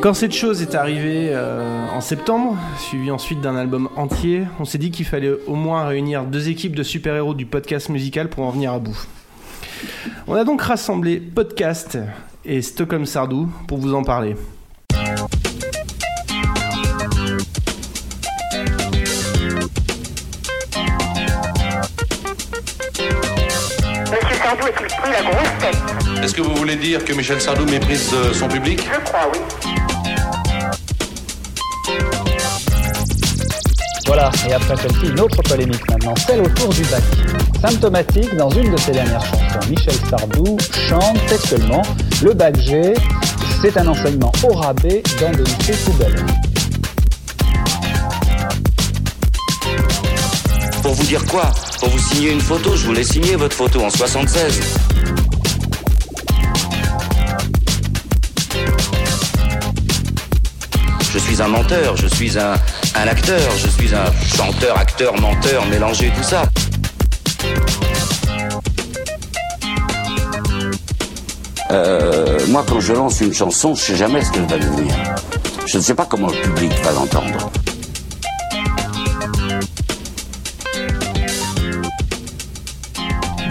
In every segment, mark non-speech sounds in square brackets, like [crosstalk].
Quand cette chose est arrivée euh, en septembre, suivi ensuite d'un album entier, on s'est dit qu'il fallait au moins réunir deux équipes de super-héros du podcast musical pour en venir à bout. On a donc rassemblé Podcast et Stockholm Sardou pour vous en parler. Monsieur Sardou est-il pris la grosse tête? Est-ce que vous voulez dire que Michel Sardou méprise euh, son public? Je crois, oui. Et après celle-ci, une autre polémique maintenant, celle autour du bac. Symptomatique, dans une de ses dernières chansons, Michel Sardou chante textuellement Le bac G, c'est un enseignement au rabais dans de lycées poubelles. Pour vous dire quoi? Pour vous signer une photo, je voulais signer votre photo en 76. Je suis un menteur, je suis un, acteur, je suis un chanteur, acteur, menteur, mélangé tout ça. Euh, moi, quand je lance une chanson, je sais jamais ce qu'elle va devenir. Je ne sais pas comment le public va l'entendre.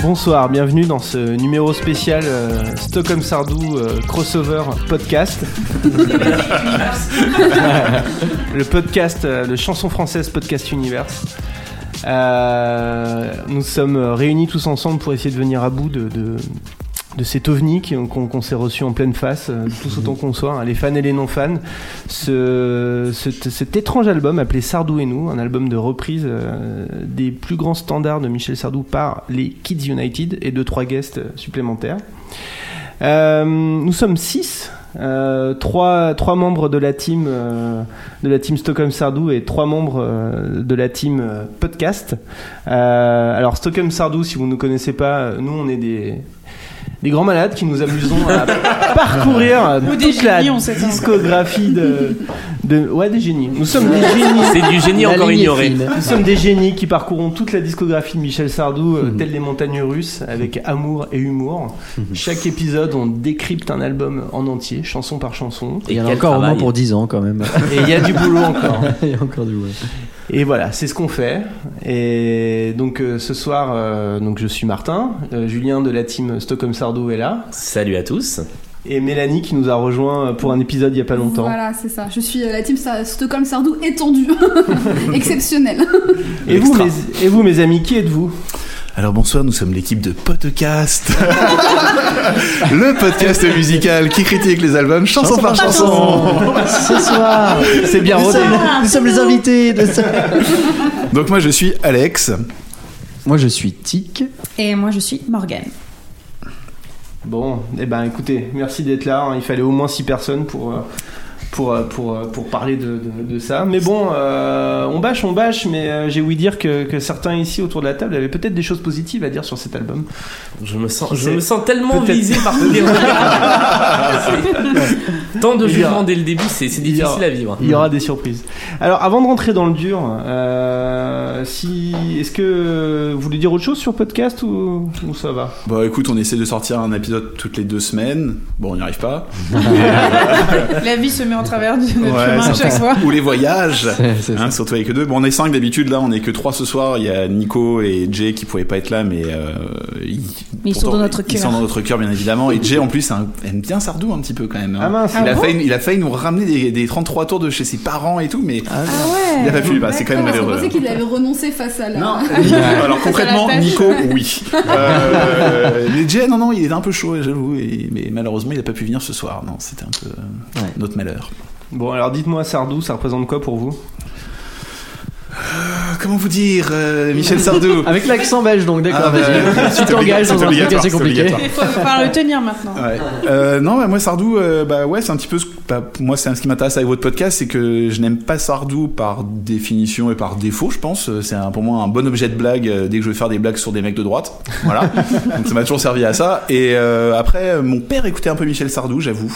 Bonsoir, bienvenue dans ce numéro spécial euh, Stockholm Sardou euh, crossover podcast. [laughs] le podcast, euh, le chanson française podcast Universe. Euh, nous sommes réunis tous ensemble pour essayer de venir à bout de, de, de cet ovni qu'on s'est reçu en pleine face, euh, tous autant qu'on soit, hein, les fans et les non-fans. Ce, cet, cet étrange album appelé Sardou et nous, un album de reprise euh, des plus grands standards de Michel Sardou par les Kids United et deux trois guests supplémentaires. Euh, nous sommes six. Euh, trois, trois membres de la team euh, de la team Stockholm Sardou et trois membres euh, de la team podcast. Alors Stockholm Sardou, si vous ne nous connaissez pas, nous on est des des grands malades qui nous amusons à [laughs] parcourir Ou des toute la génies, on sait pas. discographie de, de ouais des génies. Nous sommes des génies. [laughs] C'est du génie La encore ligne est ignoré. fine. Nous sommes des génies qui parcourons toute la discographie de Michel Sardou, euh, Mhm. telles les montagnes russes, avec amour et humour. Chaque épisode, on décrypte un album en entier, chanson par chanson. Et Il y en a quel encore au moins travail. pour 10 ans quand même. Et il y a du boulot encore. [laughs] Il y a encore du ouais. Et voilà, c'est ce qu'on fait. Et donc euh, ce soir, euh, donc je suis Martin, euh, Julien de la team Stockholm Sardou est là, Salut à tous. et Mélanie qui nous a rejoint pour un épisode il y a pas longtemps. Voilà, c'est ça. Je suis euh, la team Stockholm Sardou étendue. [laughs] Exceptionnelle. Et vous, mes, et vous, mes amis, qui êtes-vous? Alors bonsoir, nous sommes l'équipe de Podcast, [laughs] le podcast musical qui critique les albums chanson par chanson. [laughs] Ce soir, C'est bien nous rodé. sommes, nous sommes les invités de ça. Donc moi je suis Alex. Moi je suis Tic. Et moi, je suis Morgane. Bon, eh ben écoutez, merci d'être là. hein. Il fallait au moins 6 personnes pour, euh, pour, euh, pour, euh, pour parler de, de- de ça. Mais bon, euh, on bâche, on bâche, mais euh, j'ai ouï dire que, que certains ici autour de la table avaient peut-être des choses positives à dire sur cet album. Je me sens, je me sens tellement visé par tous [laughs] les Tant de jugements dès le début, c'est difficile à vivre. Il y aura des surprises. Alors, avant de rentrer dans le dur, euh, si, est-ce que vous voulez dire autre chose sur podcast ou, ou ça va? Bon écoute, on essaie de sortir un épisode toutes les deux semaines. Bon, on n'y arrive pas. [laughs] [laughs] La vie se met en travers du Ouais, chemin à chaque fois. Ou les voyages. [laughs] C'est- Hein, surtout avec eux deux. Bon, on est cinq d'habitude. Là, on est que trois ce soir. Il y a Nico et Jay qui pouvaient pas être là, mais euh, ils, Mais ils sont dans notre Ils cœur. sont dans notre cœur, bien évidemment. Et Jay, en plus, un- aime bien Sardou un petit peu quand même. hein. Ah mince. il, a bon failli, il a failli nous ramener des, des 33 tours de chez ses parents et tout, mais Ah, Ah ouais. il a pas pu. Bah, c'est quand même malheureux. Je pensais qu'il avait renoncé face à la. Non, [laughs] alors concrètement. Nico, [laughs] oui. Euh, mais Jay, non, non, il est un peu chaud, j'avoue, mais malheureusement, il a pas pu venir ce soir. Non, c'était un peu Ouais. notre malheur. Bon, alors dites-moi, Sardou, ça représente quoi pour vous? Euh, comment vous dire, euh, Michel [laughs] Sardou? Avec l'accent belge donc, d'accord, Ah, bah, Tu t'engages dans un truc assez compliqué. Il faut le tenir maintenant. Ouais. Euh, non, bah, moi Sardou, euh, bah ouais, c'est un petit peu. ce- bah, moi, c'est un- ce qui m'intéresse avec votre podcast, c'est que je n'aime pas Sardou par définition et par défaut, je pense. C'est pour moi un bon objet de blague euh, dès que je veux faire des blagues sur des mecs de droite. Voilà. [laughs] Donc ça m'a toujours servi à ça. Et euh, après, mon père écoutait un peu Michel Sardou, j'avoue.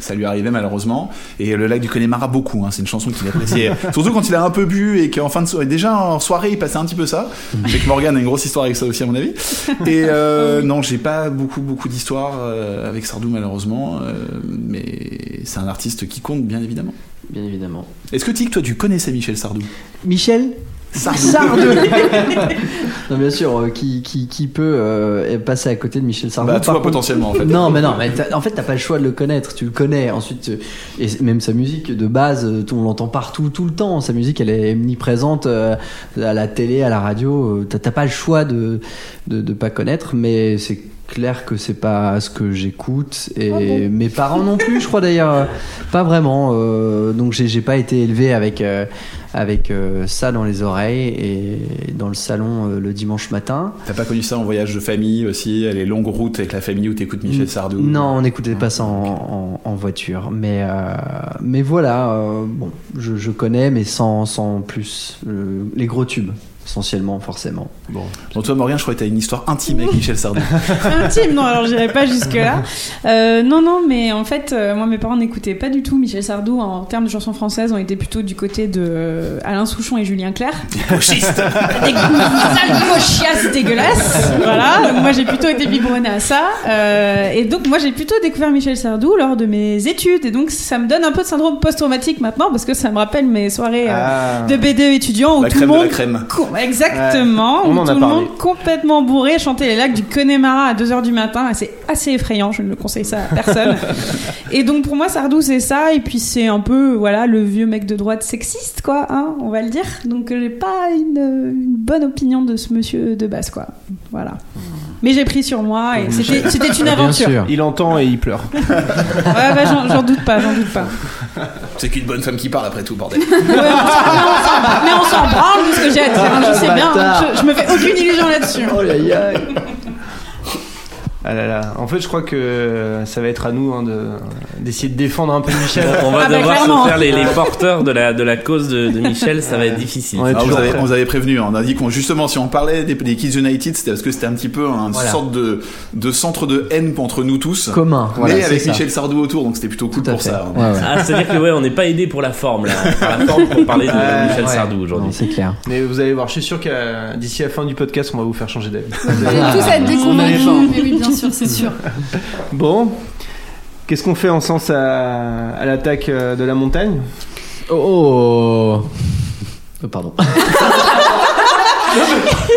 Ça lui arrivait malheureusement. Et le lac du Connemara beaucoup. Hein. C'est une chanson qu'il appréciait. [laughs] Surtout quand il a un peu bu et qu'en fin de soirée, déjà en soirée, il passait un petit peu ça. Je sais que Morgan a une grosse histoire avec ça aussi à mon avis. [laughs] Et euh, non, j'ai pas beaucoup beaucoup d'histoires euh, avec Sardou malheureusement. euh, mais c'est un artiste qui compte, bien évidemment. Bien évidemment. Est-ce que Tic, toi, tu connaissais Michel Sardou? Michel? [laughs] Sardou. non, bien sûr, euh, qui, qui, qui peut euh, passer à côté de Michel Sardou Bah, toi, contre- potentiellement, en fait. Non, mais non, mais t'as- en fait, t'as pas le choix de le connaître. Tu le connais. Ensuite, euh, et même sa musique de base, euh, on l'entend partout, tout le temps. Sa musique, elle est omniprésente euh, à la télé, à la radio. euh, T'as t'as pas le choix de, de, de pas connaître, mais c'est clair que c'est pas ce que j'écoute et mes parents non plus je crois d'ailleurs [laughs] pas vraiment euh, donc j'ai j'ai pas été élevé avec euh, avec euh, ça dans les oreilles et dans le salon euh, le dimanche matin T'as pas connu ça en voyage de famille aussi, les longues routes avec la famille où t'écoutes Michel Sardou Non, on n'écoutait pas ça en, en- en voiture. Mais, euh, mais voilà, euh, bon, je, je connais, mais sans, sans plus. euh, les gros tubes, essentiellement, forcément. Bon. Bon, toi, Morgan, je crois que t'as une histoire intime avec Michel Sardou. [laughs] Intime, non, alors j'irai pas jusque-là. Euh, non, non, mais en fait, euh, moi, mes parents n'écoutaient pas du tout Michel Sardou. En termes de chansons françaises, on était plutôt du côté de euh, Alain Souchon et Julien Clerc. Gauchiste Des [laughs] sales dégueulasses. Voilà, donc moi j'ai plutôt été biberonnée à ça. Euh, et donc moi j'ai plutôt découvert Michel Sardou lors de mes études. Et donc ça me donne un peu de syndrome post-traumatique maintenant parce que ça me rappelle mes soirées euh, Ah. de BDE étudiants où La tout le crème de monde la crème. Exactement. Ouais, on tout le monde complètement bourré chantait les lacs du Connemara à 2h du matin. Et C'est assez effrayant, je ne le conseille ça à personne. [laughs] et donc pour moi, Sardou, c'est ça. Et puis c'est un peu voilà, le vieux mec de droite sexiste, quoi, hein, on va le dire. Donc euh, j'ai pas une, une bonne opinion de ce monsieur de base, quoi. Voilà. Mais j'ai pris sur moi et c'était une aventure. Il entend et il pleure. Ouais, bah, j'en doute pas, j'en doute pas. C'est qu'une bonne femme qui parle après tout, bordel. Ouais, mais on s'en- mais on s'en branle de ce que j'ai à dire. Hein, Je sais bien, Bâtard. je, je me fais aucune illusion là-dessus. Oh là là. Ah là là. En fait, je crois que ça va être à nous hein, de d'essayer de défendre un peu [laughs] Michel. On va Ah bah, devoir clairement. se faire les, les porteurs de la, de la cause de, de Michel, ça va être difficile. Ouais, Ah, vous, avez, on vous avait prévenu, hein. on a dit qu'on justement si on parlait des, des Kids United, c'était parce que c'était un petit peu une Voilà. sorte de, de centre de haine entre nous tous. Commun, voilà, mais c'est avec ça. Michel Sardou autour, donc c'était plutôt cool pour fait. ça. hein. Ouais, ouais. Ah, c'est-à-dire que ouais, on n'est pas aidé pour la forme là, Par la forme pour parler de Michel Ouais. Sardou aujourd'hui. Non, C'est clair. Mais vous allez voir, je suis sûr qu'à d'ici la fin du podcast, on va vous faire changer d'avis. Vous allez tous être déconvaincus, bien sûr, c'est sûr. [laughs] Bon, qu'est-ce qu'on fait en sens à, à l'attaque euh, de la montagne? Oh, oh. Pardon. [laughs]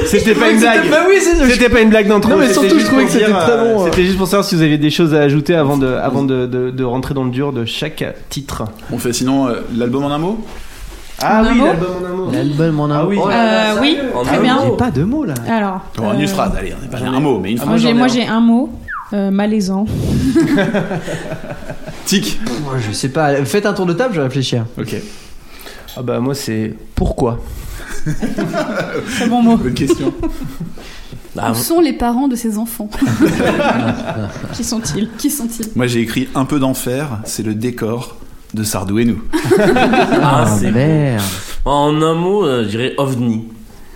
C'était pas une blague. Bah oui, C'était pas une blague d'intro. Non, mais surtout, juste je trouvais pour que c'était dire, très euh, bon, C'était juste pour savoir si vous aviez des choses à ajouter avant de, avant de, de, de rentrer dans le dur de chaque titre. On fait sinon euh, l'album en un mot? Ah oui, mot l'album en un mot. L'album en un Ah oui. mot. Oh Euh, oui, En très bien. mot. J'ai pas de mots là. Alors. Bon, euh, une phrase, allez, on est pas un mot, mais une phrase. moi j'ai un mot. euh, malaisant. [laughs] Tic Moi, je sais pas. Faites un tour de table, je vais réfléchir. Ok, Ah bah moi c'est pourquoi? [laughs] Très bon mot. bonne question. [laughs] Ah, Où sont les parents de ces enfants? Qui sont-ils? Qui sont-ils? Moi j'ai écrit Un peu d'enfer, c'est le décor de Sardou et nous. [laughs] ah, c'est merde. En un mot, euh, je dirais ovni.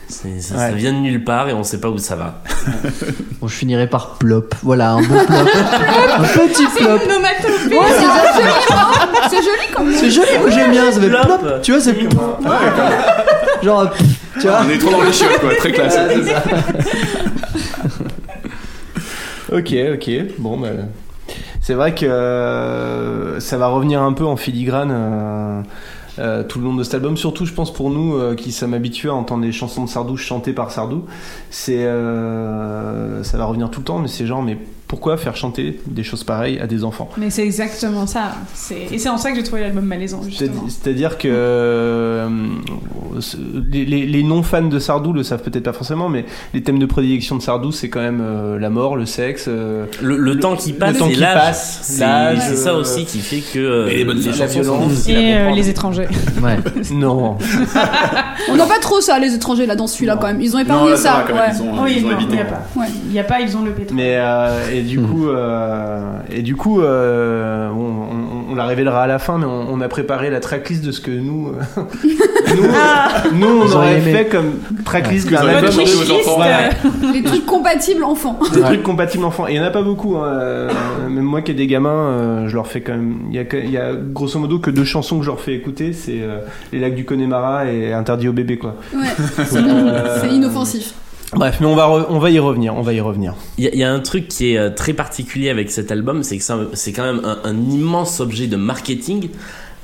C'est- Ça, ça Ouais. vient de nulle part et on sait pas où ça va. [laughs] Bon, je finirai par plop. Voilà, un bon plop. [laughs] un petit plop. Onomatopée. Ouais, c'est joli, C'est joli quand même. C'est joli, moi j'aime bien. Ça fait Plop. plop. Tu vois, c'est. Genre, euh, tu vois. On est trop dans les chiottes, quoi, très classe. C'est. Ok, ok. Bon, bah, c'est vrai que euh, ça va revenir un peu en filigrane euh, euh, tout le long de cet album. Surtout, je pense pour nous qui sommes habitués à entendre des chansons de Sardou chantées par Sardou, c'est ça va revenir tout le temps. Mais c'est genre, mais pourquoi faire chanter des choses pareilles à des enfants Mais c'est exactement ça. C'est... Et c'est en ça que j'ai trouvé l'album malaisant. C'est-à-dire que euh, les, les- les non-fans de Sardou le savent peut-être pas forcément, mais les thèmes de prédilection de Sardou, c'est quand même euh, la mort, le sexe. euh, Le, le temps qui le passe temps qui passe, C'est l'âge, c'est ça aussi qui fait que euh, et les bonnes sont violence. Et euh, les étrangers. Ouais. [laughs] non. [laughs] On n'a pas trop ça, les étrangers, là, dans celui-là, quand même. Ils ont épargné Non, là, ça ça. va quand même, ouais. ils ont, Oui, ils ont non, il n'y a pas. Ouais. Il n'y a pas, ils ont le pétrole. Mais euh, et du coup, euh, et du coup, euh, on, on la révélera à la fin, mais on, on a préparé la tracklist de ce que nous, euh, [laughs] nous, nous, on Vous aurait aimé. fait comme tracklist Ce que d'un album. aux. [laughs] Voilà. Les trucs compatibles enfants. Des trucs compatibles enfants. Et il y en a pas beaucoup. hein. Euh, Même moi qui ai des gamins, euh, je leur fais quand même. Il y, a, y grosso modo que deux chansons que je leur fais écouter, c'est euh, Les Lacs du Connemara et Interdit au bébé, quoi. Ouais, [laughs] c'est Euh, c'est inoffensif. Bref, mais on va, re- on va y revenir, on va y revenir. Il y, a- il y a un truc qui est euh, très particulier avec cet album, c'est que c'est quand même un, un immense objet de marketing.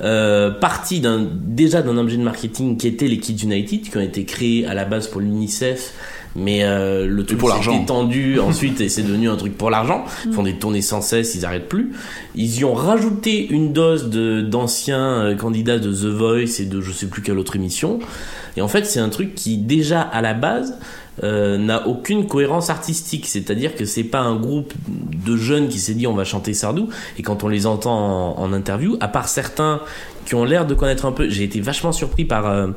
Euh, parti d'un déjà d'un objet de marketing qui était les Kids United qui ont été créés à la base pour l'UNICEF mais euh, le truc pour s'est étendu [laughs] ensuite et c'est devenu un truc pour l'argent ils font des tournées sans cesse ils arrêtent plus ils y ont rajouté une dose de d'anciens euh, candidats de The Voice et de je sais plus quelle autre émission et en fait c'est un truc qui déjà à la base euh, n'a aucune cohérence artistique, c'est-à-dire que c'est pas un groupe de jeunes qui s'est dit on va chanter Sardou et quand on les entend en, en interview, à part certains qui ont l'air de connaître un peu, j'ai été vachement surpris par euh,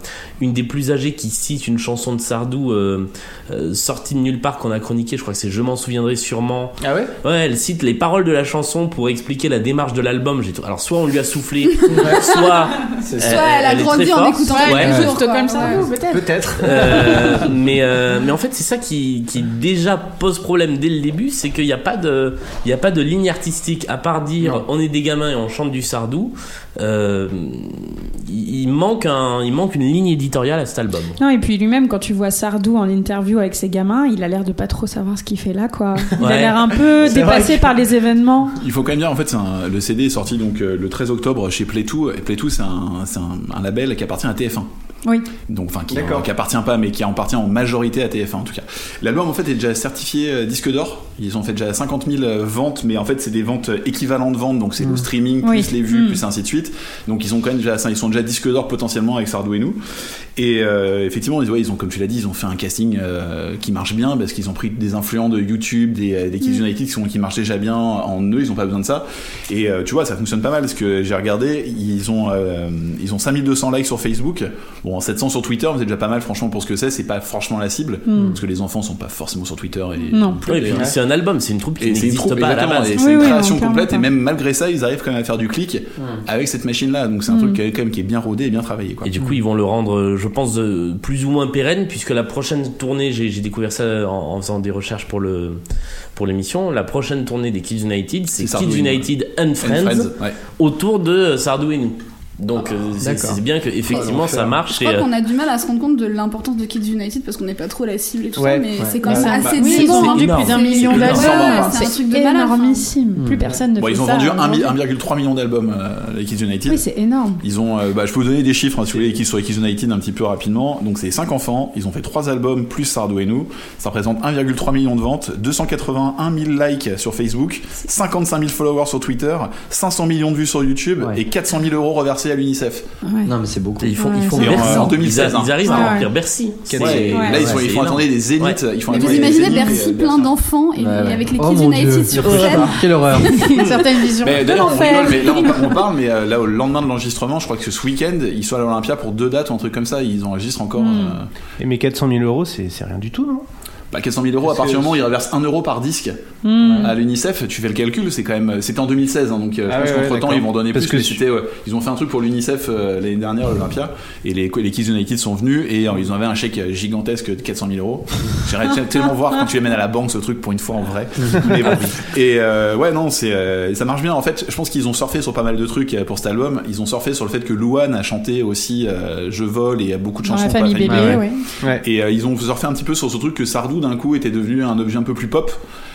une des plus âgées qui cite une chanson de Sardou euh, euh, sortie de nulle part qu'on a chroniqué, je crois que c'est Je m'en souviendrai sûrement. Ah ouais? Ouais, elle cite les paroles de la chanson pour expliquer la démarche de l'album. J'ai Alors soit on lui a soufflé, [laughs] soit Soit elle a grandi en écoutant Ouais. Ouais, jours, Stockholm. Sardou, Ouais. peut-être. Peut-être. Euh, mais euh, mais en fait c'est ça qui, qui déjà pose problème dès le début c'est qu'il n'y a pas de il y a pas de ligne artistique à part dire on est des gamins et on chante du sardou euh, il, manque un il manque une ligne éditoriale à cet album Non, et puis lui-même, quand tu vois Sardou en interview avec ses gamins, il a l'air de pas trop savoir ce qu'il fait là, quoi. Il a l'air un peu dépassé que- par les événements. Il faut quand même dire, en fait, un- le CD est sorti donc euh, le 13 octobre chez Playtoo. Et Playtoo, c'est un, c'est un, un label qui appartient à TF1. Oui. Donc, enfin, qui, qui appartient pas, mais qui appartient en majorité à TF1 en tout cas. L'album, en fait, est déjà certifié euh, disque d'or. Ils ont fait déjà 50 000 euh, ventes, mais en fait, c'est des ventes euh, équivalentes de ventes. Donc, c'est le streaming, Oui. plus les vues, Mm. plus ainsi de suite. Donc, ils ont quand même déjà, ils sont déjà disque d'or potentiellement avec Sardou et nous. Et euh, effectivement, ils, ouais, ils ont, comme tu l'as dit, ils ont fait un casting euh, qui marche bien parce qu'ils ont pris des influents de YouTube, des, des Kids United qui, sont, qui marchent déjà bien en eux, ils ont pas besoin de ça. Et euh, tu vois, ça fonctionne pas mal parce que j'ai regardé, ils ont, euh, ils ont 5200 likes sur Facebook, bon, 700 sur Twitter, c'est déjà pas mal, franchement, pour ce que c'est, c'est pas franchement la cible Mm. parce que les enfants sont pas forcément sur Twitter et Non. plus, Ouais, et puis d'ailleurs. c'est un album c'est une troupe qui Et c'est une n'existe pas à la base Oui, c'est une oui, création complète, et même malgré ça, ils arrivent quand même à faire du clic avec cette machine-là. Donc c'est un Mm. truc qui est- quand même qui est bien rodé et bien travaillé. Quoi. Et du coup, ils vont le rendre, euh, je pense, euh, plus ou moins pérenne, puisque la prochaine tournée, j'ai découvert ça en, en faisant des recherches pour le pour l'émission. La prochaine tournée des Kids United, c'est Kids United and And Friends, autour de euh, Sardou et nous. Donc euh, c'est bien que effectivement ça marche. Je et, crois euh, qu'on a du mal à se rendre compte de l'importance de Kids United parce qu'on n'est pas trop la cible et tout Ouais, ça, mais ouais. c'est quand même Ouais, assez oui, ils ont vendu plus d'un million d'albums. c'est un truc de malade, énormissime. Plus personne ne Bon, fait ils ont ça vendu un mi- aujourd'hui. 1,3 million d'albums, euh, les Kids United. Oui, c'est énorme. Ils ont, euh, bah, je peux vous donner des chiffres hein, si vous voulez, qui sur les Kids United un petit peu rapidement. Donc c'est 5 enfants, ils ont fait 3 albums plus Sardou et nous. Ça représente 1,3 million de ventes, 281 000 likes sur Facebook, 55 000 followers sur Twitter, 500 millions de vues sur YouTube et 400 000 euros reversés à l'UNICEF. Ouais. Non, mais c'est beaucoup. ils font, Ouais, ils font c'est Bercy. en- en Ils, 2016, a- ils arrivent hein. à remplir. Bercy. Là ils, sont, ils font attendez des zéniths, Ouais. ils font Mais vous imaginez Bercy euh, plein d'enfants et Ouais, ouais. avec les Oh Kids United Dieu. sur Oh, scène. Quelle horreur. [laughs] Une certaine vision. Mais d'ailleurs, on mais parle, mais euh, là au lendemain de l'enregistrement, je crois que ce week-end, ils sont à l'Olympia pour deux dates ou un truc comme ça, ils enregistrent encore. Hmm. euh, Et mes 400 000 euros, c'est c'est rien du tout, non? Bah, 400 000 euros, à partir du moment où ils reversent 1 euro par disque Hmm. à l'UNICEF, tu fais le calcul, c'est quand même. C'était en 2016, hein, donc euh, Ah je pense ouais, ouais, qu'entre temps ils vont donner Parce plus. que ouais, ils ont fait un truc pour l'UNICEF euh, l'année dernière, à l'Olympia, et les, les Kids United sont venus et euh, ils avaient un chèque gigantesque de 400 000 euros. J'aimerais [laughs] tellement voir quand tu les mènes à la banque ce truc pour une fois en vrai. Mais bon. Et euh, ouais, non, c'est euh, ça marche bien. En fait, je pense qu'ils ont surfé sur pas mal de trucs pour cet album. Ils ont surfé sur le fait que Louane a chanté aussi euh, Je vole et a beaucoup de Dans chansons la pour famille famille Bébé. Ouais. Et euh, ils ont surfé un petit peu sur ce truc que Sardou d'un coup était devenu un objet un peu plus pop.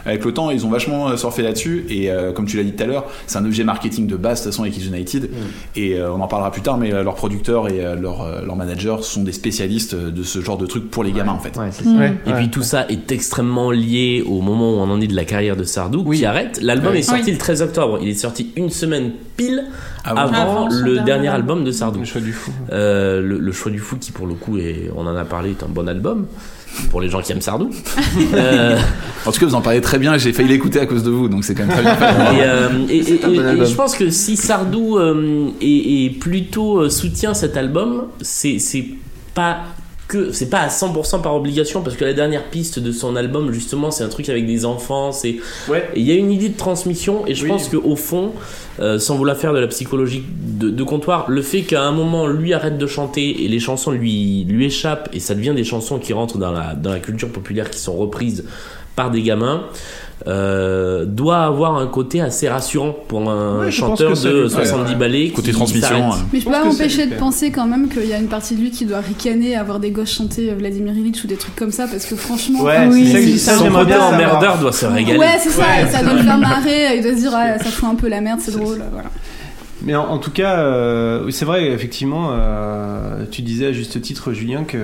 Avec le temps, ils ont vachement euh, surfé là-dessus. Et euh, comme tu l'as dit tout à l'heure, c'est un objet marketing de base, de toute façon, avec Kids United. Et euh, on en parlera plus tard, mais euh, leurs producteurs et euh, leurs euh, leurs managers sont des spécialistes de ce genre de truc pour les gamins, en fait. Ouais, c'est ça. Ouais, Et puis tout ça est extrêmement lié au moment où on en est de la carrière de Sardou qui arrête. L'album est sorti Oui. le 13 octobre. Il est sorti une semaine pile Ah bon avant, le dernier dernier album. album de Sardou. Le choix du fou. Euh, le, le choix du fou qui pour le coup est, on en a parlé, est un bon album pour les gens qui aiment Sardou. [laughs] Euh, En tout cas, vous en parlez très bien. J'ai failli l'écouter à cause de vous, donc c'est quand même très bien et, euh, et- et- un bon et- et album. je pense que si Sardou euh, est, est plutôt euh, soutient cet album, c'est c'est pas que c'est pas à 100% par obligation parce que la dernière piste de son album justement c'est un truc avec des enfants c'est Ouais. il y a une idée de transmission et je Oui. pense que au fond euh, sans vouloir faire de la psychologie de, de comptoir le fait qu'à un moment lui arrête de chanter et les chansons lui lui échappent et ça devient des chansons qui rentrent dans la dans la culture populaire qui sont reprises par des gamins euh, doit avoir un côté assez rassurant pour un Ouais, chanteur de lui- 70 ouais. balais. Côté qui transmission, ouais. Mais je peux pense pas m'empêcher de penser quand même qu'il y a une partie de lui qui doit ricaner, avoir des gosses chanter Vladimir Ilitch ou des trucs comme ça, parce que franchement. Ouais, enfin, c'est ça Son côté emmerdeur doit se régaler. Ouais, c'est ça, Ouais, ça doit le faire [laughs] marrer, il doit se dire, ouais, ça fout un peu la merde, c'est drôle, voilà. Mais en, en tout cas, euh, oui, c'est vrai, effectivement, euh, tu disais à juste titre, Julien, que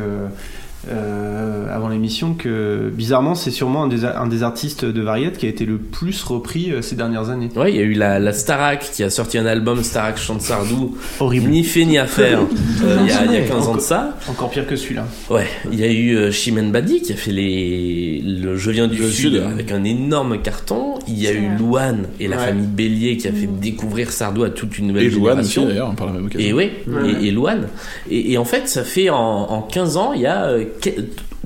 euh, avant l'émission, que bizarrement, c'est sûrement un des, un des artistes de variété qui a été le plus repris euh, ces dernières années. Ouais, il y a eu la, la Starac qui a sorti un album Starac chante Sardou, Horrible. ni fait ni à faire, euh, [laughs] il y, a- il y a 15 ans de ça. Encore pire que celui-là. Ouais, il y a eu euh, Chimène Badi qui a fait les le Je viens du Le Sud, Sud, ouais. avec un énorme carton. Il y a eu. Louane et la Ouais. famille Bélier qui a fait découvrir Sardou à toute une nouvelle Et Louane aussi génération. d'ailleurs, par la même occasion. Et oui, Ouais. et, et Louane. Et, et en fait, ça fait en, en 15 ans, il y a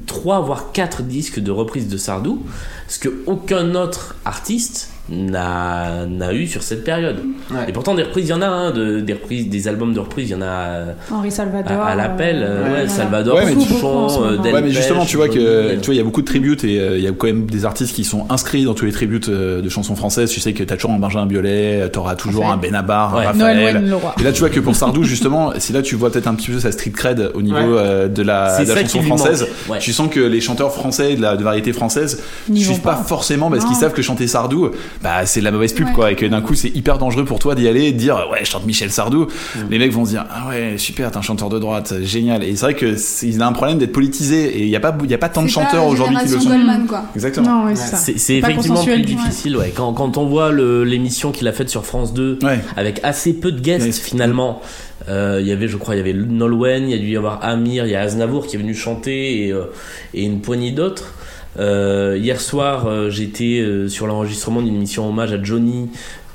3 voire 4 disques de reprise de Sardou, ce que aucun autre artiste n'a n'a eu sur cette période. Ouais. Et pourtant, des reprises, il y en a, hein, de, des reprises, des albums de reprises, il y en a euh, Henri Salvador. à, à l'appel. euh, ouais, ouais, voilà. Salvador, Ouais, mais tu- Souchon, euh. Del Ouais, mais justement, tu vois que tu vois, il y a beaucoup de tributes et euh, il y a quand même des artistes qui sont inscrits dans tous les tributes euh, de chansons françaises. Tu sais que t'as toujours un Benjamin Biolay, t'auras toujours un Benabar, Ouais. un Noël Raphaël. Leroy. Et là, tu vois que pour Sardou, justement, [laughs] c'est là que tu vois peut-être un petit peu sa street cred au niveau Ouais. euh, de la, de chanson française. Ouais. Tu sens que les chanteurs français de la de variété française N'y suivent pas, forcément parce qu'ils savent que chanter Sardou, bah c'est de la mauvaise pub Ouais. quoi, et que d'un coup c'est hyper dangereux pour toi d'y aller et de dire ouais je chante Michel Sardou. Les mecs vont se dire ah ouais super t'es un chanteur de droite génial. Et c'est vrai que c'est- il a un problème d'être politisé et il y a pas il y a pas tant de chanteurs aujourd'hui qui le sont. Goldman, quoi. Exactement. Non, ouais, c'est ça. C'est c'est Pas effectivement plus difficile, ouais. Quand, quand on voit le- l'émission qu'il a faite sur France 2, Ouais. avec assez peu de guests Ouais. finalement. Euh, Il y avait, je crois, il y avait Nolwenn, il y a dû y avoir Amir, il y a Aznavour qui est venu chanter et, euh, et une poignée d'autres. Euh, hier soir, euh, j'étais euh, sur l'enregistrement d'une émission hommage à Johnny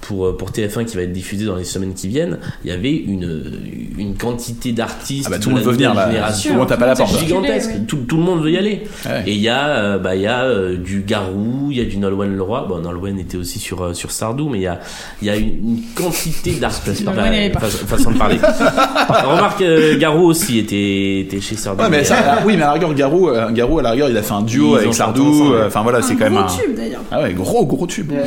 pour, euh, pour TF1 qui va être diffusée dans les semaines qui viennent. Il y avait une, une quantité d'artistes Ah bah, de tout le monde veut venir, là. génération. Tout le monde tape à la porte. C'est gigantesque. Oui. Tout, tout le monde veut y aller. Ouais. Et il y a, euh, bah, il y a euh, du Garou, il y a du Nolwenn Leroy. Bon, Nolwenn était aussi sur, euh, sur Sardou, mais il y a, il y a une, une quantité [laughs] d'artistes. Fa- façon de parler. [laughs] Remarque, euh, Garou aussi était, était chez Sardou. Ouais, mais mais, ça, euh, oui, mais à la rigueur, Garou, euh, Garou, à la rigueur, il a fait un duo avec Sardou. euh, Enfin voilà, c'est Un quand même gros un. tube d'ailleurs. Ah ouais, gros, gros tube. Ouais,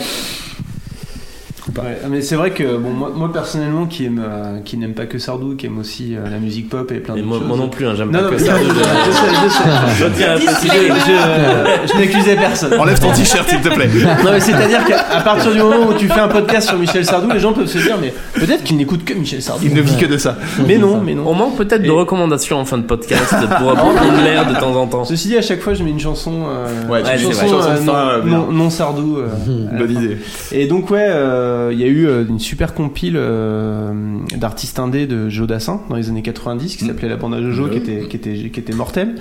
mais c'est vrai que bon, moi, moi, personnellement qui aime euh, qui n'aime pas que Sardou, qui aime aussi euh, la musique pop et plein de choses. moi non plus, hein, j'aime pas non, que Sardou. je Je, sais, je sais. je tiens à préciser. Je, je n'accusais personne. Enlève ton t-shirt, s'il te plaît. [laughs] Non mais c'est-à-dire qu'à partir du moment où tu fais un podcast sur Michel Sardou, les gens peuvent se dire mais peut-être qu'il n'écoute que Michel Sardou. Il ne vit que de ça. Mais non, mais non. On manque peut-être de recommandations en fin de podcast pour prendre [laughs] l'air de temps en temps. Ceci dit, à chaque fois, je mets une chanson, euh, Ouais, une une non, Sardou. euh, Bonne idée. Et donc ouais, euh, il y a eu euh, une super compile euh, d'artistes indés de Joe Dassin dans les années 90 qui Mm. s'appelait La Bande à Jojo, qui était qui était qui était mortelle.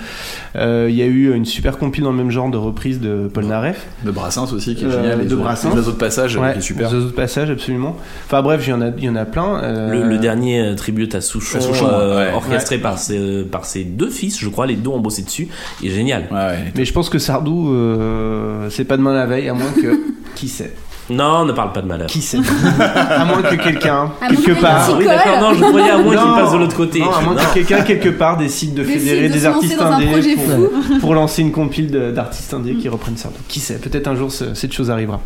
Euh, Il y a eu une super compile dans le même genre de reprise de Paul Naref. De Brassens aussi, qui est Euh, génial. de Les Brassens. Les oiseaux de passage, Ouais, qui est super. The Passage, absolument. Enfin bref, il y en a il y en a plein. euh, Le, le dernier euh, tribute à Souchon, À Souchon, euh, ouais. orchestré par, ses, par ses deux fils, je crois, les deux ont bossé dessus, est génial. Ouais, ouais. Mais je pense que Sardou, euh, c'est pas demain la veille, à moins que. [laughs] qui sait Non, ne parle pas de malheur. Qui sait À moins que quelqu'un, quelque que part. Ah oui, d'accord, non, je croyais à moins qu'il passe de l'autre côté. Non, à moins Non. que quelqu'un, quelque part, décide de fédérer de des artistes indés pour, [laughs] pour lancer une compile d'artistes indés qui reprennent Sardou. Qui sait Peut-être un jour ce- cette chose arrivera.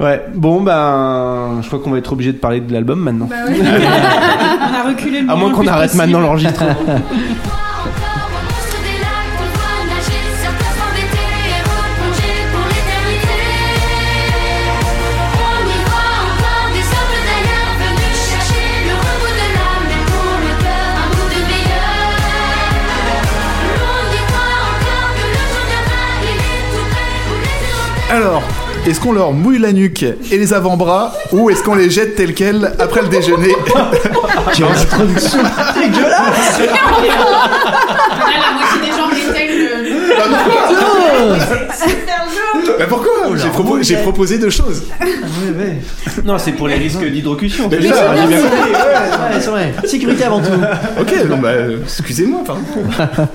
Ouais, bon, ben, je crois qu'on va être obligé de parler de l'album maintenant. Bah ouais. [laughs] On a reculé le À moins qu'on arrête possible. maintenant l'enregistrement. [laughs] Alors, est-ce qu'on leur mouille la nuque et les avant-bras ou est-ce qu'on les jette tel quel après le déjeuner [laughs] Quelle introduction dégueulasse la moitié des gens le. Bah pourquoi J'ai propo- j'ai proposé deux choses. Non, c'est pour les risques d'hydrocution. Mais c'est ça, ça, j'ai bien compris. Ouais, c'est vrai. Sécurité avant tout. Ok, bon bah, excusez-moi, pardon. [laughs]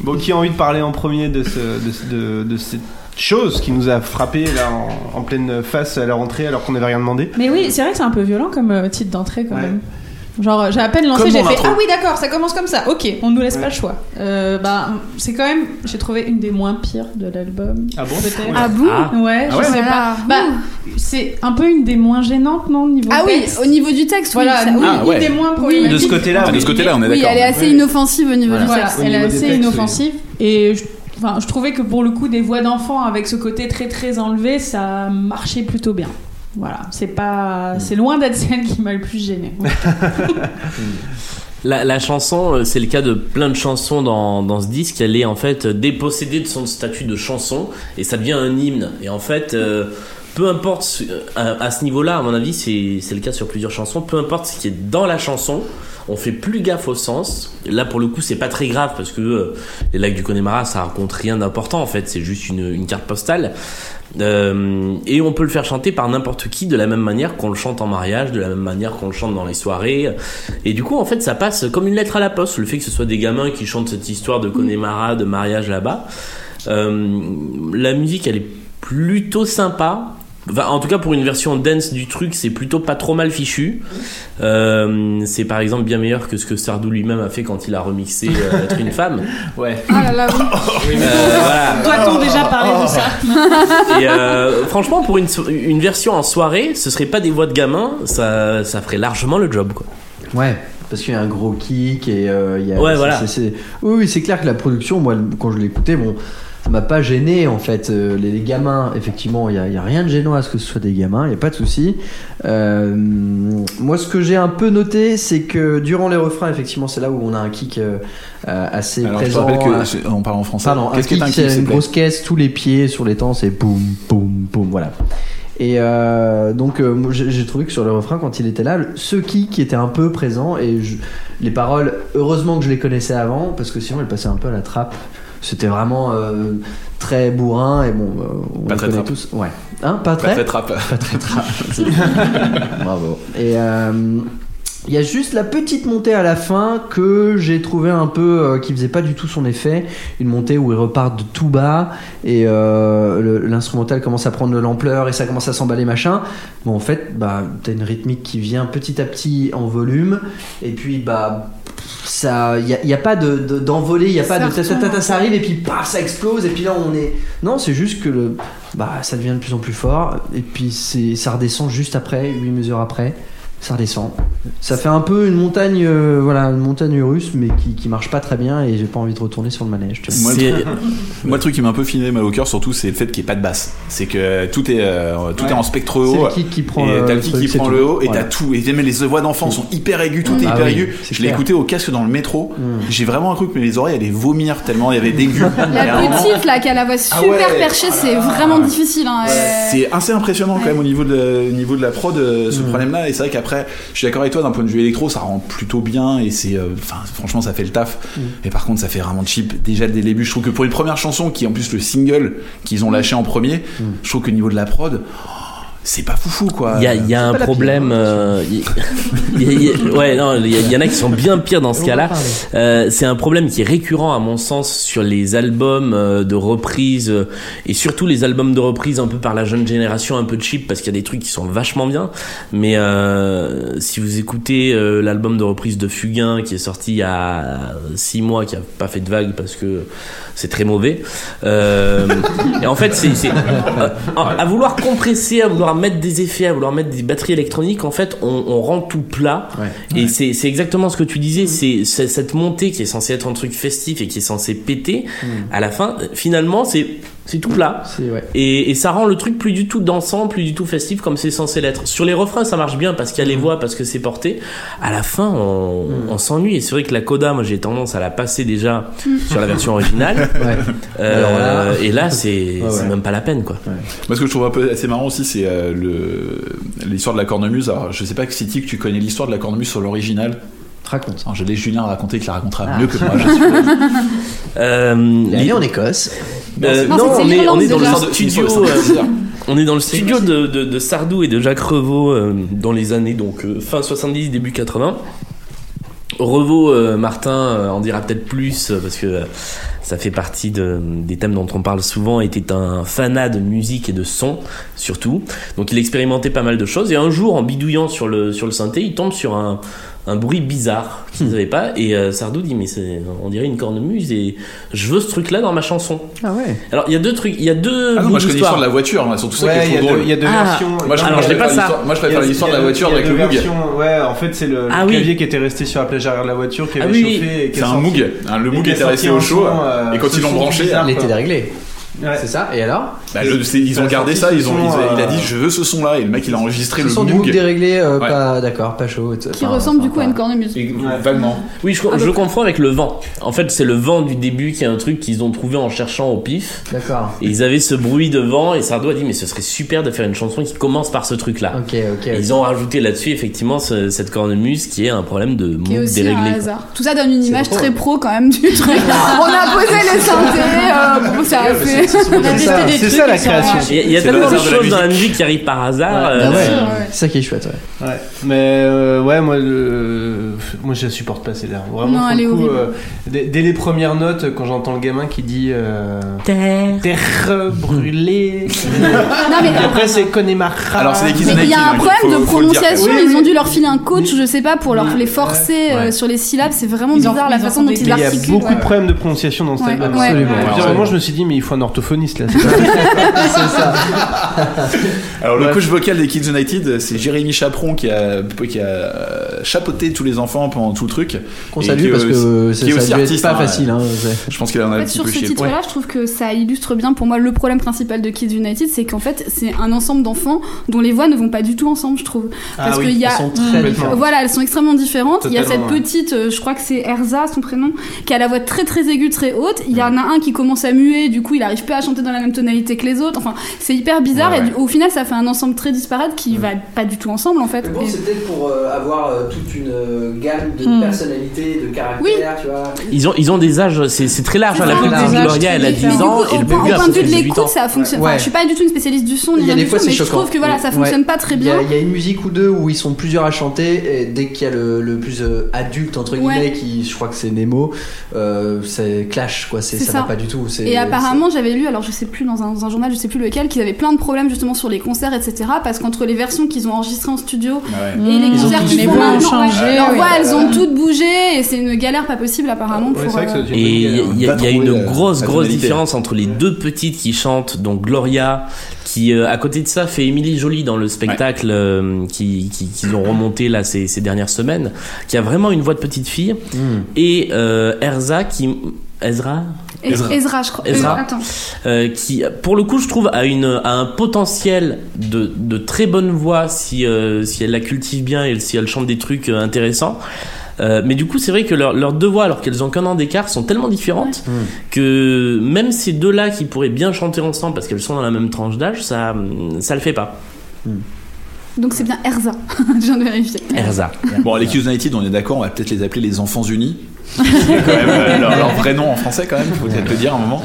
Bon, qui a envie de parler en premier de, ce, de, ce- de, de cette chose qui nous a frappé là en, en pleine face à la rentrée alors qu'on n'avait rien demandé Mais oui, c'est vrai que c'est un peu violent comme euh, titre d'entrée quand Ouais. même. Genre, j'ai à peine lancé, j'ai fait. Ah oui, d'accord, ça commence comme ça. Ok, on nous laisse pas le choix. Euh, bah, c'est quand même, j'ai trouvé une des moins pires de l'album. Ah bon Peut-être. Ah bon Ah. Ouais, je ouais sais pas. Bah, c'est un peu une des moins gênantes, non, niveau Ah oui, au niveau du texte, Voilà, oui. ça- oui, oui. Ah, une ouais. des moins De problématiques. ce côté-là, Ah, de oui. ce côté-là, on est Oui, d'accord. elle est assez Ouais. inoffensive au niveau du texte. Elle est assez inoffensive. Et je, enfin, je trouvais que pour le coup, des voix d'enfants avec ce côté très très enlevé, ça marchait plutôt bien. Voilà, c'est pas, c'est loin d'être celle qui m'a le plus gênée. [laughs] La, la chanson, euh, c'est le cas de plein de chansons dans, dans ce disque. Elle est en fait dépossédée de son statut de chanson et ça devient un hymne. Et en fait, euh, peu importe ce- à, à ce niveau-là, à mon avis, c'est c'est le cas sur plusieurs chansons. Peu importe ce qui est dans la chanson, on fait plus gaffe au sens. Là, pour le coup, c'est pas très grave parce que euh, les lacs du Connemara, ça raconte rien d'important. En fait, c'est juste une, carte postale. Euh, et on peut le faire chanter par n'importe qui de la même manière qu'on le chante en mariage, de la même manière qu'on le chante dans les soirées. Et du coup, en fait, ça passe comme une lettre à la poste. Le fait que ce soit des gamins qui chantent cette histoire de Connemara, de mariage là-bas. Euh, la musique, elle est plutôt sympa. Enfin, en tout cas, pour une version dance du truc, c'est plutôt pas trop mal fichu. Euh, c'est par exemple bien meilleur que ce que Sardou lui-même a fait quand il a remixé euh, [laughs] Être une femme. Ouais. Ah là là, oui. [laughs] Euh, voilà. Doit-on déjà parler de ça [laughs] Et euh, franchement, pour une, une version en soirée, ce serait pas des voix de gamins, ça, ça ferait largement le job. Quoi. Ouais, parce qu'il y a un gros kick et euh, il y a. Ouais, voilà. Oui, oui, c'est clair que la production, moi, quand je l'écoutais, bon, ça m'a pas gêné en fait. Euh, les, les gamins, effectivement, il y a, a rien de gênant à ce que ce soit des gamins, il y a pas de souci. Euh, moi, ce que j'ai un peu noté, c'est que durant les refrains, effectivement, c'est là où on a un kick euh, euh, assez Alors, je te présent. rappelle que c'est- on parle en français. Pardon, Qu'est-ce qui kick, un c'est kick, s'il une grosse caisse, tous les pieds sur les temps, c'est boum, boum, boum, voilà. Et euh, donc euh, j'ai trouvé que sur le refrain, quand il était là, ce kick était un peu présent et je- les paroles, heureusement que je les connaissais avant parce que sinon elles passaient un peu à la trappe. C'était vraiment euh, très bourrin et bon, euh, on Pas les très connaît trappe. tous. Ouais, hein, pas Pas très, trap. pas très trappe. [laughs] Bravo. Et euh, il y a juste la petite montée à la fin que j'ai trouvé un peu euh, qui faisait pas du tout son effet. Une montée où il repart de tout bas et euh, l'instrumental commence à prendre de l'ampleur et ça commence à s'emballer machin. Bon en fait bah t'as une rythmique qui vient petit à petit en volume et puis bah ça il y, a- pas de de- d'envolée, il y a pas Ça de ta, ta, ta, ta, retombe. ça arrive et puis paf ça explose et puis là on est non c'est juste que le bah ça devient de plus en plus fort et puis c'est ça redescend juste après 8 mesures après ça redescend ça fait un peu une montagne euh, voilà une montagne russe mais qui, qui marche pas très bien et j'ai pas envie de retourner sur le manège tu vois. Moi, C'est- le, moi, le truc qui m'a un peu filé mal au cœur, surtout, c'est le fait qu'il n'y ait pas de basse. C'est que tout est, euh, tout Ouais. est en spectre c'est haut. le kick qui prend et le, t'as le le kick truc, qui c'est prend le haut et Voilà. t'as tout. Et même les voix d'enfants sont hyper aigus, tout est Ah hyper oui, aigu. c'est Je l'ai écouté au casque dans le métro. Mm. J'ai vraiment cru que mes oreilles allaient vomir tellement il y avait d'aigus. [laughs] Un La petite là qui a la voix Ah super ouais. perchée, c'est vraiment difficile. Hein. euh. C'est assez impressionnant quand même au niveau de, au niveau de la prod, euh, ce Mm. problème-là. Et c'est vrai qu'après, je suis d'accord avec toi, d'un point de vue électro, ça rend plutôt bien et c'est, euh, franchement, ça fait le taf. Mm. Mais par contre, ça fait vraiment cheap. Déjà dès le début, je trouve que pour une première chanson, qui est en plus le single qu'ils ont lâché en premier, Mm. je trouve que niveau de la prod, oh, c'est pas foufou quoi. Il y a, il y a un problème. pire, hein, euh, y a- il y a- ouais, non, il y, en a qui sont bien pires dans ce cas-là. Euh, c'est un problème qui est récurrent à mon sens sur les albums euh, de reprise euh, et surtout les albums de reprise un peu par la jeune génération un peu cheap parce qu'il y a des trucs qui sont vachement bien. Mais euh, si vous écoutez euh, l'album de reprise de Fugain qui est sorti il y a six mois, qui a pas fait de vague parce que c'est très mauvais. Euh, et en fait, c'est c'est- euh, à vouloir compresser, à vouloir mettre des effets, à vouloir mettre des batteries électroniques, en fait, on, on rend tout plat. Ouais. Et c'est c'est exactement ce que tu disais, c'est c'est cette montée qui est censée être un truc festif et qui est censé péter. À la fin, finalement, c'est c'est tout plat. C'est ouais. Et, et ça rend le truc plus du tout dansant, plus du tout festif comme c'est censé l'être. Sur les refrains, ça marche bien parce qu'il y a les voix, parce que c'est porté. À la fin, on, on s'ennuie. Et c'est vrai que la coda, moi j'ai tendance à la passer déjà [laughs] sur la version originale. Ouais. Euh, Alors là- et là, [laughs] c'est Ouais, c'est ouais. même pas la peine quoi. Moi, ce que je trouve un peu assez marrant aussi, c'est euh, le l'histoire de la cornemuse. Alors, je sais pas si Tic, tu connais l'histoire de la cornemuse sur l'original. Raconte Alors, je laisse Julien raconter, qu'il la racontera Ah. mieux que moi. Je suis [laughs] Euh, il est allé en Écosse Euh, Non, on est, l'Irlande [laughs] on est dans le studio. euh, on est dans le studio de, de, de Sardou et de Jacques Revaux euh, dans les années donc euh, fin 70 début 80. Revaux, euh, Martin euh, en dira peut-être plus euh, parce que euh, ça fait partie de, des thèmes dont on parle souvent, était un fanat de musique et de son, surtout. Donc il expérimentait pas mal de choses, et un jour, en bidouillant sur le, sur le synthé, il tombe sur un, un bruit bizarre qu'il ne savait pas, et euh, Sardou dit, mais c'est, on dirait une cornemuse, et je veux ce truc-là dans ma chanson. Ah ouais. Alors il y a deux trucs, il y a deux Ah non, moi je connais l'histoire de la voiture, moi, surtout ça Ouais, qui il y est a trop deux- drôle. il y a deux Ah. versions. Moi, je Alors, je pas préfère ça. l'histoire- Moi je préfère a- l'histoire de la voiture il y a avec deux le Moog. Ouais, en fait, c'est le, Ah le oui. clavier qui était resté sur la plage arrière de la voiture, qui Ah avait oui, chauffé. qui C'est a un Moog. Hein, Le Moog qui était resté au chaud. son, euh, Et quand ils l'ont branché, Il était déréglé. C'est ça. Et alors? Bah, ils ont a gardé ça, ils ont, son, ils- il a euh, dit je veux ce son là et le mec il a enregistré Ce le sont du Moog. Moog déréglé, euh, Ouais. pas d'accord, pas chaud. Qui Enfin, ressemble du coup à une cornemuse. Vaguement. Oui, je, confonds avec le vent. En fait, c'est le vent du début qui est un truc qu'ils ont trouvé en cherchant au pif. D'accord. Et ils avaient ce bruit de vent et Sardou a dit mais ce serait super de faire une chanson qui commence par ce truc là. Ok, ok. Ils ont rajouté là-dessus effectivement ce- cette cornemuse qui est un problème de Qui est mood aussi déréglé. un quoi. hasard. Tout ça donne une image très pro quand même du truc. [laughs] On a posé les synthés, euh, bon, ça a fait. Ça, la création. Il y a, tellement de choses dans la musique. qui arrivent par hasard. Euh, ouais. C'est ça qui est chouette, ouais. Ouais, mais euh, ouais, moi, le- moi je la supporte pas. Vraiment, Non, elle est coup, horrible. euh, dès, dès les premières notes, quand j'entends le gamin qui dit euh, Terre. Terre brûlée. [laughs] Non, mais- Et après, c'est Connemara. Alors, c'est il y a un problème faut- de prononciation. Ils ont dû leur filer un coach, je sais pas, pour les forcer sur les syllabes. C'est vraiment bizarre la façon dont ils Mais il y a articulent. beaucoup de problèmes de prononciation dans ce Ouais, album. Absolument. Moi, je me suis dit, mais il faut un orthophoniste là. [laughs] ça. Alors le coach vocal des Kids United, c'est Jérémy Chaperon qui a qui a euh, chapeauté tous les enfants pendant tout le truc. Qu'on Et salue parce que c'est- pas hein, facile. Hein, Je pense qu'il en a En un fait, petit sur peu ce titre-là, je trouve que ça illustre bien pour moi le problème principal de Kids United, c'est qu'en fait, c'est un ensemble d'enfants dont les voix ne vont pas du tout ensemble, je trouve. Ah Parce oui, qu'il y a. Elles sont très différentes. Voilà, elles sont extrêmement différentes. Il y a cette ouais. petite, euh, je crois que c'est Erza, son prénom, qui a la voix très très aiguë, très haute. Il y en a un qui commence à muer, du coup il arrive pas à chanter dans la même tonalité que les autres. Enfin, c'est hyper bizarre Ouais, et ouais. du- au final ça fait un ensemble très disparate qui va pas du tout ensemble en fait. Mais bon, Et- c'est peut-être pour euh, avoir euh, toute une euh, gamme de Hmm. personnalités, de caractères, Oui. tu vois. Ils ont, ils ont des âges, c'est c'est très large. C'est hein, La Des âges Gloria, elle a différents. 10 Mais du ans coup, et le point- bébé au point de vue de 18 ans. l'écoute, ça fonctionne. Ouais. Enfin, je suis pas du tout une spécialiste du son, ni Il y a rien des du tout, c'est mais je trouve que voilà, ça fonctionne pas très bien. il y a une musique ou deux où ils sont plusieurs à chanter et dès qu'il y a le, plus euh, adulte entre guillemets qui je crois que c'est Nemo euh, c'est clash quoi c'est C'est ça, ça. va pas du tout c'est Et apparemment, j'avais lu, alors je sais plus dans un, dans un journal, je sais plus lequel, qu'ils avaient plein de problèmes justement sur les concerts, etc. Parce qu'entre les versions qu'ils ont enregistrées en studio Ouais. et les Ils concerts qu'ils les font voix ont maintenant, changé, ouais, voix, elles ont toutes bougé et c'est une galère pas possible apparemment Ouais, pour. c'est vrai que euh, Et il y, a- y y une grosse, grosse différence entre les deux petites qui chantent, donc Gloria, qui euh, à côté de ça fait Émilie Jolie dans le spectacle euh, qui, qui, qu'ils ont remonté là ces, ces dernières semaines, qui a vraiment une voix de petite fille, Hmm. et euh, Erza qui... Ezra Ezra. Ezra, je crois. Ezra. Euh, attends. euh, qui, pour le coup, je trouve, a, une, a un potentiel de, de très bonne voix si, euh, si elle la cultive bien et si elle chante des trucs euh, intéressants. Euh, mais du coup, c'est vrai que leurs leurs deux voix, alors qu'elles ont qu'un an d'écart, sont tellement différentes que même ces deux-là qui pourraient bien chanter ensemble parce qu'elles sont dans la même tranche d'âge, ça, ça le fait pas. Donc c'est bien Erza. [laughs] je viens de vérifier. Erza. Bon, les Kids United, on est d'accord, on va peut-être les appeler les Enfants Unis. Quand même euh, leur, leur [laughs] vrai nom en français quand même, faut peut-être le dire à un moment.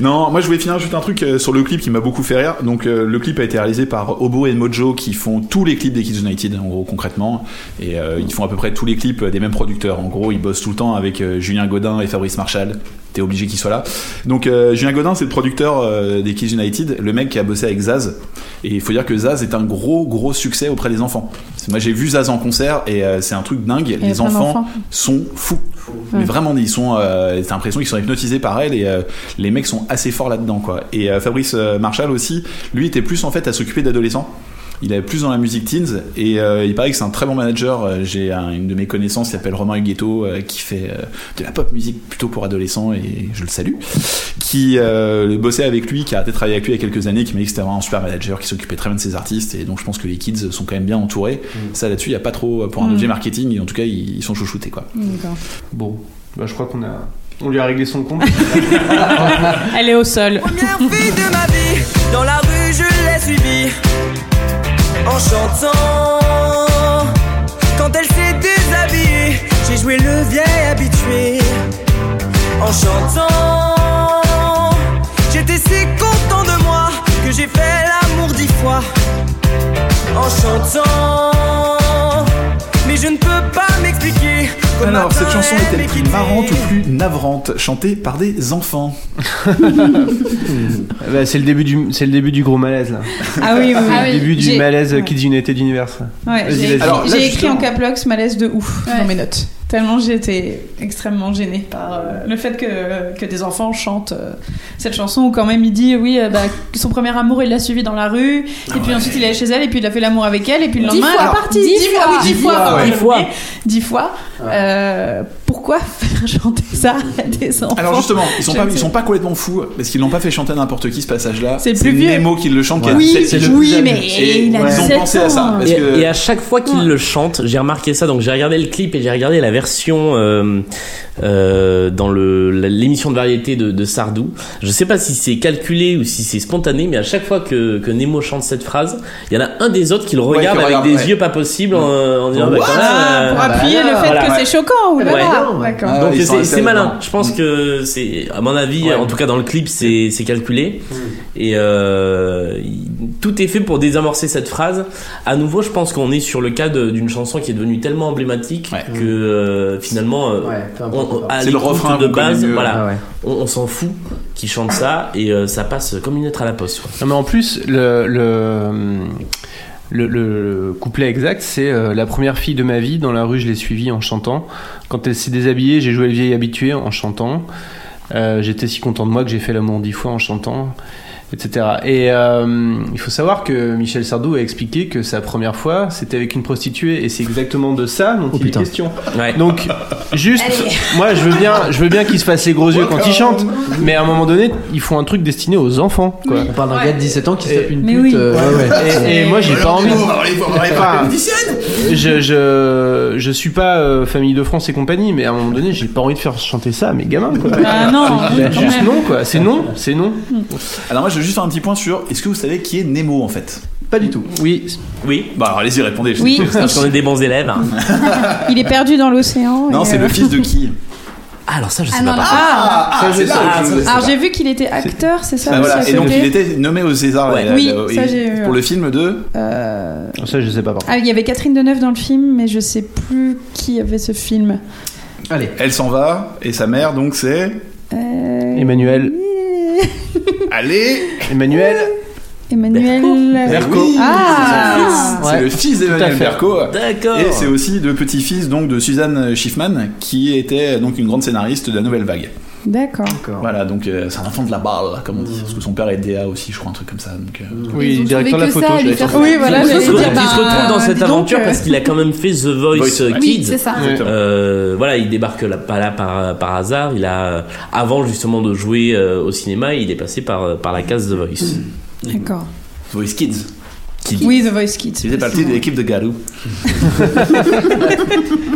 Non, moi je voulais finir juste un truc euh, sur le clip qui m'a beaucoup fait rire. Donc euh, le clip a été réalisé par Obo et Mojo qui font tous les clips des Kids United en gros concrètement et euh, ils font à peu près tous les clips des mêmes producteurs. En gros, ils bossent tout le temps avec Julien Godin et Fabrice Marshall. T'es obligé qu'ils soient là. Donc euh, Julien Godin, c'est le producteur euh, des Kids United, le mec qui a bossé avec Zaz. Et il faut dire que Zaz est un gros gros succès auprès des enfants. Moi j'ai vu Zaz en concert et euh, c'est un truc dingue. Les enfants sont fous. Mais vraiment, ils sont. T'as l'impression qu'ils sont hypnotisés par elle et les mecs sont assez forts là-dedans, quoi. Et Fabrice Marshall aussi, lui était plus en fait à s'occuper d'adolescents. Il est plus dans la musique teens et euh, il paraît que c'est un très bon manager. Euh, J'ai un- une de mes connaissances qui s'appelle Romain Huguetto euh, qui fait euh, de la pop musique plutôt pour adolescents et je le salue. Qui euh, bossait avec lui, qui a arrêté de travailler avec lui il y a quelques années, qui m'a dit que c'était vraiment un super manager, qui s'occupait très bien de ses artistes et donc je pense que les kids sont quand même bien entourés. Ça là-dessus, il y a pas trop pour un Mm. objet marketing. En tout cas, ils, ils sont chouchoutés quoi. D'accord. Bon, bah, je crois qu'on a. On lui a réglé son compte. [laughs] Elle est au sol. Première fille de ma vie, dans la rue je l'ai suivie en chantant. Quand elle s'est déshabillée, j'ai joué le vieil habitué en chantant. J'étais si content de moi que j'ai fait l'amour dix fois en chantant. Mais je ne peux pas m'expliquer Alors, cette chanson est-elle plus marrante ou plus navrante Chantée par des enfants? [laughs] Bah, c'est le début du c'est le début du gros malaise là. Ah oui, oui, oui. Ah Le oui. début du malaise ouais. Kids United Universe. Ouais, Vas-y, j'ai vas-y. Alors, là, j'ai écrit en caplox malaise de ouf Ouais. dans mes notes. Tellement j'étais extrêmement gênée par euh, le fait que, que des enfants chantent euh, cette chanson où quand même il dit oui euh, bah, son premier amour il l'a suivi dans la rue et puis ensuite il est allé chez elle et puis il a fait l'amour avec elle et puis le lendemain elle est partie Dix fois, fois. oui, dix Dix fois fois, ouais. fois. dix fois pourquoi faire chanter ça à des enfants Alors justement, ils sont pas, ne ils sont pas complètement fous parce qu'ils l'ont pas fait chanter n'importe qui ce passage-là. C'est le plus vieux. Nemo qui le chante. qui a oui, 17 piges. oui mais Et il a ils ont 17 pensé à ça. Et, à chaque fois qu'il le chante, j'ai remarqué ça. Donc j'ai regardé le clip et j'ai regardé la version euh, euh, dans le l'émission de variété de, de Sardou. Je sais pas si c'est calculé ou si c'est spontané, mais à chaque fois que, que Nemo chante cette phrase, il y en a un des autres qui le Ouais, regarde qui avec des ouais. yeux pas possibles en, en disant bah, quand même, Ah, euh, pour Ah bah appuyer le alors. fait Voilà, que ouais. c'est choquant ou là. Ah, Donc c'est malin. Je pense que c'est, à mon avis, Ouais. en tout cas dans le clip, c'est c'est calculé et euh, il- tout est fait pour désamorcer cette phrase. À nouveau, je pense qu'on est sur le cas d'une chanson qui est devenue tellement emblématique Ouais. que euh, finalement, euh, Ouais, on- on- à C'est le refrain de base, voilà, Ah ouais. on, on s'en fout qui chante ça et euh, ça passe comme une lettre à la poste. quoi. Non, mais en plus, le, le, le, le couplet exact, c'est euh, la première fille de ma vie, dans la rue, je l'ai suivie en chantant. Quand elle s'est déshabillée, j'ai joué le vieil habitué en chantant. Euh, J'étais si content de moi que j'ai fait l'amour dix fois en chantant, etc. Et euh, il faut savoir que Michel Sardou a expliqué que sa première fois, c'était avec une prostituée, et c'est exactement de ça dont Oh, il est putain. question. Ouais. Donc, juste, moi, je veux bien, je veux bien qu'il se fasse les gros yeux quand il chante, mais à un moment donné, il faut un truc destiné aux enfants, quoi. On parle d'un gars de 17 ans qui se tape une pute. oui. euh, ouais, ouais. Et, et moi, j'ai pas envie. Musicienne. Je, je, je suis pas euh, famille de France et compagnie, mais à un moment donné, j'ai pas envie de faire chanter ça à mes gamins, quoi. Ah non, quand juste non, quoi. C'est non, c'est non. Alors moi, je veux juste faire un petit point sur. Est-ce que vous savez qui est Nemo en fait? Pas du tout. Oui. Oui? Bah alors allez-y, répondez. je Oui. Parce qu'on est des bons élèves. hein. Il est perdu dans l'océan. Non, c'est euh, le fils de qui? [laughs] Ah, alors ça, je sais Ah pas. non. Ah, Ah, c'est ça. Ah, je- ça, je alors j'ai vu qu'il était acteur, c'est ça Ah, aussi, à Et donc il était nommé au César. Ouais. Oui, euh, ça, il- j'ai vu, Pour le film de. Euh, Ça, je sais pas. Ah, il y avait Catherine Deneuve dans le film, mais je sais plus qui avait ce film. Allez. Elle s'en va et sa mère donc c'est. Euh... Emmanuel. [laughs] Allez Emmanuel. Emmanuel. Berco. Oui, Ah. C'est Ouais. le fils d'Emmanuel. Berco. D'accord. Et c'est aussi le petit-fils donc de Suzanne Schiffman qui était donc une grande scénariste de la Nouvelle Vague. D'accord. Voilà, donc euh, c'est un enfant de la balle, comme on dit, parce que son père est DA aussi, je crois, un truc comme ça. Donc, euh, Oui, directeur de la photo. ça, faire. Oui, voilà, Il j'allais se, dire, il se bah, retrouve dans cette aventure euh, parce qu'il a quand même fait The Voice, Voice. Oui, Kids. c'est ça. Exactement. Euh, voilà, il débarque là, pas là par, par hasard. Il a, avant justement de jouer euh, au cinéma, il est passé par, par la case The Voice. D'accord. Voice Kids. Oui, The Voice Kids. Il faisait partie de l'équipe de Garou. [laughs]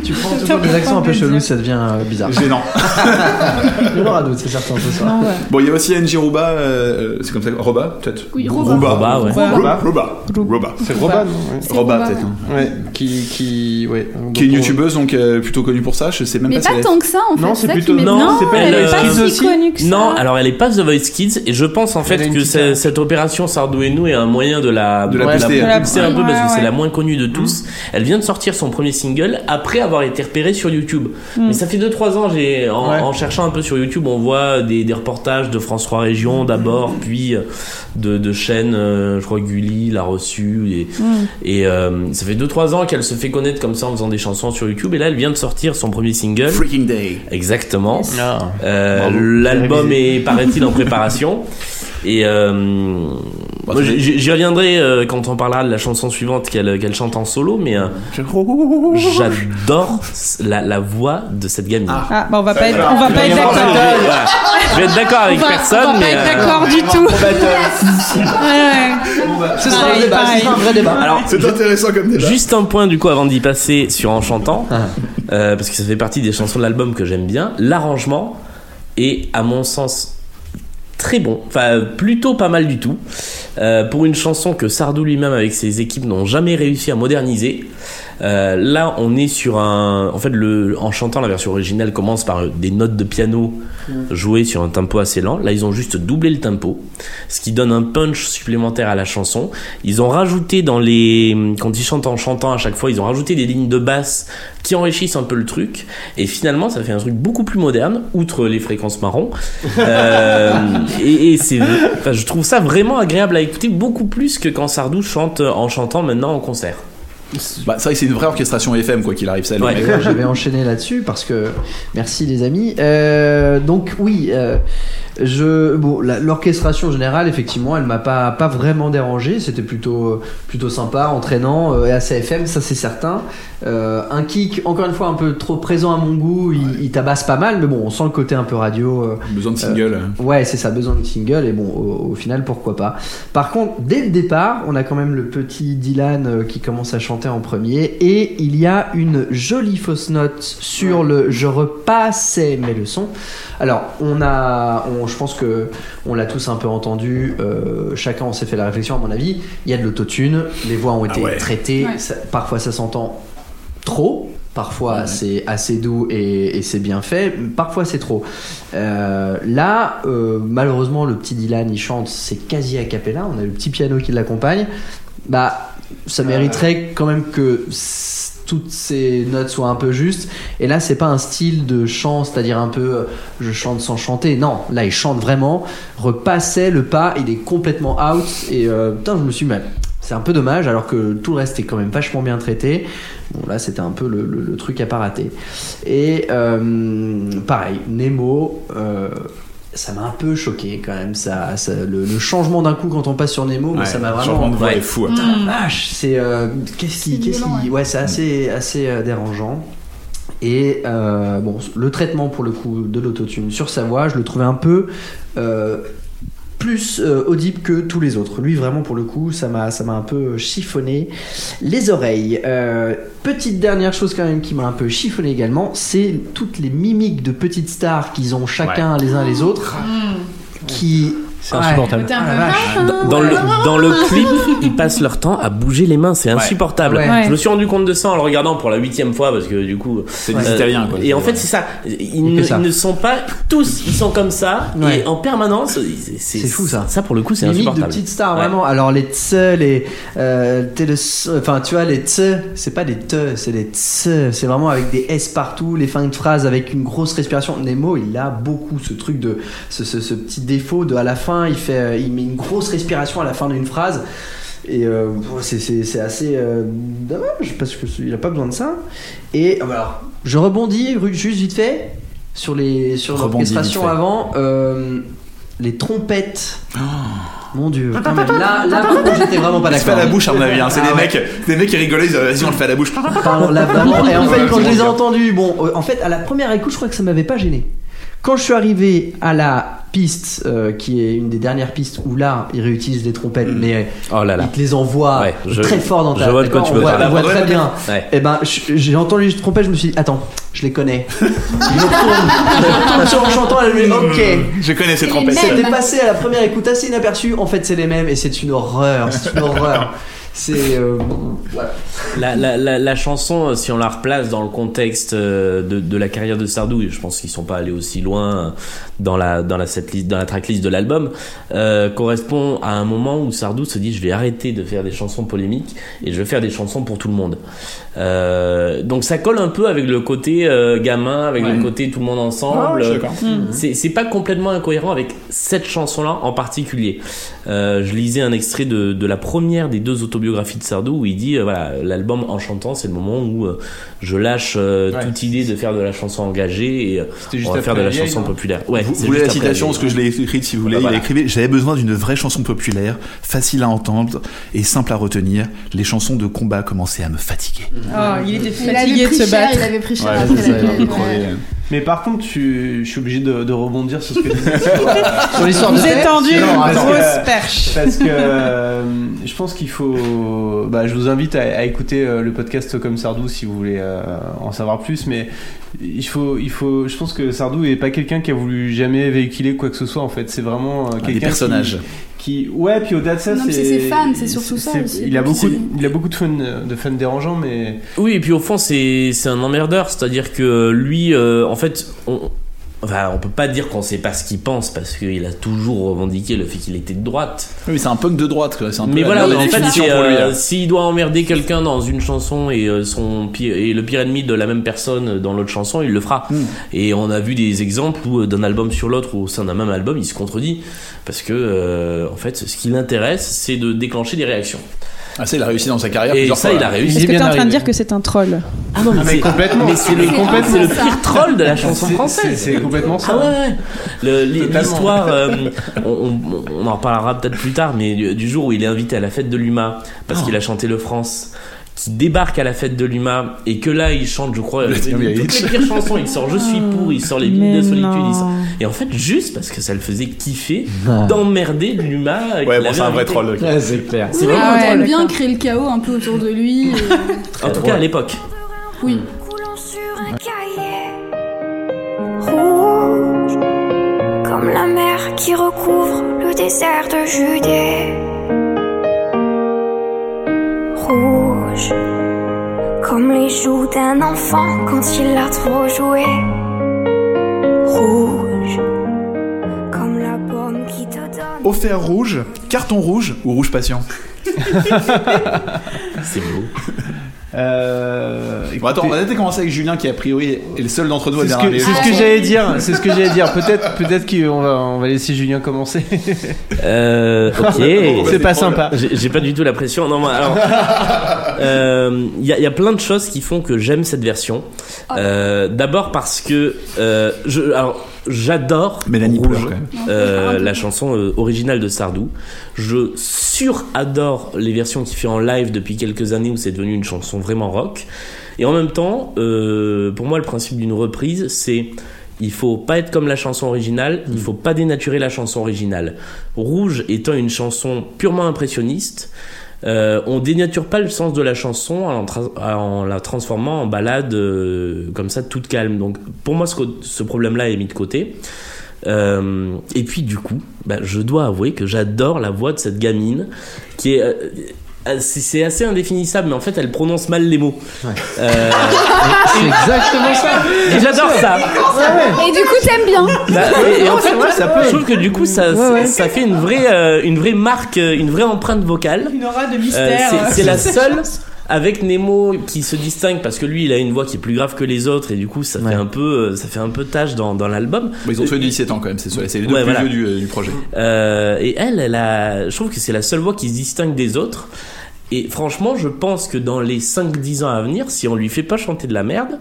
Tu prends toujours des accents un peu chelous, ça devient euh, bizarre. Gênant. [laughs] Il y en aura d'autres, c'est certain ce soir. Ouais. Bon, il y a aussi NJ Roba, euh, c'est comme ça, Roba, peut-être Oui, Roba. Roba, Roba, ouais. Roba, Roba, Roba. C'est Robin, non ouais. Roba, Roba, peut-être. ouais. hein. Ouais, qui, qui, ouais. Qui est une youtubeuse, donc euh, plutôt connue pour ça, je sais même Mais pas si pas elle est- tant que ça en fait. Non, c'est plutôt- Non, c'est pas elle une est pas Kids si aussi connue que ça. Non, alors elle est pas The Voice Kids et je pense en fait que cette opération Sardou et nous est un moyen de la De. La pousser un peu parce que Ouais, c'est la moins connue de tous. Elle vient de sortir son premier single après avoir été repérée sur YouTube. Mais ça fait 2-3 ans, j'ai en, Ouais. en cherchant un peu sur YouTube, on voit des, des reportages de France 3 Région d'abord, puis euh, de, de chaînes, euh, je crois Gulli l'a reçu et, et euh, ça fait 2-3 ans qu'elle se fait connaître comme ça en faisant des chansons sur YouTube et là elle vient de sortir son premier single. Freaking Day. Exactement. Ah. Euh. L'album est, paraît-il, en préparation. [laughs] Et euh, moi, j'y reviendrai euh, quand on parlera de la chanson suivante qu'elle qu'elle chante en solo, mais euh, j'adore la, la voix de cette gamine. Ah, bah on va pas être, on va pas être d'accord. Voilà. Je vais être d'accord avec personne, on va pas être euh, d'accord du tout. Ouais, ouais. Ce sera un Pareil, débat, ce pareil. sera un vrai débat. alors C'est intéressant comme débat. Juste un point du coup avant d'y passer sur En chantant, Ah. euh, parce que ça fait partie des chansons de l'album que j'aime bien. L'arrangement est à mon sens très bon, enfin plutôt pas mal du tout. Euh, pour une chanson que Sardou lui-même avec ses équipes n'ont jamais réussi à moderniser. Euh, là, on est sur un. En fait, le, en chantant, la version originale commence par des notes de piano jouées sur un tempo assez lent. Là, ils ont juste doublé le tempo, ce qui donne un punch supplémentaire à la chanson. Ils ont rajouté dans les. Quand ils chantent en chantant à chaque fois, ils ont rajouté des lignes de basse qui enrichissent un peu le truc. Et finalement, ça fait un truc beaucoup plus moderne, outre les fréquences marron. [laughs] Euh, et et c'est. Enfin, je trouve ça vraiment agréable à écouter, beaucoup plus que quand Sardou chante en chantant maintenant en concert. Bah, c'est vrai que c'est une vraie orchestration FM, quoi qu'il arrive, ça. le Ouais. je vais enchaîner là-dessus parce que merci les amis. Euh, donc oui, euh, je bon l'orchestration générale effectivement, elle m'a pas pas vraiment dérangé. C'était plutôt plutôt sympa, entraînant euh, et assez FM, ça c'est certain. Euh, un kick encore une fois un peu trop présent à mon goût, il, il tabasse pas mal, mais bon, on sent le côté un peu radio. euh, Besoin de single. Ouais, c'est ça, besoin de single, et bon, au, au final, pourquoi pas. Par contre, dès le départ, on a quand même le petit Dylan euh, qui commence à chanter en premier, et il y a une jolie fausse note sur le je repassais mes leçons. Alors, on a, on, je pense que on l'a tous un peu entendu, euh, chacun on s'est fait la réflexion, à mon avis, il y a de l'autotune, les voix ont été ouais. traitées, Ouais. ça- parfois ça s'entend trop. Parfois c'est assez doux et, et c'est bien fait, parfois c'est trop. Euh, là, euh, malheureusement, le petit Dylan il chante, c'est quasi a cappella, on a le petit piano qui l'accompagne. Bah, ça mériterait quand même que toutes ces notes soient un peu justes. Et là, c'est pas un style de chant, c'est-à-dire un peu euh, je chante sans chanter. Non, là il chante vraiment, repassait le pas, il est complètement out. Et euh, putain, je me suis mais c'est un peu dommage, alors que tout le reste est quand même vachement bien traité. Bon, là, c'était un peu le truc à pas rater. Et euh, pareil, Nemo. Ça m'a un peu choqué quand même, ça, ça- le, le changement d'un coup quand on passe sur Nemo, Ouais, ça m'a le vraiment. changement de voix Ouais. est fou. hein. Putain, la vache, c'est euh, qu'est-ce qui, qu'est-ce qui, ouais, c'est assez, assez euh, dérangeant. Et euh, bon, le traitement pour le coup de l'autotune sur sa voix, je le trouvais un peu euh, plus euh, audible que tous les autres. Lui, vraiment, pour le coup, ça m'a, ça m'a un peu chiffonné les oreilles. Euh, petite dernière chose quand même qui m'a un peu chiffonné également, c'est toutes les mimiques de petites stars qu'ils ont chacun les uns les autres, qui C'est insupportable. Ah, vache. Dans, le, dans le clip, ils passent leur temps à bouger les mains, c'est insupportable. Ouais. Ouais. Je me suis rendu compte de ça en le regardant pour la huitième fois parce que du coup. C'est des Italiens, quoi. Et en fait, c'est ça. Ils, ne, ça. ils ne sont pas tous, ils sont comme ça Ouais. et en permanence. C'est fou, ça. Ça pour le coup, c'est Limite de insupportable. petites stars Ouais. vraiment alors les tse les euh, enfin tu vois les tse c'est pas des te c'est des tse c'est vraiment avec des s partout les fins de phrases avec une grosse respiration Nemo il a beaucoup ce truc de ce, ce, ce petit défaut de à la fin il fait euh, il met une grosse respiration à la fin d'une phrase et euh, c'est- c'est c'est assez euh, dommage parce que il a pas besoin de ça et euh, alors je rebondis juste vite fait sur les sur l'orchestration avant euh, les trompettes mon dieu. Là, là j'étais vraiment pas C'est d'accord. pas à la bouche, à mon avis. hein. C'est Ah des ouais. mecs, des mecs qui rigolaient, ils disaient, vas-y, on le fait à la bouche. Pardon, là vraiment. Et en fait, quand c'est je les ai entendus, bon, euh, en fait, à la première écoute, je crois que ça m'avait pas gêné. Quand je suis arrivé à la piste, euh, qui est une des dernières pistes où là, ils réutilisent les trompettes, mais Oh là là. ils te les envoient Ouais, je- très fort dans ta je vois de quoi tu on veux voit, on très bien. Ouais. Et ben, je- j'ai entendu les trompettes, je me suis dit, attends, je les connais. [laughs] Je retourne, je retourne sur en chantant, me dis, ok. Je connais ces Et trompettes. C'était passé à la première écoute assez inaperçu. En fait, c'est les mêmes et c'est une horreur. C'est une horreur. [laughs] C'est euh, voilà. La, la, la, la chanson, euh, si on la replace dans le contexte euh, de, de la carrière de Sardou, et je pense qu'ils sont pas allés aussi loin dans la dans la setlist, dans la tracklist de l'album, euh, correspond à un moment où Sardou se dit je vais arrêter de faire des chansons polémiques et je vais faire des chansons pour tout le monde. Euh, donc ça colle un peu avec le côté euh, gamin, avec Ouais. le côté tout le monde ensemble. c'est pas complètement incohérent avec cette chanson-là en particulier. Euh, je lisais un extrait de, de la première des deux autobiographies de Sardou où il dit euh, voilà l'album en chantant c'est le moment où euh, je lâche euh, Ouais. toute idée de faire de la chanson engagée et euh, C'était juste on va faire de la vieille, chanson non populaire. Ouais, Vous voulez la citation, vieille. ce que je l'ai écrite si vous voulez. Bah, voilà. Il écrivait J'avais besoin d'une vraie chanson populaire, facile à entendre et simple à retenir. Les chansons de combat commençaient à me fatiguer. Oh, il était Il avait fatigué de pris se cher, battre. il avait pris cher Ouais, il ouais. Mais par contre, tu- je suis obligé de, de rebondir sur ce que tu disais [laughs] sur, l'histoire de Vous tendu, attends. grosse perche. Parce que euh, je pense qu'il faut. Bah, je vous invite à, à écouter le podcast comme Sardou si vous voulez en savoir plus. Mais il faut, il faut. Je pense que Sardou est pas quelqu'un qui a voulu jamais véhiculer quoi que ce soit en fait. C'est vraiment euh, Ah, des quelqu'un personnages. Qui, qui- ouais, puis au-delà de ça, Non, mais c'est ses fans, c'est surtout ça aussi. Il a beaucoup, c'est- il a beaucoup de fans, de fans dérangeants, mais Oui, et puis au fond, c'est c'est un emmerdeur. C'est-à-dire que lui, euh, en fait, on, enfin, on peut pas dire qu'on sait pas ce qu'il pense parce qu'il a toujours revendiqué le fait qu'il était de droite. Oui, c'est un punk de droite, quoi. Un peu Mais voilà, en fait, euh, s'il doit emmerder quelqu'un dans une chanson et euh, son pire, et le pire ennemi de la même personne dans l'autre chanson, il le fera. Hmm. Et on a vu des exemples où euh, d'un album sur l'autre ou au sein d'un même album, il se contredit parce que euh, en fait, ce qui l'intéresse, c'est de déclencher des réactions. Ah, ça, il a réussi dans sa carrière. Et ça, fois, il a réussi. Est-ce que t'es en train de dire que c'est un troll Ah non, mais, complètement. Mais c'est le, complètement- pire troll de la chanson française. c'est- complètement ça. Ah ouais. L'histoire, euh, on, en reparlera peut-être plus tard, mais du, du jour où il est invité à la fête de l'UMA parce qu'il a chanté le France. Qui débarque à la fête de l'UMA et que là il chante, je crois, toutes les pires chansons. Il sort Je suis pour, il sort Les Mais de solitude. non. il sort- Et en fait, juste parce que ça le faisait kiffer Ah. d'emmerder l'UMA. Ouais, bon, c'est un vrai troll. Ouais, c'est clair. C'est Oui, vraiment Ah ouais, troll. aime bien créer le chaos un peu autour de lui. [laughs] et- En tout cas, à l'époque. Oui. coulant sur un cahier rouge, comme la mer qui recouvre le désert de Judée. Rouge, comme les joues d'un enfant quand il a trop joué. Rouge, comme la pomme qui te donne. Au fer rouge, carton rouge ou rouge patient? [laughs] C'est beau. Euh, Bon, attends, on va peut-être commencer avec Julien qui, a priori, est le seul d'entre nous à c'est ce que, ce que j'allais dire. C'est ce que j'allais dire. [laughs] Peut-être, peut-être qu'on va, on va laisser Julien commencer. Euh, [laughs] ok. c'est pas sympa. J'ai pas du tout la pression. Non, alors, [laughs] euh, il y, a, il y a plein de choses qui font que j'aime cette version. Euh, D'abord parce que euh, je, alors, j'adore Rouge, euh, la chanson euh, originale de Sardou. Je sur-adore les versions qu'il fait en live depuis quelques années où c'est devenu une chanson vraiment rock. Et en même temps, euh, pour moi, le principe d'une reprise, c'est il faut pas être comme la chanson originale, il faut pas dénaturer la chanson originale. Rouge étant une chanson purement impressionniste, euh, on dénature pas le sens de la chanson en, la transformant en balade euh, comme ça toute calme. Donc pour moi ce, ce problème-là est mis de côté. Euh, et puis du coup, bah, je dois avouer que j'adore la voix de cette gamine qui est euh, c'est c'est assez indéfinissable, mais en fait, elle prononce mal les mots. Euh, [laughs] C'est exactement ça. et j'adore ça. Et du coup, t'aimes bien. Bah, et, et en fait, vrai, ça peut. je trouve que du coup, ça, ça fait une vraie, euh, une vraie marque, euh, une vraie empreinte vocale. Une aura de Euh, mystère. c'est- c'est la [laughs] seule avec Nemo qui se distingue parce que lui, il a une voix qui est plus grave que les autres et du coup, ça fait un peu, euh, ça fait un peu tâche dans, dans l'album. Bon, ils ont fait 17 ans quand même, c'est ça, c'est les deux Ouais, plus voilà. vieux du, du projet. Euh, et elle, elle a, je trouve que c'est la seule voix qui se distingue des autres. Et franchement, je pense que dans les 5-10 ans à venir, si on lui fait pas chanter de la merde,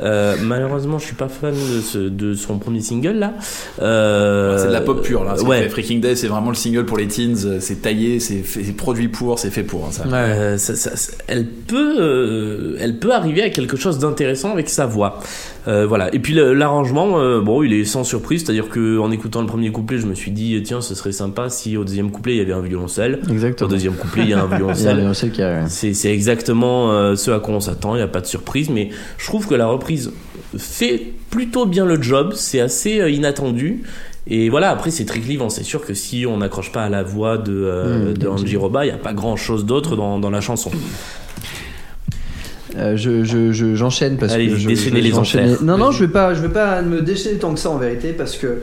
euh, malheureusement, je suis pas fan de, ce- de son premier single là. Euh, C'est de la pop pure là. Ouais. Freaking Day, c'est vraiment le single pour les teens. euh, C'est taillé, c'est produit pour, c'est fait pour. hein, ça. Euh, ça- ça- ça- elle peut, euh, elle peut arriver à quelque chose d'intéressant avec sa voix. Euh, voilà. Et puis l'arrangement, euh, bon, il est sans surprise, c'est-à-dire que en écoutant le premier couplet, je me suis dit tiens, ce serait sympa si au deuxième couplet il y avait un violoncelle. Au Exactement. deuxième couplet, il y a un [laughs] violoncelle. a- C'est exactement euh, ce à quoi on s'attend, il n'y a pas de surprise, mais je trouve que la reprise fait plutôt bien le job, c'est assez inattendu. Et voilà, après c'est très clivant, c'est sûr que si on n'accroche pas à la voix de, euh, Mmh, de Angie. Roba, il n'y a pas grand chose d'autre dans, dans la chanson. Euh, je, je, je- j'enchaîne parce Allez, que je, je- les enchaîner. Non, non, je vais pas, je vais pas me déchaîner tant que ça en vérité parce que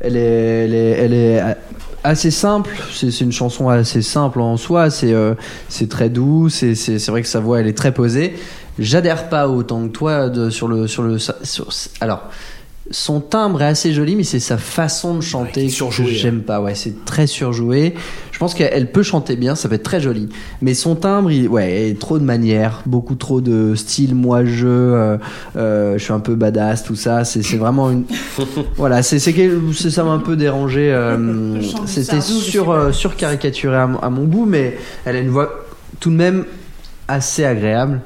elle est, elle est, elle est assez simple. C'est, c'est une chanson assez simple en soi. C'est, euh, c'est très doux. C'est, c'est, c'est vrai que sa voix, elle est très posée. J'adhère pas autant que toi de, sur le, sur le, sur, alors. Son timbre est assez joli, mais c'est sa façon de chanter que surjoué, j'aime pas. Ouais, c'est très surjoué. Je pense qu'elle elle peut chanter bien, ça va être très joli. Mais son timbre, il, ouais, trop de manières, beaucoup trop de style. Moi, je, euh, euh, je suis un peu badass, tout ça. C'est vraiment une. [laughs] voilà, c'est ça m'a un peu dérangé. euh, C'était sur euh, surcaricaturé à, mon- à mon goût, mais elle a une voix tout de même assez agréable.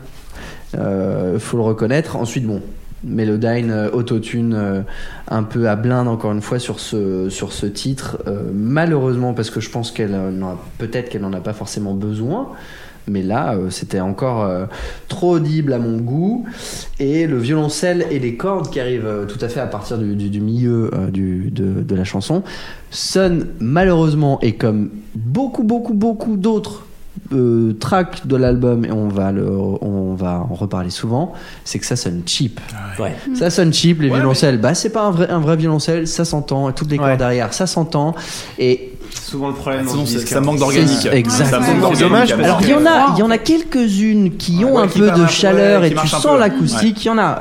Euh, faut le reconnaître. Ensuite, bon, Melodyne, euh, autotune, euh, un peu à blinde encore une fois sur ce, titre. Euh, malheureusement, parce que je pense qu'elle peut-être qu'elle n'en a pas forcément besoin. Mais là, c'était encore trop audible à mon goût. Et le violoncelle et les cordes qui arrivent tout à fait à partir du, milieu de la chanson sonnent malheureusement, et comme beaucoup, beaucoup, beaucoup d'autres euh, tracks de l'album, et on va, le, on va en reparler souvent, c'est que ça sonne cheap. Ouais. Ça sonne cheap, les Ouais, violoncelles. Bah, c'est pas un vrai, un vrai violoncelle, ça s'entend. Toutes les cordes derrière, ça s'entend. Et Souvent le problème. dans Sinon, ce ça- disque, ça manque d'organique. Exactement. Ça manque d'organique. Dommage, Alors, il y en a, il y en a quelques-unes qui Ouais, ont ouais, un qui peu de chaleur ouais, et tu sens l'acoustique. Il y en a.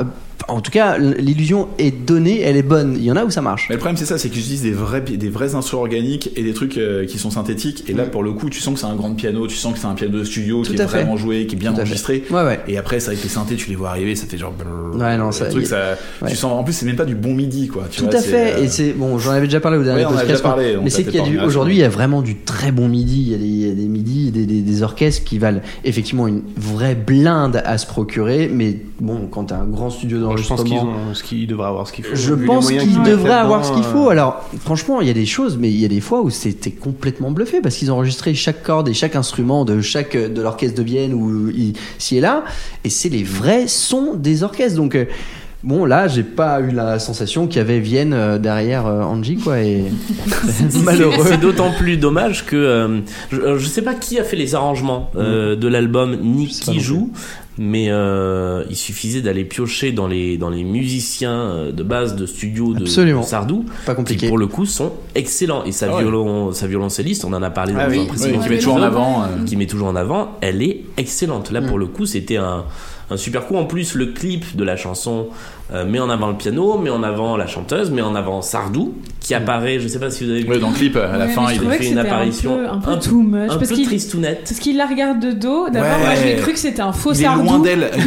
En tout cas, l'illusion est donnée, elle est bonne. Il y en a où ça marche. Mais le problème c'est ça, c'est qu'ils utilisent des vrais, des vrais instruments organiques et des trucs euh, qui sont synthétiques. Et là, pour le coup, tu sens que c'est un grand piano, tu sens que c'est un piano de studio Tout qui est fait. vraiment joué, qui est bien Tout enregistré. Ouais, ouais. Et après, c'est avec les synthés, tu les vois arriver, ça fait genre. Ouais, non, ça- truc, ça, tu sens. En plus, c'est même pas du bon midi, quoi. Tu Tout vois, à fait. euh, Et c'est bon, j'en avais déjà parlé au dernier podcast. déjà parlé, on mais c'est qu'il y a du aujourd'hui, il y a vraiment du très bon midi. Il y a des, midis, des orchestres qui valent effectivement une vraie blinde à se procurer. Mais bon, quand t'as un grand studio Je pense qu'ils d'enregistrement. ont ce qu'ils devraient avoir ce qu'il faut. Je pense qu'ils devraient avoir ce qu'il faut. euh, Alors, franchement, il y a des choses, mais il y a des fois où c'était complètement bluffé parce qu'ils ont enregistré chaque corde et chaque instrument de chaque de l'orchestre de Vienne ou ici et là, et c'est les vrais sons des orchestres. Donc euh, Bon, là, j'ai pas eu la sensation qu'il y avait Vienne euh, derrière euh, Angie, quoi, et [laughs] malheureux. C'est d'autant plus dommage que euh, je, je sais pas qui a fait les arrangements euh, de l'album ni qui joue, mais euh, il suffisait d'aller piocher dans les dans les musiciens de base de studio de, Sardou, Pas compliqué. qui pour le coup sont excellents. Et sa Ah ouais. violon, sa violoncelliste, on en a parlé Ah dans oui, un précédent oui, qui met toujours en avant, euh. qui met toujours en avant, elle est excellente. Là pour le coup, c'était un un super coup. En plus, le clip de la chanson euh, met en avant le piano, met en avant la chanteuse, met en avant Sardou, qui apparaît, je sais pas si vous avez vu. Ouais, dans le clip, à la Ouais, fin, il fait une apparition un peu, un peu un too much. un parce peu tristounette. parce qu'il la regarde de dos. D'abord, Ouais. moi, j'ai cru que c'était un faux Il est sardou. loin d'elle. Il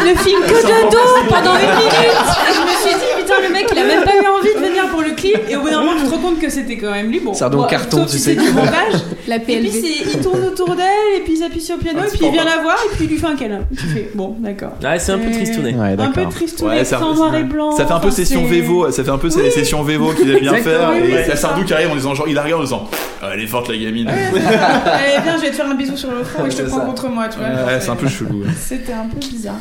ne filme que de dos pendant une minute. Et je me suis dit, putain, le mec, il a même pas eu envie de venir pour le clip. Et au bout d'un moment, tu te rends compte que c'était quand même lui. Bon, Sardou en bon, carton, sauf tu sais. du montage. [laughs] La Et puis, PLV. il tourne autour d'elle, et puis il s'appuie sur le piano, Un et puis il vient la voir, et puis il lui fait un câlin. Tu fais, bon, d'accord. Ouais, c'est un peu Et- tristounet. Ouais, Un peu tristounet, Ouais, ça, sans noir et blanc. ça fait un peu enfin, session c'est- Vevo, ça fait un peu ces sessions Vevo qu'il aime bien faire. et la c'est Sardou ça. qui arrive en disant genre, il regarde en disant Ah, Elle est forte la gamine. Allez, [laughs] viens, je vais te faire un bisou sur le front et je te prends ça. contre moi, tu vois. Ouais, c'est un peu chelou. ouais. C'était un peu bizarre.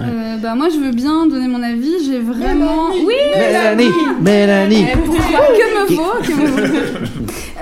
Euh, bah moi je veux bien donner mon avis. J'ai vraiment. Oui. Mélanie, Mélanie. Eh, pourquoi Que me vaut, que me vaut. [laughs]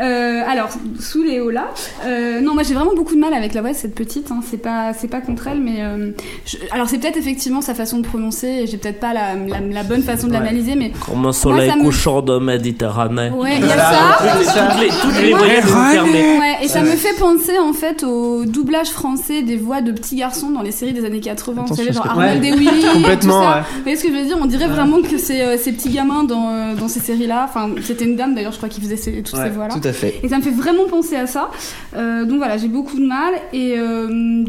Euh, alors sous Léo là. Euh, non moi j'ai vraiment beaucoup de mal avec la voix de cette petite. Hein. C'est pas c'est pas contre elle mais euh, je- alors c'est peut-être effectivement sa façon de prononcer. et J'ai peut-être pas la, la, la bonne façon de l'analyser mais Comme un soleil ça me- couchant de Méditerranée? ouais il y a ça. Toutes les, toutes les fermées. Ouais, et ça me fait penser en fait au doublage français des voix de petits garçons dans les séries des années 80, vous savez, genre Arnold et Willy. Complètement. Vous voyez ce que je veux dire? On dirait vraiment que c'est euh, ces petits gamins dans, euh, dans ces séries-là. Enfin, c'était une dame d'ailleurs, je crois, qui faisait ces- toutes ces voix-là. Tout à fait. Et ça me fait vraiment penser à ça. Euh, donc voilà, j'ai beaucoup de mal. Et euh,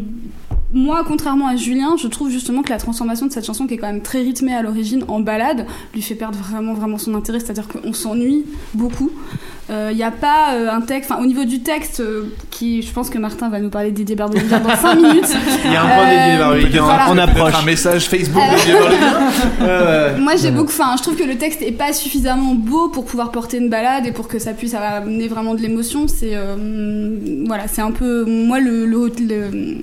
moi, contrairement à Julien, je trouve justement que la transformation de cette chanson, qui est quand même très rythmée à l'origine, en balade, lui fait perdre vraiment, vraiment son intérêt. C'est-à-dire qu'on s'ennuie beaucoup. Il n'y a pas euh, un texte, enfin au niveau du texte, euh, qui, je pense que Martin va nous parler d'Didier Barbelivien dans 5 minutes. Il y a un point Euh, dédié Barbelivien voilà. Peut-être approche. un message Facebook [laughs] Euh. Moi j'ai beaucoup, enfin je trouve que le texte est pas suffisamment beau pour pouvoir porter une balade et pour que ça puisse amener vraiment de l'émotion. C'est euh, voilà, c'est un peu moi le, le, le,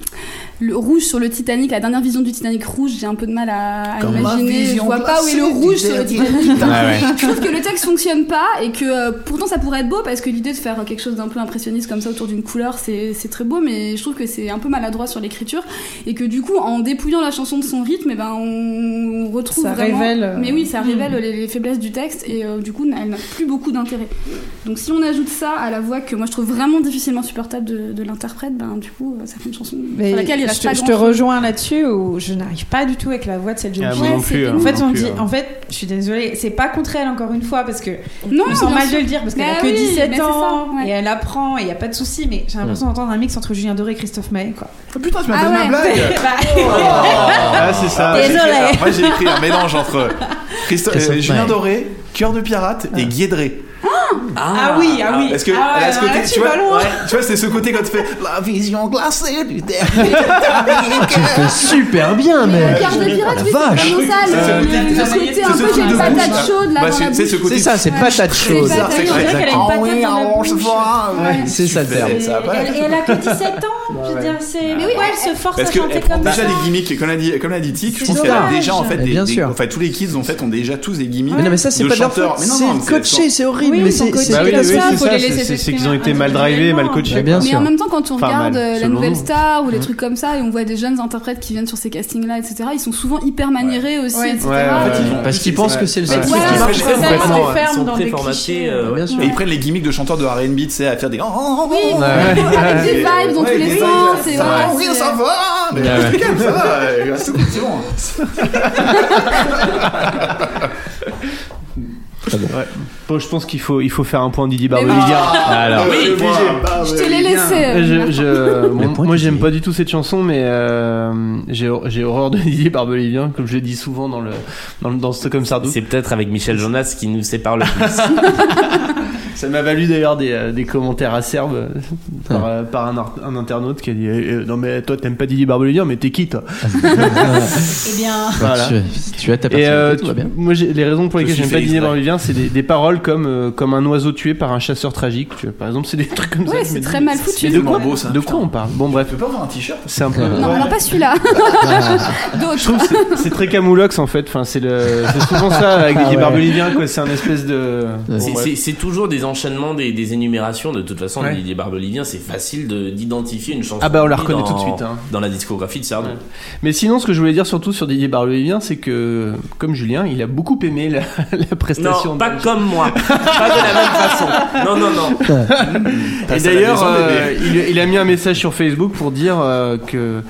le rouge sur le Titanic, la dernière vision du Titanic rouge, j'ai un peu de mal à, à imaginer. Je vois pas où est le rouge sur le. Titanic. [laughs] ouais. Je trouve que le texte fonctionne pas et que euh, pourtant ça pourrait être beau parce que l'idée de faire quelque chose d'un peu impressionniste comme ça autour d'une couleur c'est c'est très beau mais je trouve que c'est un peu maladroit sur l'écriture et que du coup en dépouillant la chanson de son rythme eh ben on retrouve Ça vraiment révèle, euh, mais oui ça hmm. révèle les, les faiblesses du texte et euh, du coup elle n'a plus beaucoup d'intérêt donc si on ajoute ça à la voix que moi je trouve vraiment difficilement supportable de, de l'interprète ben du coup ça fait une chanson Mais sur laquelle je, te, je rejoins là-dessus où je n'arrive pas du tout avec la voix de cette jeune Ah, fille. Ouais, hein, En fait, moi non on plus, dit, hein. en fait, je suis désolée, c'est pas contre elle encore une fois parce que non je me sens bien mal sûr. de le dire parce qu'elle Bah a que oui, 17 mais c'est ans ça, ouais. et elle apprend et il y a pas de souci, mais j'ai l'impression d'entendre un mix entre Julien Doré et Christophe Maé quoi. Oh, putain, tu m'as Ah fait ouais. ma blague [laughs] [laughs] Ah, c'est ça. Moi, j'ai Désolé. écrit- alors, Moi j'ai écrit un mélange entre Christophe euh, Julien. Doré, Cœur de pirate et Guédré. Ah, oui, ah oui. Parce que ah, elle a ce ouais, côté, là, tu vois, tu vois, c'est ce côté quand tu fais la vision glacée du dernier. Tu fais super bien, mais. Le quart de pirate, la oui, vache. c'est vraiment ça. C'est ce Le, côté- un peu, j'ai une patate chaude là c'est- ça, c'est patate chaude. C'est exact. qu'elle a une Ah patate on se voit. Ouais. C'est ça le terme. Et elle, a que 17 ans, veux dire, c'est. Mais oui, pourquoi elle- se force Parce à chanter comme déjà ça des gimmicks, comme l'a dit, comme l'a dit Tic, je pense qu'elle a déjà en fait des, sûr. enfin tous les kids en fait ont déjà tous des gimmicks. Mais non, mais ça, c'est pas non, C'est coaché, c'est horrible. Mais c'est c'est qu'ils ont été mal drivés, mal coachés. Mais en même temps, quand on regarde euh, la nouvelle star ou les trucs comme ça, et on voit des jeunes interprètes qui viennent sur ces castings-là, etc., ils sont souvent hyper maniérés aussi, etc. En fait, Parce qu'ils pensent que c'est le seul truc qui c'est marche. Complètement. Ils sont clichés. euh, sûr. Et ils prennent les gimmicks de chanteurs de R&B, tu sais, à faire des. Oui, avec des vibes dans tous les sens. Oui, c'est- ça va. Mais Ouais. calme, ça va. c'est bon. [laughs] Ouais. Bon, je pense qu'il faut, il faut faire un point Didier Mais Barbelivien. voilà. Alors. Oui, Je te l'ai laissé. euh, Je, Marc. je- bon, point moi j'aime dit. pas du tout cette chanson mais euh, j'ai j'ai horreur de [laughs] Didier Barbelivien comme je le dis souvent dans le dans, le- dans Stockholm Sardou C'est peut-être avec Michel Jonas qui nous sépare le plus. [laughs] ça m'a valu d'ailleurs des, euh, des commentaires acerbes euh, par, euh, par un, internaute qui a dit eh, eh, non mais toi t'aimes pas Didier Barbelivien mais t'es qui toi? Eh bien, Voilà. Tu, tu as ta Et euh, tout va bien. moi, les raisons pour Je lesquelles suis j'aime pas Didier. Barbelivien, c'est des, des paroles comme euh, comme un oiseau tué par un chasseur tragique. Tu vois, par exemple, c'est des trucs comme ça. Ouais, me c'est très mal foutu. De quoi, beau, ça, de quoi on parle? Bon, bref, Tu peux pas avoir un t-shirt c'est un peu. Non, ouais. alors pas celui-là. [laughs] [laughs] Je D'autres. trouve que c'est- très camoulox en fait. Enfin, c'est souvent ça avec Didier ouais. Barbelivien quoi. C'est un espèce de. C'est toujours des enchaînements, des, des énumérations. De toute façon, Ouais. Didier Barbelivien, c'est facile de- d'identifier une chanson. Ah bah, on la reconnaît dans- tout de suite, hein. Dans la discographie de Sardou. Ouais. Mais sinon, ce que je voulais dire surtout sur Didier Barbelivien, c'est que, comme Julien, il a beaucoup aimé la, [laughs] la prestation. Non, pas de- comme moi. pas de la même façon. Non, non, non. Et d'ailleurs, euh, il a mis un message sur Facebook pour dire euh, que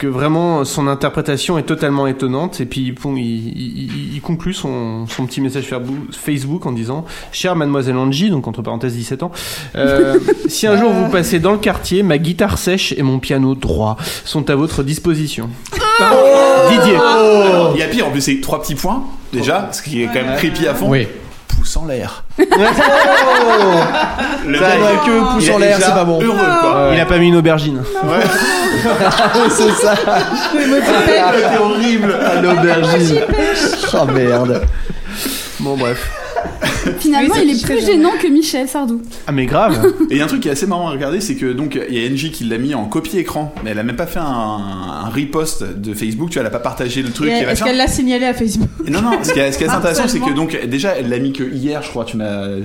que vraiment son interprétation est totalement étonnante. Et puis bon, il, il- il- il conclut son, son petit message Facebook en disant chère mademoiselle Angie donc entre parenthèses 17 ans euh, [laughs] si un jour vous passez dans le quartier ma guitare sèche et mon piano droit sont à votre disposition. Didier. Il y a pire, en plus, c'est trois petits points, déjà, ce qui est quand même creepy à fond. Oui. Pouce en l'air. [laughs] Oh Le Ça mec, va que pouce en l'air, c'est pas bon. Heureux, quoi. il a pas mis une aubergine [laughs] c'est ça. C'était horrible. À l'aubergine. Oh merde. bon bref [laughs] Finalement, Oui, il est plus gênant que Michel Sardou. ah mais grave [laughs] Et il y a un truc qui est assez marrant à regarder, c'est que donc il y a NJ qui l'a mis en copie-écran, mais elle a même pas fait un, un repost de Facebook, tu vois, elle a pas partagé le truc. Et et Est-ce qu'elle l'a signalé à Facebook Non, non, ce qui est, ce qui est assez [laughs] intéressant, c'est que donc déjà elle l'a mis que hier, je crois, tu m'as. euh,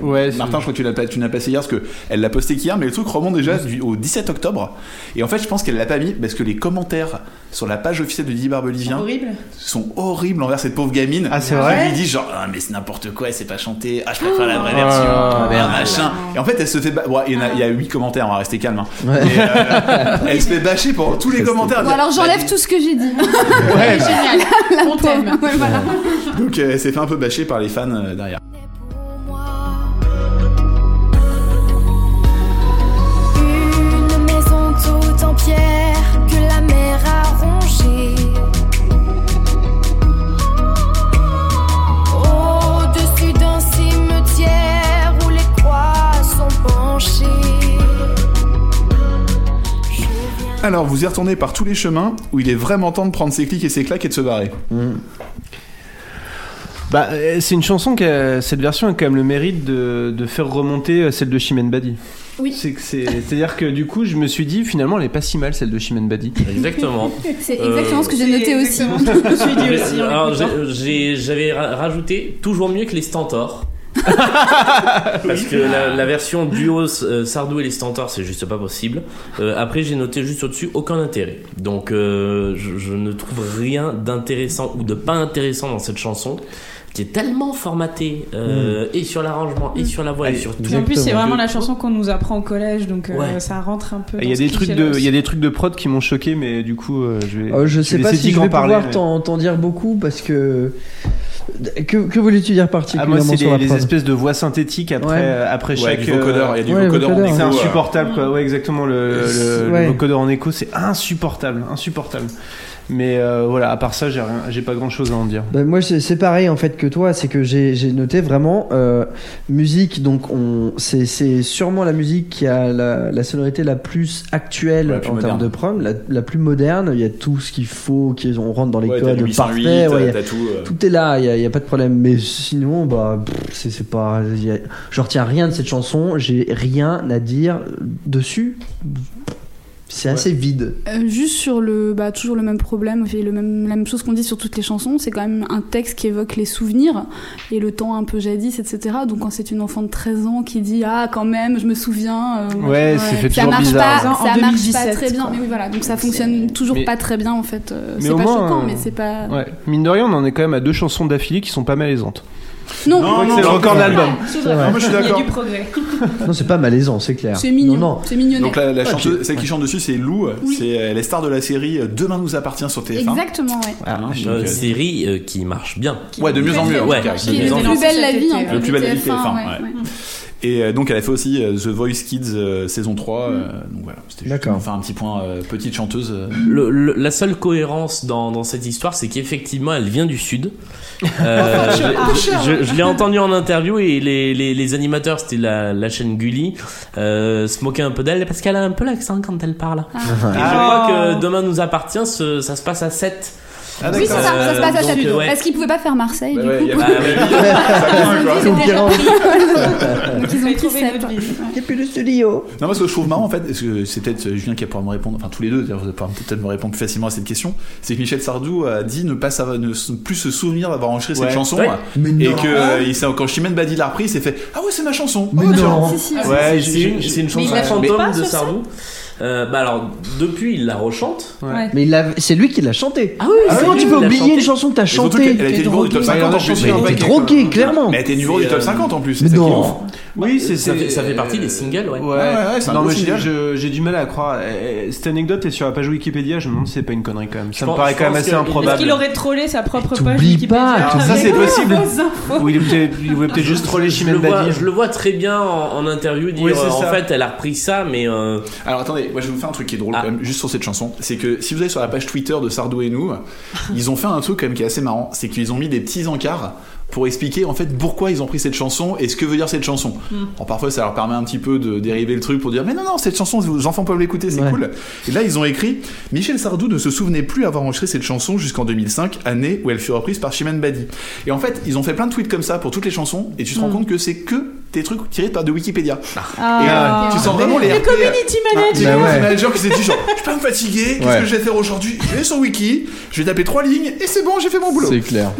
Ouais, Martin, je crois que tu l'as pas, tu l'as passé hier parce que elle l'a posté qu'hier, mais le truc remonte déjà du- au 17 octobre. Et en fait, je pense qu'elle l'a pas mis parce que les commentaires sur la page officielle de Didier Barbelivien Horrible. sont horribles envers cette pauvre gamine. Ah, c'est vrai lui dit genre, ah, mais c'est n'importe quoi, elle sait pas chanter, ah, je préfère la vraie Oh version, ah, Merde. machin. Et en fait, elle se fait. ba- bon, il y en a- il y a 8 commentaires, on va rester calme. hein. Ouais. Et, euh, elle se fait bâcher pour tous les commentaires. Bon, alors j'enlève tout ce que j'ai dit. ouais Génial. On t'aime. Ouais, voilà. Donc, euh, elle s'est fait un peu bâcher par les fans euh, derrière. Une maison toute en pierre que la mer a rongée. Alors, vous y retournez par tous les chemins où il est vraiment temps de prendre ses clics et ses claques et de se barrer. Bah, euh, c'est une chanson qui a, cette version a quand même le mérite de, de faire remonter euh, celle de Chimène Badi. Oui. C'est que c'est, c'est-à-dire que du coup, je me suis dit finalement, elle est pas si mal celle de Chimène Badi. Exactement. [laughs] C'est Euh, exactement ce que j'ai noté aussi. J'ai- j'avais ra- rajouté toujours mieux que les Stentors. [laughs] Parce que la, la version duo euh, Sardou et les Stentors, c'est juste pas possible. Euh, après, j'ai noté juste au-dessus aucun intérêt. Donc, euh, je, je ne trouve rien d'intéressant ou de pas intéressant dans cette chanson qui est tellement formatée euh, et sur l'arrangement et sur la voix et sur tout. En plus, c'est vraiment la chanson qu'on nous apprend au collège, donc euh, Ouais. ça rentre un peu. Il y a des trucs de, il y a des trucs de prod qui m'ont choqué, mais du coup, euh, je vais. Euh, je vais sais pas si je en vais parler, pouvoir mais- t'en dire beaucoup parce que. Que, que voulais-tu dire Ah, particulièrement moi, c'est sur les, la les espèces de voix synthétiques après, Ouais. euh, après Ouais, chaque. du vocodeur, il y a du ouais, vocodeur en vocodeur. écho. C'est insupportable, quoi. Ouais, exactement. Le, le, Ouais. le vocodeur en écho, c'est insupportable, insupportable. Mais euh, voilà, à part ça, j'ai rien- j'ai pas grand chose à en dire. Bah, moi c'est c'est pareil en fait que toi, c'est que j'ai j'ai noté vraiment euh, musique, donc on c'est c'est sûrement la musique qui a la, la sonorité la plus actuelle Ouais, la plus en termes de prod, la, la plus moderne. Il y a tout ce qu'il faut, qui on rentre dans les Ouais, codes du 808, parfaits. ouais, tout, euh. tout est là, il y, a- il y a pas de problème. Mais sinon, bah pff, c'est c'est pas, a- je retiens rien de cette chanson. J'ai rien à dire dessus. C'est assez vide. Euh, juste sur le, bah, toujours le même problème, le même, la même chose qu'on dit sur toutes les chansons, c'est quand même un texte qui évoque les souvenirs et le temps un peu jadis, etc. Donc quand c'est une enfant de 13 ans qui dit ah quand même je me souviens, euh, Ouais, c'est fait ça toujours marche bizarre. pas, En ça marche pas 2017, très bien. quoi. Mais oui voilà, donc ça fonctionne toujours Mais- pas très bien en fait. Euh, Mais c'est au pas moins, choquant, euh, mais c'est pas. Ouais. Mine de rien, on en est quand même à deux chansons d'affilée qui sont pas malaisantes. Non, Non, c'est le record de l'album. C'est vrai. Non, moi, je suis Il y a d'accord. du progrès. Non, c'est pas malaisant, c'est clair. c'est mignon, Non, non. c'est mignonnet. Donc la, la Ouais, chanteuse, celle qui chante dessus, c'est Lou. Oui. C'est elle est star de la série Demain nous appartient sur TF1. Exactement, ouais. Ah, donc, Euh, euh, série euh, qui marche bien. Ouais, de mieux en mieux. Ouais. Qui Qui est le plus belle la vie, Le plus belle la vie, TF1, TF1, ouais, ouais. ouais. Et euh, donc elle a fait aussi euh, The Voice Kids euh, saison 3. euh, donc voilà, c'était juste D'accord. pour faire un petit point euh, petite chanteuse. euh. Le- le- la seule cohérence dans, dans cette histoire, c'est qu'effectivement, elle vient du sud. Euh, [laughs] je je- je l'ai entendu en interview et les, les, les animateurs, c'était la, la chaîne Gulli, euh, se moquaient un peu d'elle parce qu'elle a un peu l'accent quand elle parle. Ah. Et je crois que Demain nous appartient, ce- ça se passe à 7. Ah, Oui, c'est ça, ça se passe à euh, ouais. Parce qu'ils pouvaient pas faire Marseille, Bah du ouais, coup. a- Ah. [laughs] [laughs] Ils ont pris. Donc ils ont Fallait pris trouver sept. une autre ville. Et puis le studio. Non, parce que je trouve marrant en fait, parce que c'est peut-être euh, Julien qui va pouvoir me répondre, enfin tous les deux, d'ailleurs, vous allez pouvoir peut-être me répondre plus facilement à cette question. C'est que Michel Sardou a dit ne pas savoir, ne plus se souvenir d'avoir enregistré Ouais. cette chanson. Ouais. Mais Et non. que euh, il s'est- quand Chimène Badi l'a repris, il s'est fait Ah ouais, c'est ma chanson. Mais Ah non. Si, si, si. Ouais, C'est une, chanson il fantôme de Sardou. Euh, bah alors, depuis, il la rechante. Ouais. Mais il c'est lui qui l'a chanté. Ah oui, Ah, c'est comment tu peux oublier chanté. une chanson que t'as chantée qu'elle a été numéro du top Bah, il 50 en plus. chanté Mais un t'es paquet, drogué, clairement. Mais elle était numéro du top euh, 50 en plus. Mais non. Oui, c'est Ça ça fait partie des singles, ouais. Ouais, ouais, ouais, c'est non, mais j'ai- single. je- j'ai du mal à croire. Eh, eh, Cette anecdote est sur la page Wikipédia. Je me demande si c'est pas une connerie quand même. Ça Je me pense- paraît quand même assez que- Est-ce improbable. qu'il aurait trollé sa propre page T'oublies Wikipédia pas, Ah, ça avec c'est possible. Ou il, voulait peut-être juste troller Chimène je le vois très bien en, interview dire Oui, c'est euh, en ça. fait elle a repris ça mais euh, Alors attendez, moi je vais vous faire un truc qui est drôle Ah. quand même, juste sur cette chanson. C'est que si vous allez sur la page Twitter de Sardou et nous, [laughs] ils ont fait un truc quand même qui est assez marrant. C'est qu'ils ont mis des petits encarts pour expliquer en fait pourquoi ils ont pris cette chanson et ce que veut dire cette chanson. Alors parfois ça leur permet un petit peu de dériver le truc pour dire mais non non cette chanson vos enfants peuvent l'écouter c'est Ouais. cool. Et là ils ont écrit Michel Sardou ne se souvenait plus avoir enregistré cette chanson jusqu'en 2005 année où elle fut reprise par Chimène Badi. Et en fait ils ont fait plein de tweets comme ça pour toutes les chansons et tu te rends compte que c'est que des trucs tirés par de Wikipédia. Et Ah. euh, tu sens vraiment les Les RP, community les managers. Bah ouais. managers qui s'est dit genre, je suis pas me fatiguer, qu'est-ce Ouais. que je vais faire aujourd'hui? Je vais sur Wiki, je vais taper trois lignes et c'est bon, j'ai fait mon boulot. C'est clair.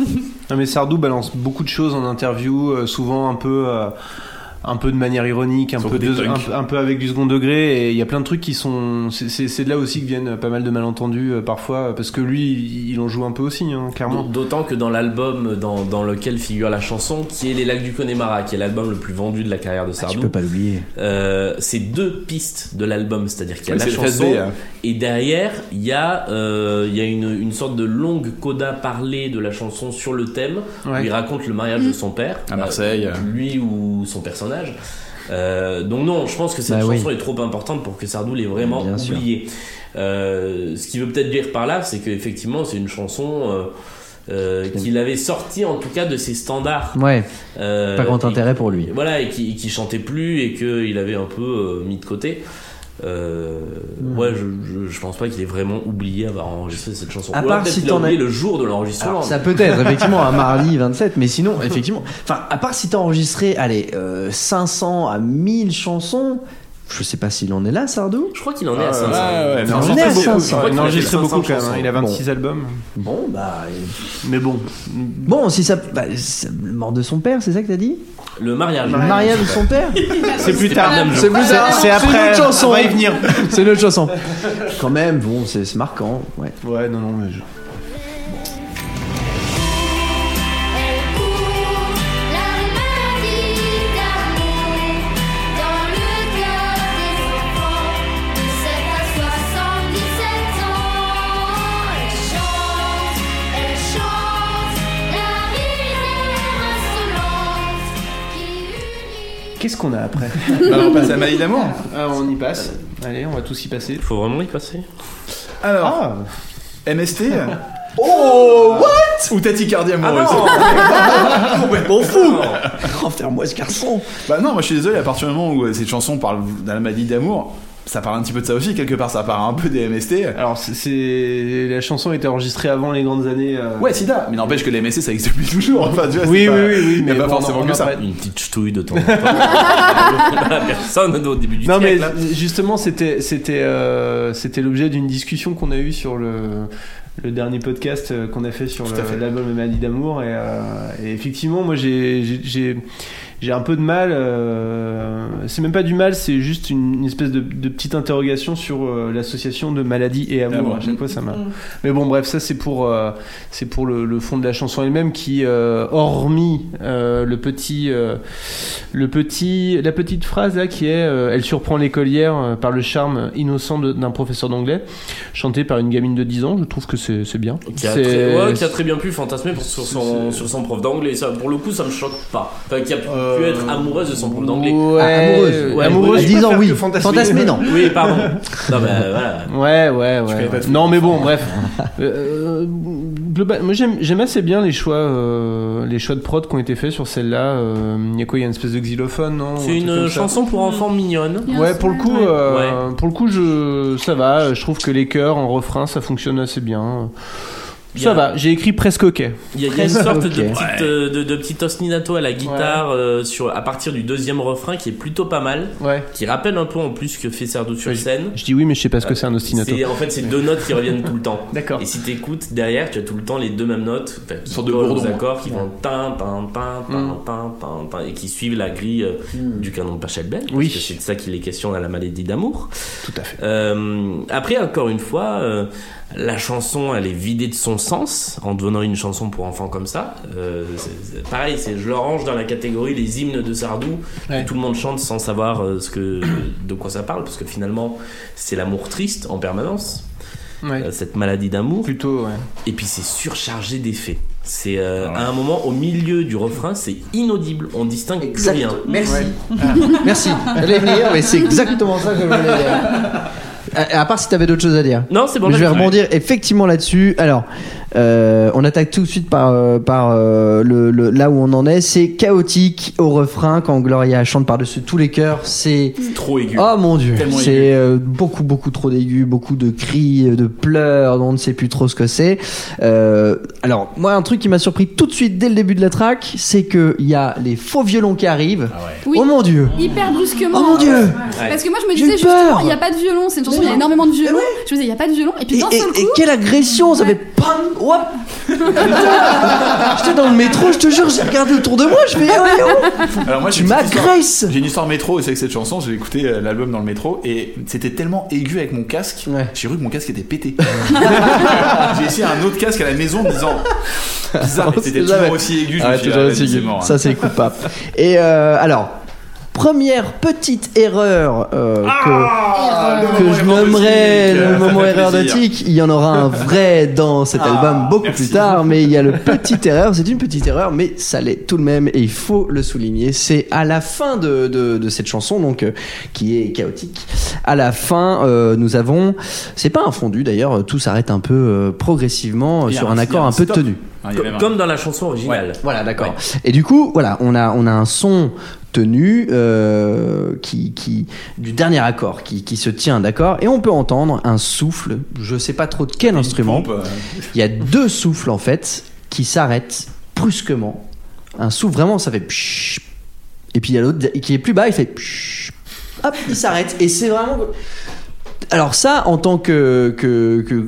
Non mais Sardou balance beaucoup de choses en interview, euh, souvent un peu, euh, un peu de manière ironique, un peu, des de- punks. un, peu- un peu avec du second degré. Et il y a plein de trucs qui sont, c'est- c'est c'est de là aussi que viennent pas mal de malentendus euh, parfois, parce que lui, il il en joue un peu aussi, hein, clairement. D'autant que dans l'album dans, dans lequel figure la chanson, qui est Les Lacs du Connemara, qui est l'album le plus vendu de la carrière de Tu Sardou, peux pas l'oublier. euh, c'est deux pistes de l'album, c'est-à-dire qu'il y a la chanson hein. et derrière il y a, euh, il y a une, une sorte de longue coda parlée de la chanson sur le thème où Ouais. il raconte le mariage de son père À Marseille. euh, lui ou son personnage. Euh, donc non, je pense que cette Bah oui. chanson est trop importante pour que Sardou l'ait vraiment Bien sûr. oubliée. Euh, ce qui veut peut-être dire par là, c'est qu'effectivement c'est une chanson euh, euh, qu'il avait sortie en tout cas de ses standards. Ouais, pas grand intérêt pour lui. voilà, et qui, qui chantait plus et qu'il avait un peu mis de côté. Euh, Hmm. Ouais, je, je, je pense pas qu'il ait vraiment oublié avoir enregistré cette chanson. À part si t'en oublié as- le jour de l'enregistrement. Ça peut être effectivement un mardi 27, mais sinon, [laughs] effectivement, enfin, à part si t'as enregistré, allez, euh, 500 à 1000 chansons, je sais pas s'il en est là, Sardou. Je crois qu'il en est à Ouais, 500. ouais, ouais, Il mais a en on enregistré est à beaucoup, 500. il a qu'il a enregistré fait beaucoup 500 quand même. hein. Il a 26 Bon. albums. Bon, bah, Mais bon, bon, si ça, bah, mort de son père, c'est ça que t'as dit? Le mariage. Le mariage de son père [laughs] c'est plus tard. C'est plus tard. C'est après. une autre chanson. On va y venir. [laughs] C'est une autre chanson. Quand même, bon, c'est c'est marquant, ouais. Ouais, non, non, mais je- Qu'est-ce qu'on a après [laughs] Bah, on passe à Maladie d'amour. Ah, On y passe. Allez, on va tous y passer. Il faut vraiment y passer. Alors, Ah, MST [laughs] Oh, what? Ou tachycardie amoureuse [laughs] Bon fou Enferme-moi ce garçon Bah non, moi je suis désolé, à partir du moment où euh, cette chanson parle de la maladie d'amour, ça parle un petit peu de ça aussi, quelque part, ça parle un peu des MST. Alors, c'est- la chanson a été enregistrée avant les grandes années. euh, Ouais, sida, mais n'empêche que les MST ça existe depuis toujours. Enfin, tu vois, Oui, pas- oui, oui, oui, a mais pas bon, forcément on que ça. Une petite ch'touille de temps en temps. [laughs] Personne au début du Non mais hein. justement c'était c'était euh, c'était l'objet d'une discussion qu'on a eue sur le le dernier podcast euh, qu'on a fait sur l'album Maladie d'amour et, euh, et effectivement moi j'ai j'ai- un peu de mal euh, c'est même pas du mal c'est juste une, une espèce de, de petite interrogation sur euh, l'association de maladie et amour Amour. à chaque fois ça m'a mais bon bref ça c'est pour euh, c'est pour le, le fond de la chanson elle-même qui euh, hormis euh, le petit euh, le petit la petite phrase là qui est euh, elle surprend l'écolière euh, par le charme innocent de- d'un professeur d'anglais chanté par une gamine de 10 ans je trouve que c'est c'est bien Qui a, C'est- très, ouais, qui a très bien pu fantasmer pour, sur, son, sur son prof d'anglais. Ça, pour le coup, ça me choque pas. Enfin, qui a pu Euh, être amoureuse de son prof d'anglais. Ouais, Ah, amoureuse. Ouais, amoureuse ouais. je À 10 ans, préfère oui. que fantasmer. Fantasmer, non. [laughs] Oui, pardon. Non, bah voilà. Ouais, ouais, ouais. Non, mais bon, bref. [laughs] Euh, global- moi, j'aime, j'aime assez bien les choix, euh, les choix de prod qui ont été faits sur celle-là. Euh, Il y a quoi Il y a une espèce de xylophone, non C'est une chanson pour enfants mignonne. Ouais, pour le coup, ouais. euh, pour le coup, je, ça va. Je trouve que les chœurs en refrain, ça fonctionne assez bien. Ça a- va. J'ai écrit presque ok. Il y a, il y a une sorte de, Ok. petite, euh, de, de petit ostinato à la guitare euh, sur, à partir du deuxième refrain qui est plutôt pas mal. Ouais. Qui rappelle un peu en plus que fait Sardou sur Ouais, scène. Je dis oui, mais je sais pas ce que c'est un ostinato. C'est- En fait, c'est deux [laughs] notes qui reviennent tout le temps. D'accord. Et si t'écoutes derrière, tu as tout le temps les deux mêmes notes, qui sorte de aux accords, qui vont tin, tin, tin, tin, Mm. tin, tin, tin, et qui suivent la grille euh, du canon de Pachelbel. Oui. Parce que c'est de ça qu'il est question dans la maladie d'amour. Tout à fait. Euh, après, encore une fois, euh, la chanson, elle est vidée de son sens en devenant une chanson pour enfants comme ça. Euh, c'est- c'est- pareil, c'est, je le range dans la catégorie les hymnes de Sardou. Ouais. que Tout le monde chante sans savoir euh, ce que, [coughs] de quoi ça parle, parce que finalement, c'est l'amour triste en permanence, Ouais. euh, cette maladie d'amour. Plutôt, ouais. Et puis c'est surchargé d'effets. C'est euh, à un moment au milieu du refrain, c'est inaudible. On distingue plus rien. Merci. Merci. J'allais venir, mais c'est exactement ça que je voulais dire. [laughs] À, à part si t'avais d'autres choses à dire. Non, c'est bon. Mais je vais rebondir effectivement là-dessus. Alors, euh, on attaque tout de suite par, euh, par euh, le, le- là où on en est. C'est chaotique au refrain quand Gloria chante par-dessus tous les chœurs. C'est Trop aigu. oh mon dieu, c'est euh, beaucoup beaucoup trop d'aigus, beaucoup de cris, de pleurs, dont on ne sait plus trop ce que c'est. Euh, alors moi, un truc qui m'a surpris tout de suite dès le début de la track, c'est que il y a les faux violons qui arrivent. Oui. Oh mon dieu. Hyper brusquement. Oh mon dieu. Ouais. Parce que moi je me disais justement, il n'y a pas de violon, c'est une chanson, il y a énormément de violon. Je me disais, il n'y a pas de violon. Et puis Et, d'un et- seul et coup, quelle agression, ça fait pam, hop. J'étais dans le métro, je te jure, j'ai regardé autour de moi, je fais oh, oh. Alors moi, Tu j'ai une petite histoire- m'agresses. J'ai une histoire métro, et c'est avec cette chanson, j'ai écouté euh, l'album dans le métro, et c'était tellement aigu avec mon casque, Ouais. j'ai cru que mon casque était pété. [laughs] j'ai essayé un autre casque à la maison en me disant, bizarre, mais [laughs] c'était toujours jamais. aussi aigu, je me Ah, suis ah, aussi aigu. mort. hein. Ça, c'est coupable. Et euh, alors, première petite erreur euh, Ah, que, moment je nommerai le moment erreur de. Tic. Il y en aura un vrai dans cet Ah, album beaucoup merci. plus tard, mais il y a le petite erreur. C'est une petite erreur, mais ça l'est tout de même et il faut le souligner. C'est à la fin de, de, de cette chanson, donc euh, qui est chaotique. À la fin, euh, nous avons, c'est pas un fondu d'ailleurs, tout s'arrête un peu euh, progressivement euh, sur un- accord un un peu stop. tenu. Ah, Comme dans la chanson originale. Voilà, d'accord. Et du coup, voilà, on a, on a un son tenu euh, qui, qui, du dernier accord qui, qui se tient, d'accord Et on peut entendre un souffle, je sais pas trop de quel instrument. pompe, euh, Il y a deux souffles en fait qui s'arrêtent brusquement. Un souffle vraiment, ça fait pshh. Et puis il y a l'autre qui est plus bas, il fait pshh. Hop, il s'arrête. Et c'est vraiment. Alors ça, en tant que, que, que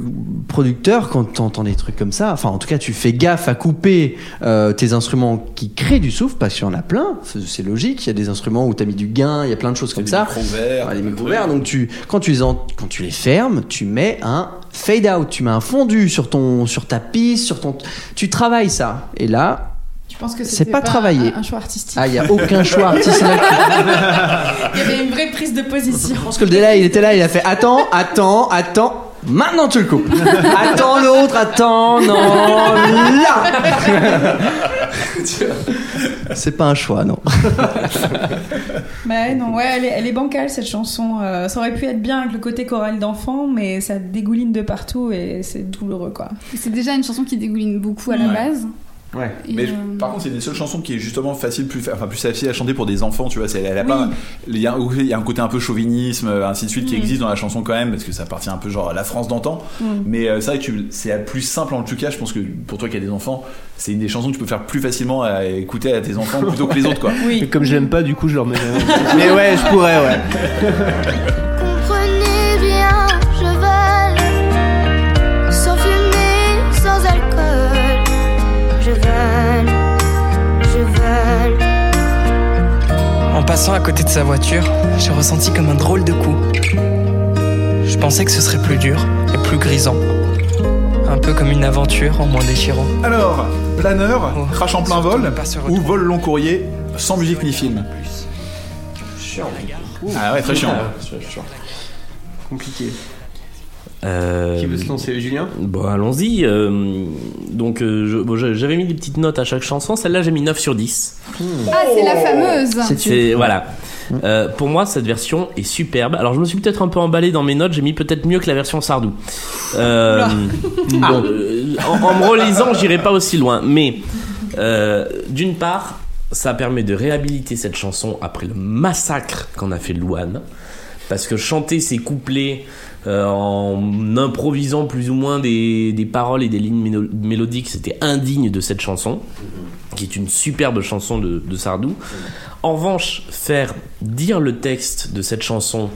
producteur, quand tu entends des trucs comme ça, enfin en tout cas tu fais gaffe à couper euh, tes instruments qui créent du souffle, parce qu'il y en a plein, c'est logique, il y a des instruments où tu as mis du gain, il y a plein de choses comme des ça. micros verts, Ouais, des verts, donc tu, quand, tu les en- quand tu les fermes, tu mets un fade out, tu mets un fondu sur, ton, sur ta piste, sur ton... Tu travailles ça. Et là, Je pense que C'est c'était pas travaillé. Un, un choix artistique. ah, il n'y a [laughs] aucun choix artistique. Il y avait une vraie prise de position. Je pense que le délai, il était là, il a fait attends, attends, attends. Maintenant tu le coupes. attends l'autre, attends, non, là. [laughs] C'est pas un choix, non. Bah non, ouais, elle est, elle est bancale cette chanson. Euh, ça aurait pu être bien avec le côté choral d'enfant, mais ça dégouline de partout et c'est douloureux quoi. C'est déjà une chanson qui dégouline beaucoup à la Ouais. base. Ouais. Et, Mais je- euh, par contre, c'est une des seules chansons qui est justement facile, plus, enfin, plus facile à chanter pour des enfants, tu vois. c'est- Elle a Oui. pas, il y a, il y a un côté un peu chauvinisme, ainsi de suite, qui Mm. existe dans la chanson quand même, parce que ça appartient un peu genre à la France d'antan. Mm. Mais euh, c'est vrai que c'est la plus simple en tout cas. Je pense que pour toi qui as des enfants, c'est une des chansons que tu peux faire plus facilement à écouter à tes enfants plutôt que les autres, quoi. [laughs] Et comme je l'aime pas, du coup, je leur mets. [laughs] Mais ouais, je pourrais, ouais. [laughs] passant à côté de sa voiture, j'ai ressenti comme un drôle de coup. Je pensais que ce serait plus dur et plus grisant. Un peu comme une aventure en moins déchirant. Alors, planeur, crash en plein vol, ou vol long courrier, sans musique ni film. Chiant. Ah ouais, très chiant. Compliqué. Euh, Qui veut se lancer, Julien? Bon, allons-y. euh, donc, euh, bon, je- j'avais mis des petites notes à chaque chanson. Celle-là, j'ai mis 9 sur 10. Ah, c'est la fameuse C'est voilà. Euh, pour moi, cette version est superbe. Alors, je me suis peut-être un peu emballé dans mes notes. J'ai mis peut-être mieux que la version Sardou. Euh, [laughs] bon, euh, en, en me relisant, j'irai pas aussi loin. Mais euh, d'une part, ça permet de réhabiliter cette chanson après le massacre qu'en a fait Louane. Parce que chanter ces couplets euh, en improvisant plus ou moins des, des paroles et des lignes mélo- mélodiques, c'était indigne de cette chanson, qui est une superbe chanson de Sardou. En revanche, faire dire le texte de cette chanson,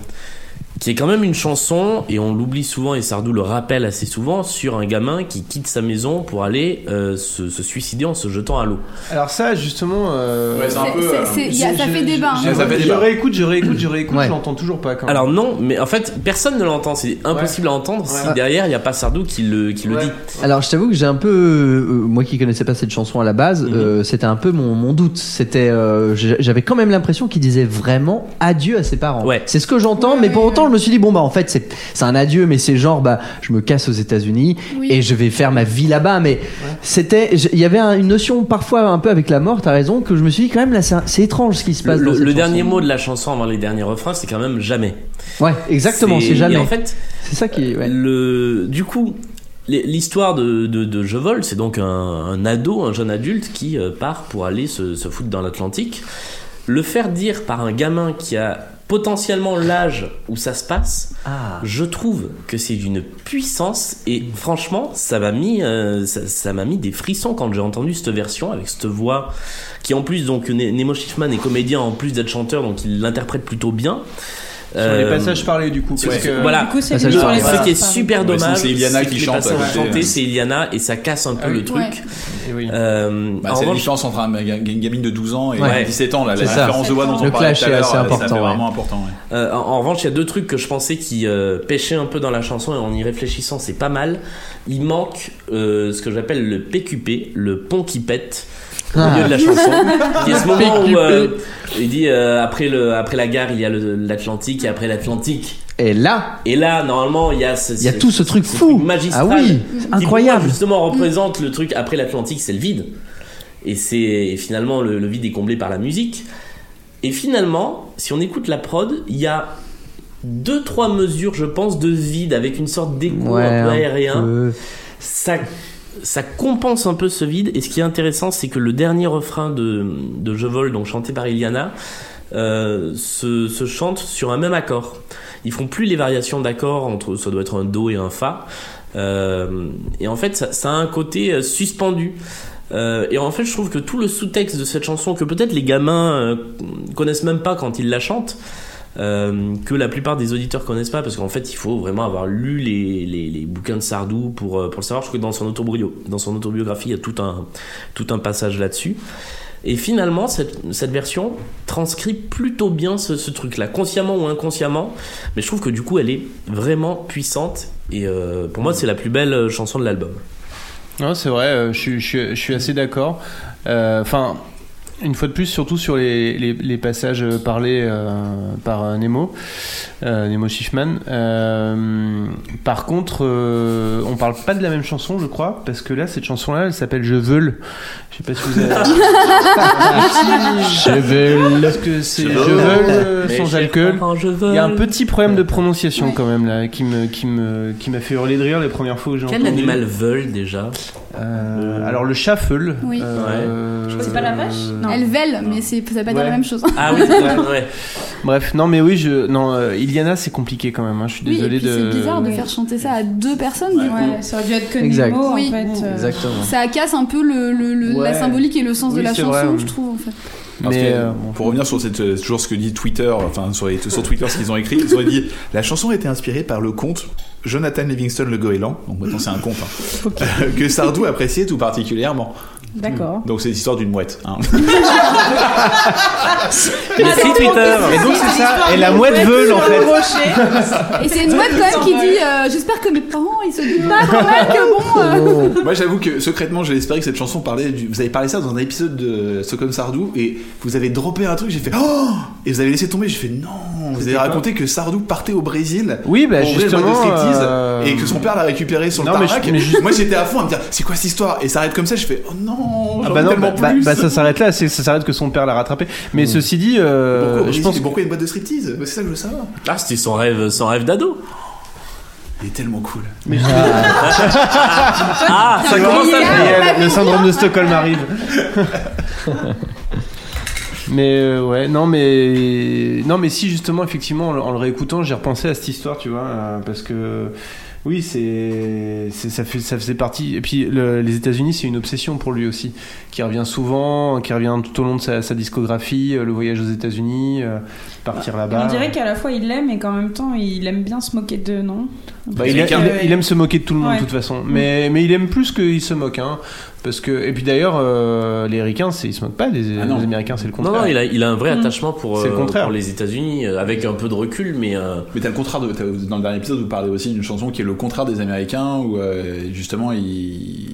qui est quand même une chanson, et on l'oublie souvent, et Sardou le rappelle assez souvent, sur un gamin qui quitte sa maison pour aller euh, se, se suicider en se jetant à l'eau. Alors ça, justement... euh, Ouais, c'est un peu, euh, c'est- y a- ça fait débat, Je, hein. Réécoute, je réécoute, je réécoute, Ouais. je l'entends toujours pas quand même. Alors non, mais en fait, personne ne l'entend. C'est impossible à entendre si Ouais. derrière il n'y a pas Sardou qui le, qui le dit. Alors, je t'avoue que j'ai un peu, euh, moi qui connaissais pas cette chanson à la base, Mhm. euh, c'était un peu mon, mon doute. C'était, euh, j'avais quand même l'impression qu'il disait vraiment adieu à ses parents. Ouais. C'est ce que j'entends, mais pour autant, je me suis dit bon bah en fait c'est c'est un adieu, mais c'est genre bah je me casse aux États-Unis Oui. et je vais faire ma vie là-bas. Mais c'était, il y avait un- une notion parfois un peu avec la mort. T'as raison que je me suis dit quand même là c'est étrange ce qui se passe. le- dans cette le chanson. dernier mot de la chanson avant les derniers refrains, c'est quand même jamais. Ouais, exactement, c'est et jamais. en fait, c'est ça qui est. ouais. le, du coup, l'histoire de, de, de Je vole, c'est donc un, un ado, un jeune adulte qui euh, part pour aller se, se foutre dans l'Atlantique. Le faire dire par un gamin qui a potentiellement l'âge où ça se passe, Ah. je trouve que c'est d'une puissance et franchement ça m'a mis euh, ça m'a mis des frissons quand j'ai entendu cette version avec cette voix qui en plus donc Ne- Nemo Schiffman est comédien en plus d'être chanteur donc il l'interprète plutôt bien Sur les Euh, passages parlés, du coup. parce que- voilà Du coup, c'est ce voilà. qui est super dommage c'est Iliana c'est qui chante chantés, c'est Iliana et ça casse un peu Ah le truc Ouais. Eh oui. Euh, Bah, en c'est la revanche, différence entre un- une gamine de 12 ans et Ouais. 17 ans. Là, la C'est ça. différence de voix dont on parlait tout à l'heure, ouais. vraiment important. Euh, en, en revanche, il y a deux trucs que je pensais qui euh, pêchaient un peu dans la chanson et en y réfléchissant, c'est pas mal. Il manque ce que j'appelle le PQP, le pont qui pète. Au Ah. milieu de la chanson, [laughs] qui est ce moment où euh, il dit euh, après le après la gare il y a le- l'Atlantique et après l'Atlantique Et là, et là normalement il y a ce, il y a tout ce truc fou. magistral Ah oui, qui, pour incroyable. justement représente le truc après l'Atlantique c'est le vide et c'est et finalement le, le vide est comblé par la musique et finalement si on écoute la prod il y a deux trois mesures je pense de vide avec une sorte d'écho un peu aérien peu. ça ça compense un peu ce vide. Et ce qui est intéressant c'est que le dernier refrain de, Je vole donc chanté par Iliana euh, se, chante sur un même accord. Ils font plus les variations d'accords entre ça doit être un do et un fa. Euh, et en fait ça, a un côté euh, suspendu. Et en fait je trouve que tout le sous-texte de cette chanson que peut-être les gamins connaissent même pas quand ils la chantent euh, que la plupart des auditeurs connaissent pas parce qu'en fait il faut vraiment avoir lu les, les, bouquins de Sardou pour, euh, pour le savoir. Je trouve que dans son, autobiographie il y a tout un, tout un passage là-dessus. Et finalement, cette, cette version transcrit plutôt bien ce, ce truc-là, consciemment ou inconsciemment. Mais je trouve que du coup, elle est vraiment puissante. Et euh, pour moi, c'est la plus belle chanson de l'album. Non, c'est vrai, je, je je suis assez d'accord. Enfin, une fois de plus, surtout sur les, les, les passages parlés euh, par euh, Nemo, euh, Nemo Schiffman. Euh, par contre, euh, on parle pas de la même chanson, je crois, parce que là, cette chanson-là, elle s'appelle Je veux. Je sais pas si vous avez. [laughs] je veux. Parce que c'est Je veux sans alcool. Il y a un petit problème de prononciation quand même là, qui me qui me qui m'a fait hurler de rire les premières fois que j'ai Quel entendu. animal veulent déjà? Euh, alors le chat feule. Oui. Euh, C'est pas la vache? Elle vèle, mais c'est- ça veut pas dire la même chose. Ah oui, ouais. Bref, non mais oui, je non euh, Iliana c'est compliqué quand même. hein, Je suis Oui, et désolé puis de. c'est bizarre de faire chanter ça à deux personnes du coup. Ouais, ça aurait dû être que Exact. Nemo, en Oui. fait. euh. Exactement. Ça casse un peu le, le- le- Ouais. la symbolique et le sens de Oui, la chanson, vrai, je trouve en fait. Parce Mais, que, euh, pour revenir sur cette, euh, toujours ce que dit Twitter, enfin sur, les- sur Twitter ce qu'ils ont écrit, ils ont dit la chanson a été inspirée par le conte Jonathan Livingston le goéland, donc maintenant c'est un conte, hein, euh, [laughs] que Sardou appréciait tout particulièrement. D'accord. Donc c'est l'histoire d'une mouette. Hein. [laughs] Merci Twitter. Et donc c'est ça. Et la mouette veule en fait. Et c'est une mouette quand même qui dit euh, J'espère que mes parents ils se doutent pas quand même que bon. euh, [laughs] Moi j'avoue que secrètement j'ai espéré que cette chanson parlait du... Vous avez parlé ça dans un épisode de Stockholm Sardou et vous avez droppé un truc, j'ai fait Oh Et vous avez laissé tomber, j'ai fait non Vous avez raconté que Sardou partait au Brésil Oui, bah, pour ouvrir une boîte de justement, striptease euh, et que son père l'a récupéré sur le Non, mais tarmac. je- mais juste- Moi j'étais à fond à me dire c'est quoi cette histoire? Et ça arrête comme ça, je fais oh non Ah bah non, tellement bah, bah- plus. bah, ça s'arrête là, ça s'arrête que son père l'a rattrapé. Mais ceci dit, euh, Pourquoi, je pense que pourquoi une boîte de striptease? C'est ça que je veux savoir. Ah, c'était son rêve, son rêve d'ado. Il est tellement cool. Ah, [laughs] ça commence à le syndrome de Stockholm arrive. [laughs] mais euh, ouais, non mais non mais si justement effectivement en, le- en le réécoutant, j'ai repensé à cette histoire, tu vois, euh, parce que oui, c'est c'est- ça fait ça faisait partie et puis le- les États-Unis, c'est une obsession pour lui aussi, qui revient souvent, qui revient tout au long de sa, sa discographie, euh, le voyage aux États-Unis, euh, partir là-bas. On dirait qu'à la fois il l'aime et qu'en même temps il aime bien se moquer d'eux, non? Bah, il, a- aime se moquer de tout le monde Ouais. de toute façon, mais, mais il aime plus qu'il se moque, hein, parce que et puis d'ailleurs euh, les Ricains, c'est ils se moquent pas des, Ah non. Américains, c'est le Non, contraire. non, il a, il a un vrai Mm. attachement pour, C'est le euh, contraire. pour les États-Unis, euh, avec un peu de recul, mais euh, Mais t'as le contraire de. Dans le dernier épisode, vous parlez aussi d'une chanson qui est le contraire des Américains, où euh, justement, ils.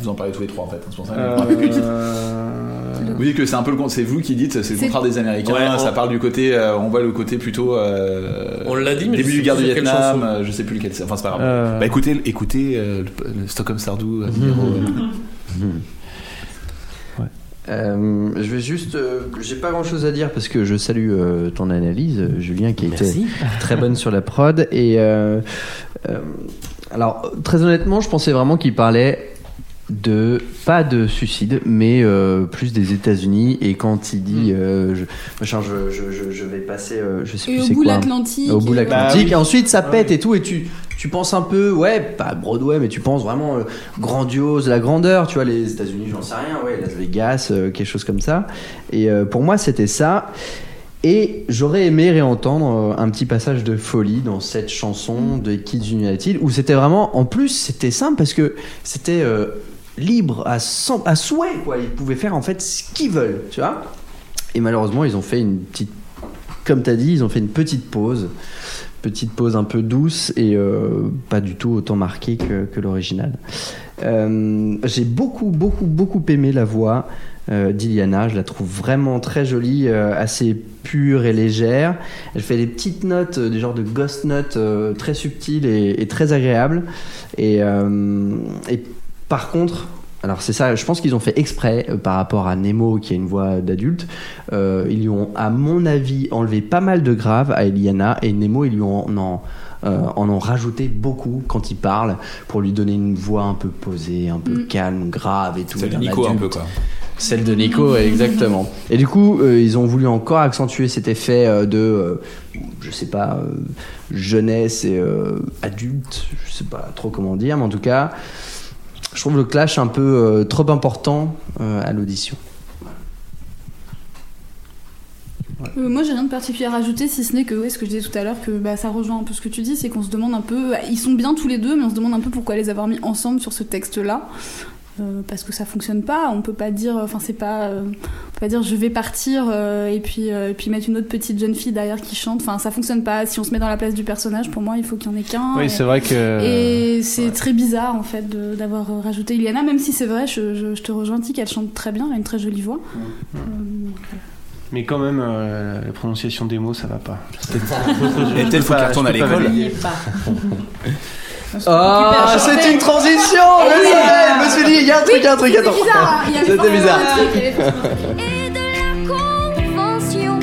Vous en parlez tous les trois en fait. C'est pour ça que Euh, Vous dites que c'est un peu le con- c'est vous qui dites c'est le contraire des Américains. Ouais, on- ça parle du côté, euh, on voit le côté plutôt. euh, On l'a dit, mais début du guerre du Vietnam. euh, je sais plus lequel. c'est. Enfin c'est pas grave. Euh. Bah écoutez, écoutez euh, le, le Stockholm Sardou euh, euh, Euh, je vais juste, euh, j'ai pas grand chose à dire parce que je salue euh, ton analyse, Julien, qui a été merci. très bonne sur la prod. Et euh, euh, alors, très honnêtement, je pensais vraiment qu'il parlait de pas de suicide, mais euh, plus des États-Unis. Et quand il dit, euh, je, machin, je, je, je, je vais passer, euh, je sais Et plus au c'est bout de quoi. l'Atlantique. Au bout de et- l'Atlantique. Bah. Et ensuite, ça Ah pète et tout. Et tu, tu penses un peu, ouais, pas Broadway, mais tu penses vraiment euh, grandiose, la grandeur. Tu vois, les États-Unis, j'en sais rien, ouais, Las Vegas, euh, quelque chose comme ça. Et euh, pour moi, c'était ça. Et j'aurais aimé réentendre un petit passage de folie dans cette chanson de Kids United où c'était vraiment, en plus, c'était simple parce que c'était euh, libre à, souhait, quoi. Ils pouvaient faire en fait ce qu'ils veulent, tu vois. Et malheureusement, ils ont fait une petite, comme tu as dit, ils ont fait une petite pause. Petite pause un peu douce et euh, pas du tout autant marquée que, que l'original. Euh, J'ai beaucoup, beaucoup, beaucoup aimé la voix euh, d'Iliana. Je la trouve vraiment très jolie, assez pure et légère. Elle fait des petites notes, des genres de ghost notes très subtiles et, très agréables. Et par contre, alors c'est ça, je pense qu'ils ont fait exprès euh, par rapport à Nemo qui a une voix d'adulte. Euh, ils lui ont, à mon avis, enlevé pas mal de graves à Eliana et Nemo, ils lui ont en, euh, en ont rajouté beaucoup quand il parle pour lui donner une voix un peu posée, un peu Mm. calme, grave et tout. Celle de Nico un peu quoi. Celle de Nico, exactement. Et du coup, euh, ils ont voulu encore accentuer cet effet euh, de, euh, je sais pas, euh, jeunesse et euh, adulte, je sais pas trop comment dire, mais en tout cas, je trouve le clash un peu euh, trop important euh, à l'audition. Euh, moi, j'ai rien de particulier à rajouter, si ce n'est que, ce que je disais tout à l'heure, que bah, ça rejoint un peu ce que tu dis, c'est qu'on se demande un peu. Ils sont bien tous les deux, mais on se demande un peu pourquoi les avoir mis ensemble sur ce texte-là. Euh, parce que ça fonctionne pas. On peut pas dire, enfin c'est pas, euh, on peut pas dire je vais partir euh, et puis euh, et puis mettre une autre petite jeune fille derrière qui chante. Enfin ça fonctionne pas. Si on se met dans la place du personnage, pour moi il faut qu'il y en ait qu'un. Oui, Et- c'est vrai que- Et c'est très bizarre en fait d'avoir rajouté Iliana, même si c'est vrai, je, je- je te rejoins qu'elle chante très bien, elle a une très jolie voix. Euh, Mais quand même, euh, la prononciation des mots, ça va pas. [laughs] Et peut-être faut qu'elle retourne à l'école. [laughs] Ah, c'est une transition Je savais, je me suis dit, il y a un truc, il y a un truc, attends. C'était bizarre. Et de la convention,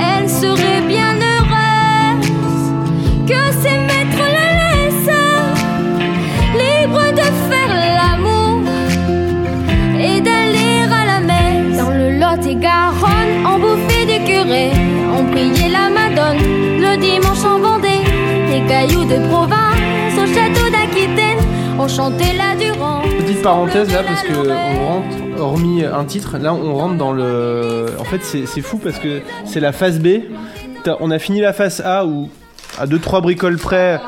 elle serait bien heureuse que ses maîtres la laissent libre de faire l'amour et d'aller à la messe. Dans le Lot et Garonne, on bouffait du curé, on priait la Madone le dimanche en Vendée. Des cailloux de province d'Aquitaine, on chantait la Durand. Petite parenthèse là, parce que on rentre, hormis un titre, là on rentre dans le. En fait, c'est c'est fou parce que c'est la phase B. On a fini la phase A où, à 2-3 bricoles près,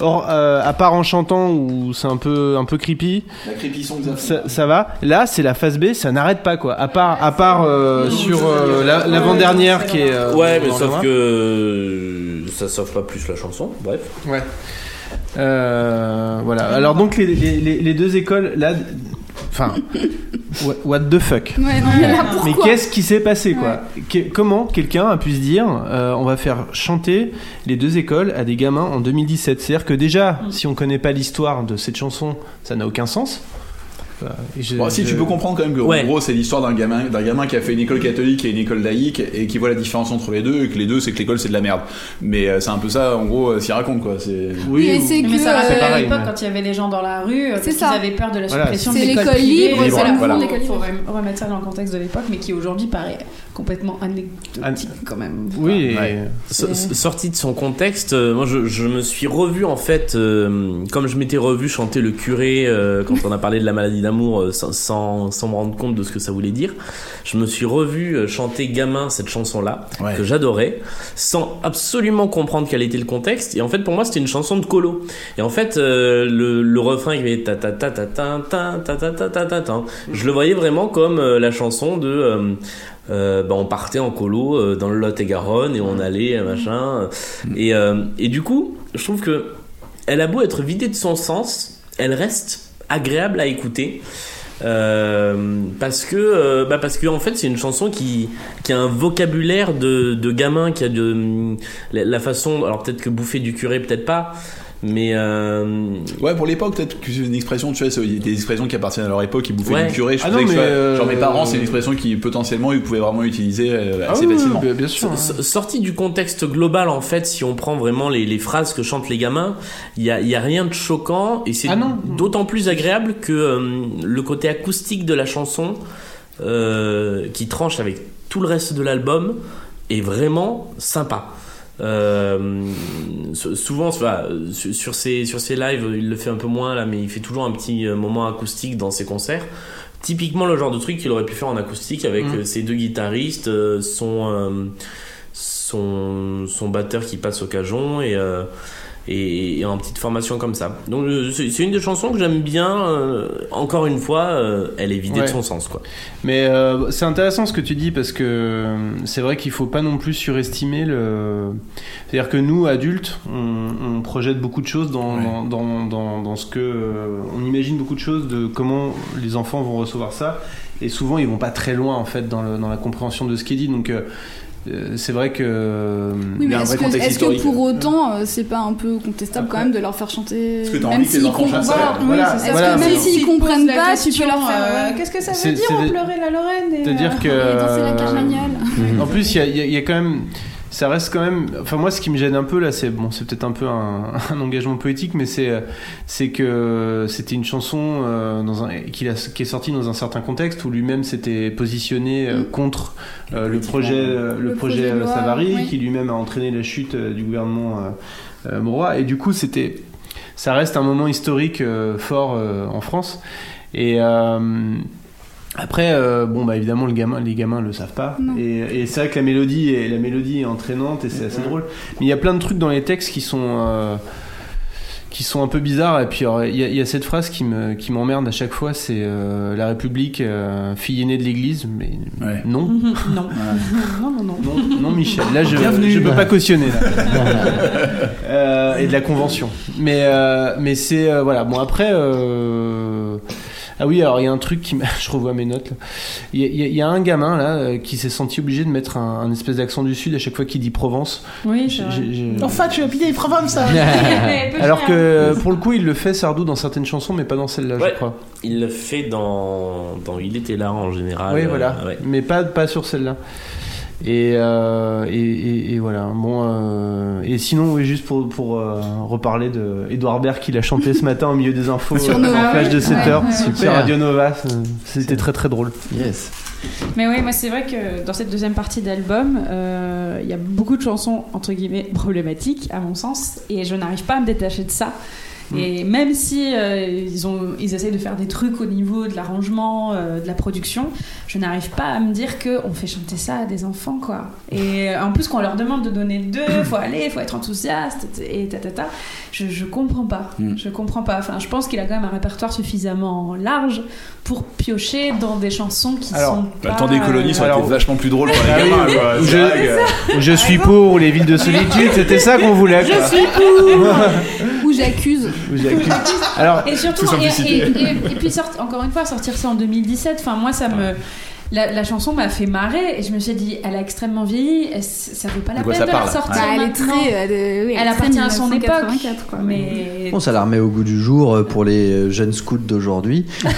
or, euh, à part en chantant où c'est un peu, un peu creepy. La creepy ça, ça va. Là, c'est la phase B, ça n'arrête pas quoi. À part, à part euh, sur euh, la- l'avant-dernière qui est. euh, ouais, mais sauf que ça sauve pas plus la chanson. Bref. Ouais. Euh, voilà. Alors donc les, les- les- les deux écoles là, enfin, [laughs] what, what the fuck. Ouais, non, mais là, pourquoi Mais qu'est-ce qui s'est passé quoi Que- Comment quelqu'un a pu se dire euh, on va faire chanter les deux écoles à des gamins en 2017 C'est-à-dire que déjà, si on connaît pas l'histoire de cette chanson, ça n'a aucun sens. Je- Bon, si je- tu peux comprendre quand même que Ouais. en gros c'est l'histoire d'un gamin d'un gamin qui a fait une école catholique et une école laïque et qui voit la différence entre les deux et que les deux c'est que l'école c'est de la merde mais euh, c'est un peu ça en gros euh, s'il raconte quoi c'est Oui, mais c'est Mais que, ça rappelle euh, à l'époque quand il y avait les gens dans la rue, ça. avaient peur de la Voilà, suppression c'est de l'école l'école privée. libre, c'est Voilà, le mouvement voilà. de l'école Faut libre. rem- remettre ça dans le contexte de l'époque, mais qui aujourd'hui paraît complètement anecdotique quand même. Oui. Ouais. So- Sorti de son contexte, euh, moi je, je me suis revu en fait, euh, comme je m'étais revu chanter le curé euh, quand on a parlé de la maladie d'amour euh, sans, sans, sans me rendre compte de ce que ça voulait dire, je me suis revu euh, chanter gamin cette chanson-là, que j'adorais, sans absolument comprendre quel était le contexte. Et en fait pour moi c'était une chanson de colo. Et en fait euh, le, le refrain qui avait ta ta ta ta ta ta ta ta ta ta ta ta, je le voyais vraiment comme euh, la chanson de... euh, bah, on partait en colo euh, dans le Lot-et-Garonne et on allait euh, machin. Et, et du coup je trouve que elle a beau être vidée de son sens elle reste agréable à écouter. Euh, parce que euh, bah parce que en fait c'est une chanson qui qui a un vocabulaire de, de gamin qui a de la, la façon alors peut-être que bouffer du curé peut-être pas mais euh, ouais pour l'époque peut-être que c'est une expression tu vois c'est des expressions qui appartiennent à leur époque ils bouffaient Ouais. du curé je Ah non, que, mais, euh, genre mes parents c'est une expression qui potentiellement ils pouvaient vraiment utiliser euh, Ah assez oui, facilement bien- bien sûr, hein. Sorti du contexte global, en fait, si on prend vraiment les, les phrases que chantent les gamins, il y a, il y a rien de choquant et c'est Ah d'autant plus agréable que euh, le côté acoustique de la chanson, euh, qui tranche avec tout le reste de l'album, est vraiment sympa. Euh, sou- souvent, enfin, sur, ses, sur ses lives, il le fait un peu moins là, mais il fait toujours un petit euh, moment acoustique dans ses concerts. Typiquement le genre de truc qu'il aurait pu faire en acoustique avec Mm. euh, ses deux guitaristes, son, son, son batteur qui passe au cajon et, euh, et, et en petite formation comme ça. Donc euh, c'est une des chansons que j'aime bien. euh, encore une fois, euh, elle est vidée Ouais. de son sens. Quoi. Mais euh, c'est intéressant ce que tu dis parce que c'est vrai qu'il faut pas non plus surestimer le. C'est-à-dire que nous, adultes, on, on projette beaucoup de choses dans, dans, dans, dans, dans ce que. on imagine beaucoup de choses de comment les enfants vont recevoir ça. Et souvent, ils vont pas très loin en fait dans, le- dans la compréhension de ce qui est dit. Donc. euh, euh, c'est vrai que. Euh, oui, mais est-ce que, pour autant, euh, c'est pas un peu contestable quand même de leur faire chanter que Même s'ils si comprennent pas, voilà. oui, voilà. même s'ils comprennent pas, tu peux leur faire. Qu'est-ce que ça veut dire, en pleurer la Lorraine et, dire que. Danser la carmagnole. En plus, il y a quand même. Ça reste quand même. Enfin, moi, ce qui me gêne un peu là, c'est bon, c'est peut-être un peu un, [laughs] un engagement poétique, mais c'est c'est que c'était une chanson euh, dans un, a, qui est sortie dans un certain contexte où lui-même s'était positionné euh, contre euh, le projet le, Le projet, projet de loi, Savary, oui. qui lui-même a entraîné la chute du gouvernement Mauroy. Et du coup, c'était ça reste un moment historique fort en France. Et après, euh, bon, bah évidemment, le gamin, les gamins le savent pas. Non. Et, et c'est vrai que la mélodie, est, la mélodie est entraînante et c'est assez drôle. Mais il y a plein de trucs dans les textes qui sont. euh, qui sont un peu bizarres. Et puis il y, a- il y a cette phrase qui me qui m'emmerde à chaque fois, c'est euh, la République, euh, fille aînée de l'Église. Mais non. [laughs] [laughs] Non. non, non, non. Non, non, Michel, là je Bienvenue. je peux pas cautionner. Là. [laughs] Euh, et de la convention. Mais euh, mais c'est euh, voilà. Bon après. Ah oui, alors il y a un truc qui m'a. [laughs] Je revois mes notes. là. Il y, a- y y un gamin là euh, qui s'est senti obligé de mettre un, un espèce d'accent du sud à chaque fois qu'il dit Provence. Oui, c'est vrai. Enfin, tu as pillé les Provence, ça. [laughs] [laughs] Alors que euh, pour le coup, il le fait Sardou dans certaines chansons, mais pas dans celle-là, Ouais. je crois. Il le fait dans, dans Il était là en général. oui, euh, voilà. ouais. Mais pas, pas sur celle-là. Et, euh, et, et- et voilà. Bon, euh, et sinon, oui, juste pour, pour euh, reparler de Edouard Baird qui l'a chanté ce matin au milieu des infos Sur Nova, en flash de oui. 7 Ouais, heures ouais. sur Super. Radio Nova. C'était très très drôle. Yes. Mais oui, moi c'est vrai que dans cette deuxième partie d'album, euh, il y a beaucoup de chansons entre guillemets problématiques à mon sens, et je n'arrive pas à me détacher de ça. Et même si euh, ils, ont, ils essayent de faire des trucs au niveau de l'arrangement, euh, de la production, je n'arrive pas à me dire que on fait chanter ça à des enfants, quoi. Et euh, en plus, qu'on leur demande de donner le deux, [laughs] faut aller, faut être enthousiaste, et ta ta ta. Je, je comprends pas. Mm. Je comprends pas. Enfin, je pense qu'il a quand même un répertoire suffisamment large pour piocher dans des chansons qui Alors, sont Bah, pas. des colonies, ça aurait alors- été vachement plus drôle pour les Ah gamins. quoi. C'est je, suis pour ou les villes de solitude, c'était ça qu'on voulait. quoi. Je suis pour [laughs] Ou j'accuse. Ou j'accuse. Alors, Et surtout, et, simplicité. et- et- et puis sort- encore une fois, sortir ça en 2017, enfin moi ça me. La, la chanson m'a fait marrer et je me suis dit, elle a extrêmement vieilli, ça vaut pas la peine de la sortir. Bah, elle est très. euh, de- oui, Elle appartient à son époque. 1984, quoi. Mais. Bon, ça la remet au goût du jour euh, pour les euh, jeunes scouts d'aujourd'hui. [laughs] Moi,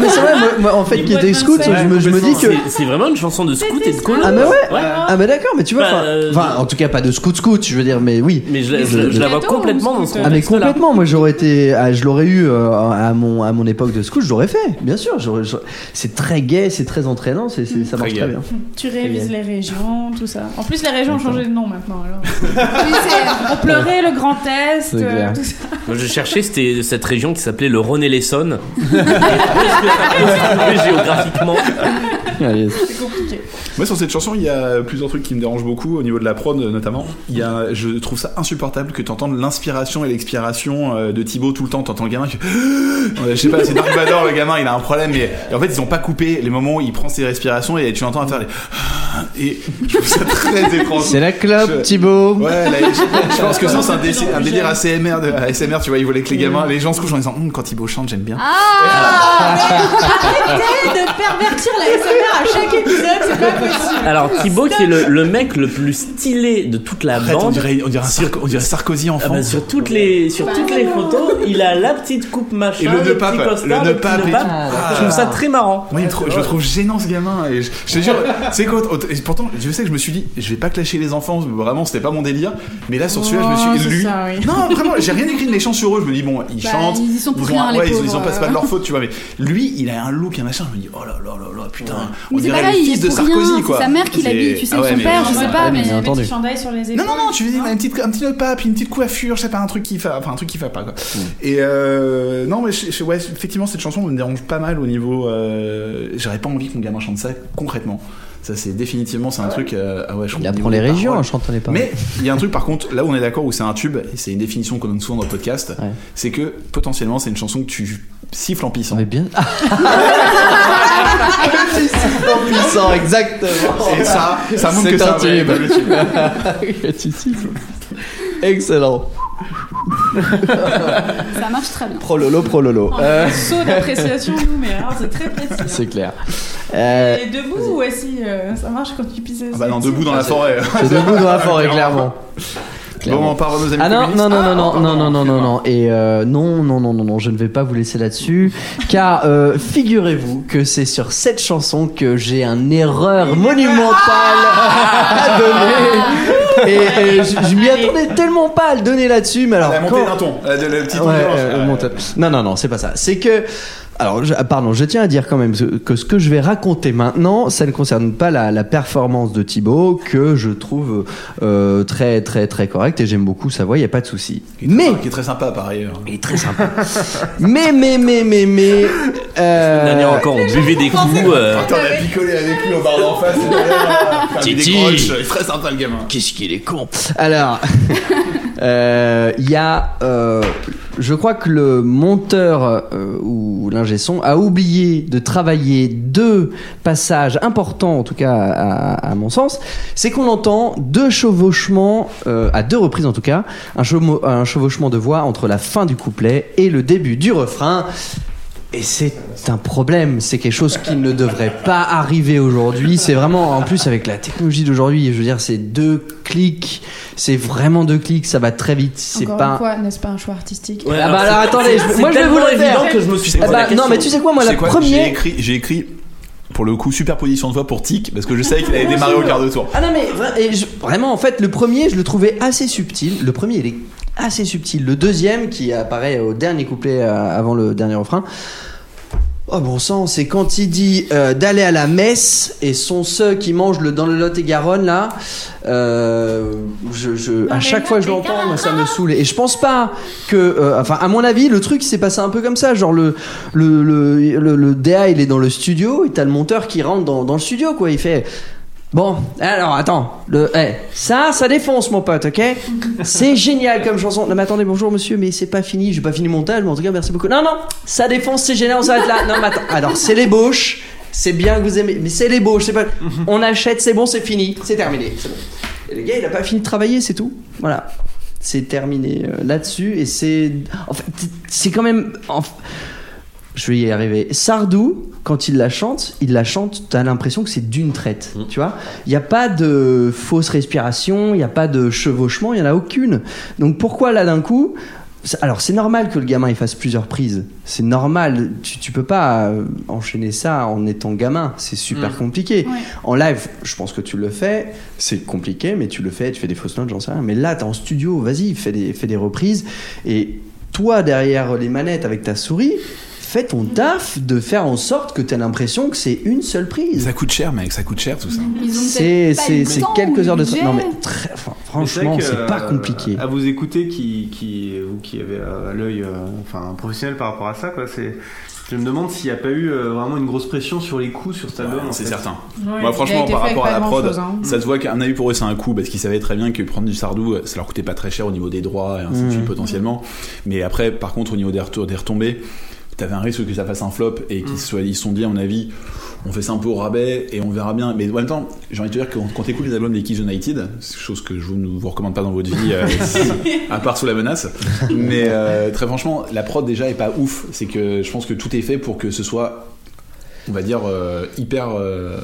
mais c'est vrai, moi, moi, en fait, qui était scout, je me, je me dis que. C'est- vraiment une chanson de scout et de colo. Ah, mais ouais! Ouais. Ah, mais d'accord, mais tu vois, Bah, enfin, en tout cas, pas de scout-scout, je veux dire, mais oui. Mais je, la- vois complètement dans ce Ah mais complètement, moi j'aurais été, ah, je l'aurais eu à mon à mon époque de scout, je l'aurais fait, bien sûr. C'est très gai, c'est très entraînant, c'est c'est- ça marche Très bien. Tu révises les régions, tout ça. En plus, les régions ont changé de nom maintenant. Alors. Oui, c'est- On pleurait le Grand Est, C'est clair. euh, tout ça. Moi, je cherchais c'était cette région qui s'appelait le Rhône-et-l'Essonne. [laughs] Géographiquement Allez. C'est compliqué. Moi, sur cette chanson, il y a plusieurs trucs qui me dérangent beaucoup au niveau de la prod, notamment. Il y a, je trouve ça insupportable que tu entendes l'inspiration et l'expiration euh, de Thibaut tout le temps. T'entends le gamin qui fait, [gasps] Euh, je sais pas, c'est Dark Vador, le gamin, il a un problème, mais et en fait, ils ont pas coupé les moments où il prend ses respirations et tu l'entends à faire les, [sighs] et je trouve ça très [laughs] étrange. C'est la clope, Je- Thibaut. Ouais, là, je, je pense que ça, c'est un, dé- un délire ASMR, de, ASMR, tu vois, ils voulaient que les gamins, les gens se couchent en disant, Hum, quand Thibaut chante, j'aime bien. Ah Arrêtez de pervertir la SMR à chaque épisode, c'est pas possible. Alors Thibaut qui est le, le mec le plus stylé de toute la Arrête, on bande. dirait, on dirait, un Sarko- on dirait Sarkozy Ah enfant. bah, sur toutes les sur toutes les photos, il a la petite coupe machin, Et le nœud petit pape, costard, le nœud petit pape. Je trouve ça très marrant. Trou- je le trouve gênant ce gamin. Et je, je te jure, c'est quoi autre- et Pourtant, je sais que je me suis dit, je vais pas clasher les enfants. Vraiment, c'était pas mon délire. Mais là, sur celui-là, je me Oh, suis c'est lui. ça, oui. Non, vraiment, j'ai rien écrit de méchant sur eux. Je me dis bon, ils Bah, chantent. ils y sont pour ont, rien, les ouais, ils, ils pauvres, ont pas, c'est pas de leur faute, tu vois. Mais lui, il a un look, un machin. Je me dis oh là là là là, putain. On dirait le il fils est de Sarkozy, rien. quoi. C'est sa mère qui l'habille, tu sais, Ah ouais, son père, je sais pas, mais. sur les épaules. Non, non, non, tu veux dire, un petit, un petit nœud pape, une petite coiffure, je sais pas, un truc qui fait, enfin, un truc qui fait pas, quoi. Et, euh, non, mais ouais, effectivement, cette chanson me dérange pas mal au niveau, euh, j'aurais pas envie mon gamin chante ça concrètement. Ça, c'est définitivement, c'est un truc, euh, ah ouais, je Il apprend les régions en chantant les paroles. Mais il y a un truc par contre, là où on est d'accord, où c'est un tube, et c'est une définition qu'on donne souvent dans le podcast, Ouais. c'est que potentiellement c'est une chanson que tu siffles en pissant. Mais bien. C'est [laughs] super puissant, exactement. Et ça, ça montre que c'est un vrai tube. vrai tube. [laughs] Que tu siffles. Excellent. [laughs] Ça marche très bien. Prololo, prololo. En Euh, saut d'appréciation, nous, mais alors c'est très précis. hein. c'est clair. Euh, Et debout ou assis, euh, ça marche quand tu pisses Ah bah non, debout dans la forêt. c'est debout dans la forêt, [laughs] clairement. Bon, on part à nos amis Ah non, non, non, Ah, non, non, non, non, non, non, non. Et euh, non, non, non, non, non, je ne vais pas vous laisser là-dessus. car euh, figurez-vous que c'est sur cette chanson que j'ai une erreur monumentale [laughs] à donner. Et, et je, je m'y attendais tellement pas à le donner là-dessus. Mais alors, La montée quand- d'un ton, la, la, la petite Ouais, ambiance. euh, le montage. Non, non, non, c'est pas ça. C'est que. Alors, je- ah, pardon, je tiens à dire quand même que, ce que je vais raconter maintenant, ça ne concerne pas la, la performance de Thibaut, que je trouve euh, très, très, très correcte et j'aime beaucoup sa voix, il n'y a pas de souci. Mais, Qui est très sympa par ailleurs. il est très sympa. [laughs] mais, mais, mais, mais, mais. [laughs] euh, L'année encore, on buvait des coups. euh, Attends, on a picolé avec lui au bar d'en face. et Titi. Il est très sympa le gamin. Qu'est-ce qu'il est con Alors, [laughs] Euh, Il y a, euh, je crois que le monteur euh, ou l'ingé son a oublié de travailler deux passages importants, en tout cas à, mon sens. C'est qu'on entend deux chevauchements, euh, à deux reprises en tout cas, un, un chevauchement de voix entre la fin du couplet et le début du refrain. Et c'est un problème, c'est quelque chose qui ne devrait pas arriver aujourd'hui. C'est vraiment, en plus avec la technologie d'aujourd'hui, je veux dire, c'est deux clics, c'est vraiment deux clics, ça va très vite. C'est Encore pas. une fois, n'est-ce pas un choix artistique Ouais, Ah bah alors, attendez, moi je vais vous le faire. évident que je me suis Ah bah, non mais tu sais quoi, moi Tu la quoi, J'ai première. écrit, j'ai écrit pour le coup superposition de voix pour Tic parce que je savais qu'il allait [laughs] démarrer au quart de tour. Ah non mais vra- et je- vraiment en fait le premier je le trouvais assez subtil. Le premier il est assez subtil. Le deuxième qui apparaît au dernier couplet euh, avant le dernier refrain. Oh bon sang, c'est quand il dit euh, d'aller à la messe et son ceux qui mange le, dans le Lot-et-Garonne là. euh, je, je- à chaque fois que je l'entends, moi, ça me saoule. Et je pense pas que, euh, enfin à mon avis, le truc s'est passé un peu comme ça. Genre le le le, le, le DA il est dans le studio et t'as le monteur qui rentre dans, dans le studio quoi. Il fait Bon, alors attends, le, eh, ça, ça défonce mon pote, ok? C'est génial comme chanson. Non mais attendez, bonjour monsieur, mais c'est pas fini, j'ai pas fini le montage, mais en tout cas merci beaucoup. Non non, ça défonce, c'est génial, on s'arrête là. Non mais attends, alors c'est l'ébauche, c'est bien que vous aimez, mais c'est l'ébauche, c'est pas. On achète, c'est bon, c'est fini, c'est terminé, c'est bon. Gars, il a pas fini de travailler, c'est tout. Voilà, c'est terminé euh, là-dessus et c'est, en fait, c'est quand même. Je vais y arriver. Sardou, quand il la chante, il la chante, t'as l'impression que c'est d'une traite, tu vois. Il n'y a pas de fausse respiration, il n'y a pas de chevauchement, il n'y en a aucune. Donc pourquoi là d'un coup alors c'est normal que le gamin il fasse plusieurs prises. C'est normal. Tu, tu peux pas euh, enchaîner ça en étant gamin. C'est super Mm. compliqué. Ouais. En live, je pense que tu le fais. C'est compliqué, mais tu le fais. Tu fais des fausses notes, j'en sais rien. Mais là, t'es en studio. Vas-y, fais des, fais des reprises. Et toi, derrière les manettes avec ta souris, fais ton taf de faire en sorte que t'aies l'impression que c'est une seule prise. Ça coûte cher, mec, ça coûte cher tout ça. C'est quelques heures de budget. tra- Non mais très- enfin, franchement, c'est pas euh, compliqué. À vous écouter, qui, qui, vous qui avez euh, l'œil euh, enfin, professionnel par rapport à ça, quoi, c'est. Je me demande s'il n'y a pas eu euh, vraiment une grosse pression sur les coûts sur cet album. C'est certain. Ouais, a franchement, par rapport à la prod, hein. ça se voit qu'à un avis pour eux, c'est un coût parce qu'ils savaient très bien que prendre du Sardou, ça leur coûtait pas très cher au niveau des droits et ainsi de suite potentiellement. Mais après, par contre, au niveau des, retours, des retombées, t'avais un risque que ça fasse un flop et qu'ils se soient, ils se sont dit, à mon avis, on fait ça un peu au rabais et on verra bien. Mais en même temps, j'ai envie de te dire que quand, t'écoutes les albums des Kids United, c'est chose que je vous, ne vous recommande pas dans votre vie, euh, [laughs] [laughs] à part sous la menace. Mais euh, très franchement, la prod déjà est pas ouf. C'est que je pense que tout est fait pour que ce soit on va dire euh, hyper euh,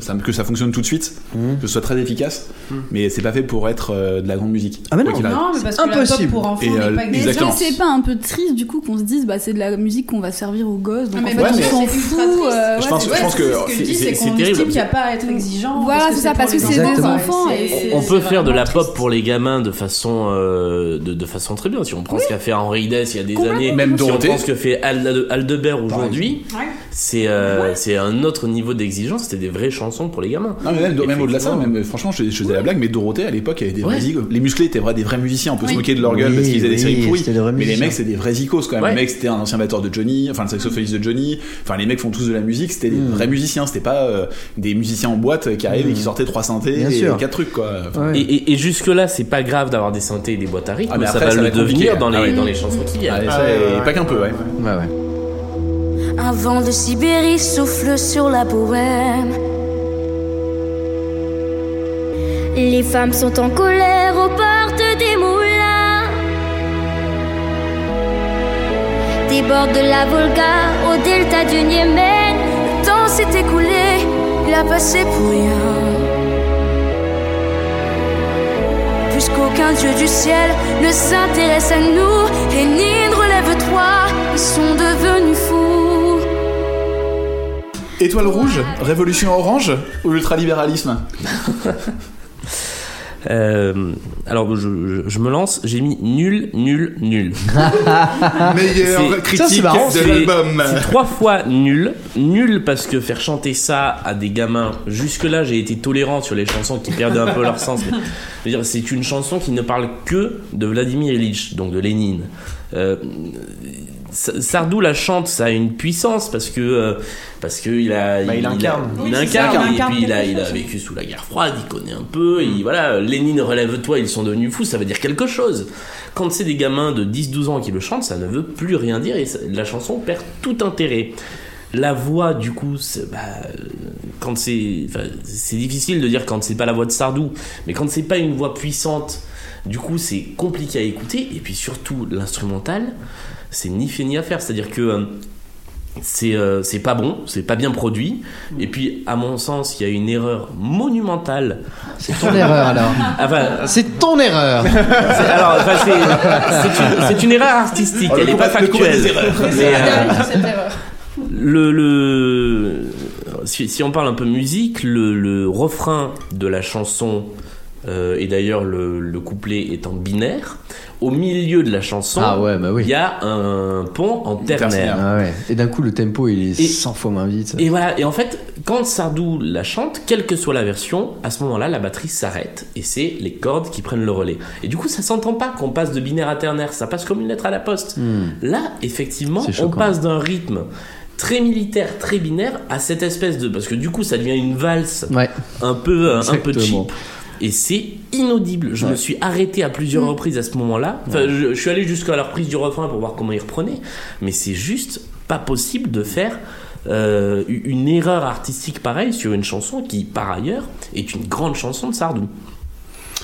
ça- que ça fonctionne tout de suite que ce soit très efficace mais c'est pas fait pour être euh, de la grande musique Ah mais non. Non, mais parce que la pop Impossible. pour enfants n'est euh, pas Mais Exactement. est-ce que c'est pas un peu triste du coup qu'on se dise bah c'est de la musique qu'on va servir aux gosses donc Ah, mais en fait ouais, on s'en fout Je ouais, pense- c'est- je pense que ce que je c'est- qu'on terrible. estime qu'il n'y a pas à être exigeant. Voilà, c'est ça, parce que c'est des enfants On peut faire de la pop pour les gamins de façon de, de façon très bien. Si on prend ce qu'a fait Henri Dess il y a des années, Même si on prend ce que fait Alde- Aldebert aujourd'hui, Ouais. c'est c'est un autre niveau d'exigence. C'était des vraies chansons pour les gamins. non mais même, même au-delà de ça même franchement je, je faisais la blague mais Dorothée à l'époque avait des vrais Ouais. icônes les musclés étaient vrais, des vrais musiciens on peut se moquer de leur gueule Oui, parce qu'ils faisaient des oui, séries pourries c'était des vrais mais les musiciens. mecs c'est des vrais icônes quand même Ouais. le mec c'était un ancien batteur de Johnny enfin le saxophoniste de Johnny enfin les mecs font tous de la musique c'était des Mm. vrais musiciens c'était pas euh, des musiciens en boîte qui arrivent et qui sortaient trois synthés Bien et sûr. quatre trucs quoi Enfin, Ouais. Et, et- et jusque-là, c'est pas grave d'avoir des synthés et des boîtes à rythme, Ah, mais ça après, va ça le devenir dans les, Ah les chansons qui viennent. Ah pas qu'un peu ouais Ouais ouais. Un vent de Sibérie souffle sur la bohème. Les femmes sont en colère aux portes des moulins. Des bords de la Volga au delta du Niémen. Le temps s'est écoulé, il a passé pour rien. Puisqu'aucun dieu du ciel ne s'intéresse à nous, Lénine, relève-toi, ils sont devenus fous. Étoile rouge révolution orange ou ultralibéralisme [laughs] Euh, alors, je, je- je me lance, j'ai mis nul, nul, nul. [laughs] meilleure critique de l'album C'est trois fois nul. Nul parce que faire chanter ça à des gamins, jusque-là j'ai été tolérant sur les chansons qui perdaient un peu leur sens. Mais, dire, c'est une chanson qui ne parle que de Vladimir Ilyich, donc de Lénine. Euh, Sardou la chante, ça a une puissance parce que euh, parce que il a Bah, il incarne. il, Oui, incarne et puis il a il a vécu sous la guerre froide, il connaît un peu et voilà, Lénine relève-toi, ils sont devenus fous, ça veut dire quelque chose. Quand c'est des gamins de 10-12 ans qui le chantent, ça ne veut plus rien dire et ça- la chanson perd tout intérêt. La voix, du coup, c'est- bah, quand c'est, c'est difficile de dire quand c'est pas la voix de Sardou, mais quand c'est pas une voix puissante, du coup, c'est compliqué à écouter. Et puis surtout, l'instrumental, c'est ni fait ni à faire. C'est-à-dire que euh, c'est euh, c'est pas bon, c'est pas bien produit. Et puis, à mon sens, il y a une erreur monumentale. C'est ton erreur alors. [laughs] Enfin, C'est ton erreur. [laughs] c'est- alors, enfin, c'est- une, erreur artistique, Oh, le elle n'est pas factuelle. des erreurs. Mais, euh, le, le si, si on parle un peu musique, le, le refrain de la chanson euh, et d'ailleurs le, le couplet étant binaire, au milieu de la chanson, Ah ouais, bah oui. il y a un pont en ternaire. Ah ouais. Et d'un coup, le tempo, il est Et- 100 fois moins vite. Et voilà, et en fait, quand Sardou la chante, quelle que soit la version, à ce moment-là, la batterie s'arrête et c'est les cordes qui prennent le relais. Et du coup, ça s'entend pas qu'on passe de binaire à ternaire, ça passe comme une lettre à la poste. Hmm. Là, effectivement, on passe d'un rythme très militaire, très binaire à cette espèce de parce que du coup, ça devient une valse Ouais. un peu un peu cheap. Et c'est inaudible. Je Ouais. me suis arrêté à plusieurs reprises à ce moment-là. Enfin, je, je suis allé jusqu'à la reprise du refrain pour voir comment il reprenait. Mais c'est juste pas possible de faire euh, une erreur artistique pareille sur une chanson qui, par ailleurs, est une grande chanson de Sardou.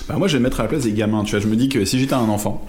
Bah, moi, je vais me mettre à la place des gamins. Tu vois, je me dis que si j'étais un enfant,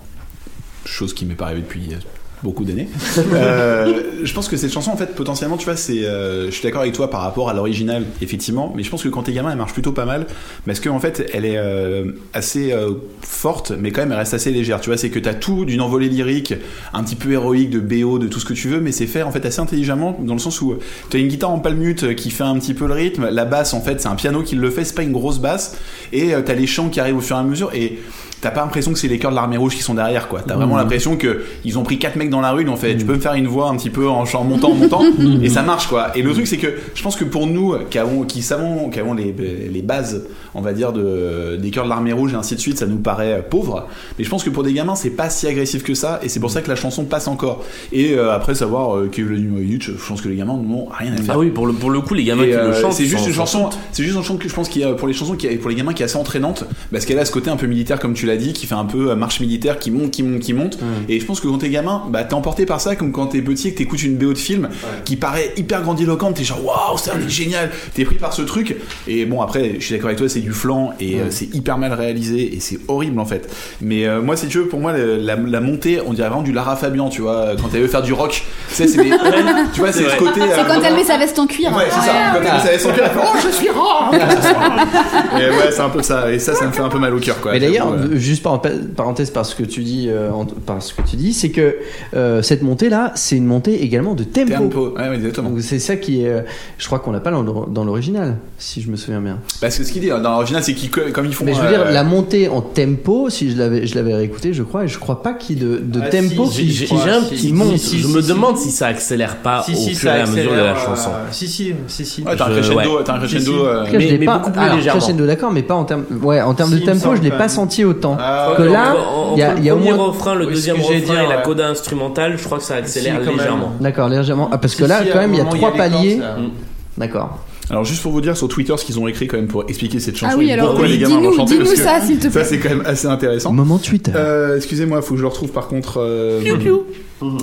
chose qui m'est pas arrivée depuis euh, beaucoup d'années, [laughs] euh, je pense que cette chanson, en fait, potentiellement, tu vois, c'est. euh, je suis d'accord avec toi par rapport à l'original, effectivement, mais je pense que quand t'es gamin, elle marche plutôt pas mal, parce qu'en fait, elle est euh, assez euh, forte, mais quand même, elle reste assez légère. Tu vois, c'est que t'as tout d'une envolée lyrique, un petit peu héroïque, de BO, de tout ce que tu veux, mais c'est fait en fait assez intelligemment, dans le sens où t'as une guitare en palmute qui fait un petit peu le rythme, la basse, en fait, c'est un piano qui le fait, c'est pas une grosse basse, et t'as les chants qui arrivent au fur et à mesure, et t'as pas l'impression que c'est les chœurs de l'armée rouge qui sont derrière quoi. T'as vraiment Mhm. l'impression que ils ont pris quatre mecs dans la rue ils ont fait tu peux me faire une voix un petit peu en chant montant montant [laughs] et ça marche quoi. Et le truc c'est que je pense que pour nous qui avons qui savons qui avons les, les bases on va dire de des chœurs de l'armée rouge et ainsi de suite ça nous paraît euh, pauvre. Mais je pense que pour des gamins c'est pas si agressif que ça et c'est pour ça que la chanson passe encore. Et euh, après savoir euh, Kevin Ibrahimovic, je pense que les gamins n'ont rien à faire. Ah oui, pour le, pour le coup, les gamins et, qui euh, le chantent. c'est juste une chanson, c'est juste une chanson que je pense qu'il y a pour les chansons qui pour les gamins qui est assez entraînante parce qu'elle a ce côté un peu militaire comme tu l'as dit qui fait un peu euh, marche militaire qui monte qui monte qui monte. Et je pense que quand t'es gamin bah t'es emporté par ça comme quand t'es petit et que t'écoutes une BO de film qui paraît hyper grandiloquente. T'es genre waouh c'est génial. T'es pris par ce truc. Et bon après je suis d'accord avec toi c'est du flan et euh, c'est hyper mal réalisé et c'est horrible en fait. Mais euh, moi si tu veux pour moi le- la, la montée on dirait vraiment du Lara Fabian tu vois quand elle veut faire du rock. Tu sais c'est des- [laughs] tu vois c'est ce côté C'est euh, quand elle met sa veste en cuir. Ouais, c'est ça. Quand elle savait son cœur, elle fait Oh, je suis rare. [laughs] Et ouais, c'est un peu ça. Et ça, ça me fait un peu mal au cœur, quoi. Mais d'ailleurs. Juste par parenthèse par ce que tu dis, euh, par ce que tu dis, c'est que euh, cette montée là, c'est une montée également de tempo. Tempo, ouais, ouais, exactement. Donc c'est ça qui est, euh, je crois qu'on l'a pas dans l'original, si je me souviens bien. Parce que ce qu'il dit dans l'original, c'est qu'ils, comme ils font. Mais je veux dire, euh, la montée en tempo, si je l'avais, je l'avais réécouté, je crois, et je crois pas qu'il y ait de, de Ah, tempo si, J'ai qui, j'ai- un qui petit monte. doute. si, Je si, me si. demande si ça accélère pas Si, au si, fur ça et à mesure de la accélère, chanson. euh, si, si, si, si. Ouais, t'as un crescendo, ouais. t'as un crescendo. Si, si. euh, mais- l'ai mais pas, beaucoup plus légèrement. crescendo, d'accord, mais pas en termes, ouais, en termes Si, de tempo, je l'ai pas senti autant. Ah, que là, il y a, le il y a au premier moins, refrain, le Oui, deuxième refrain dire, et la ouais. coda instrumentale, je crois que ça accélère Si, légèrement. d'accord, légèrement, ah, parce que là, si, quand même, il y a trois paliers. Mm. D'accord. Alors, juste pour vous dire sur Twitter ce qu'ils ont écrit quand même pour expliquer cette chanson. Ah oui, alors pourquoi oui, les gamins l'ont dis-nous, ça, s'il te plaît. Ça, c'est quand même assez intéressant. Moment Twitter. Euh, excusez-moi, faut que je le retrouve par contre. euh,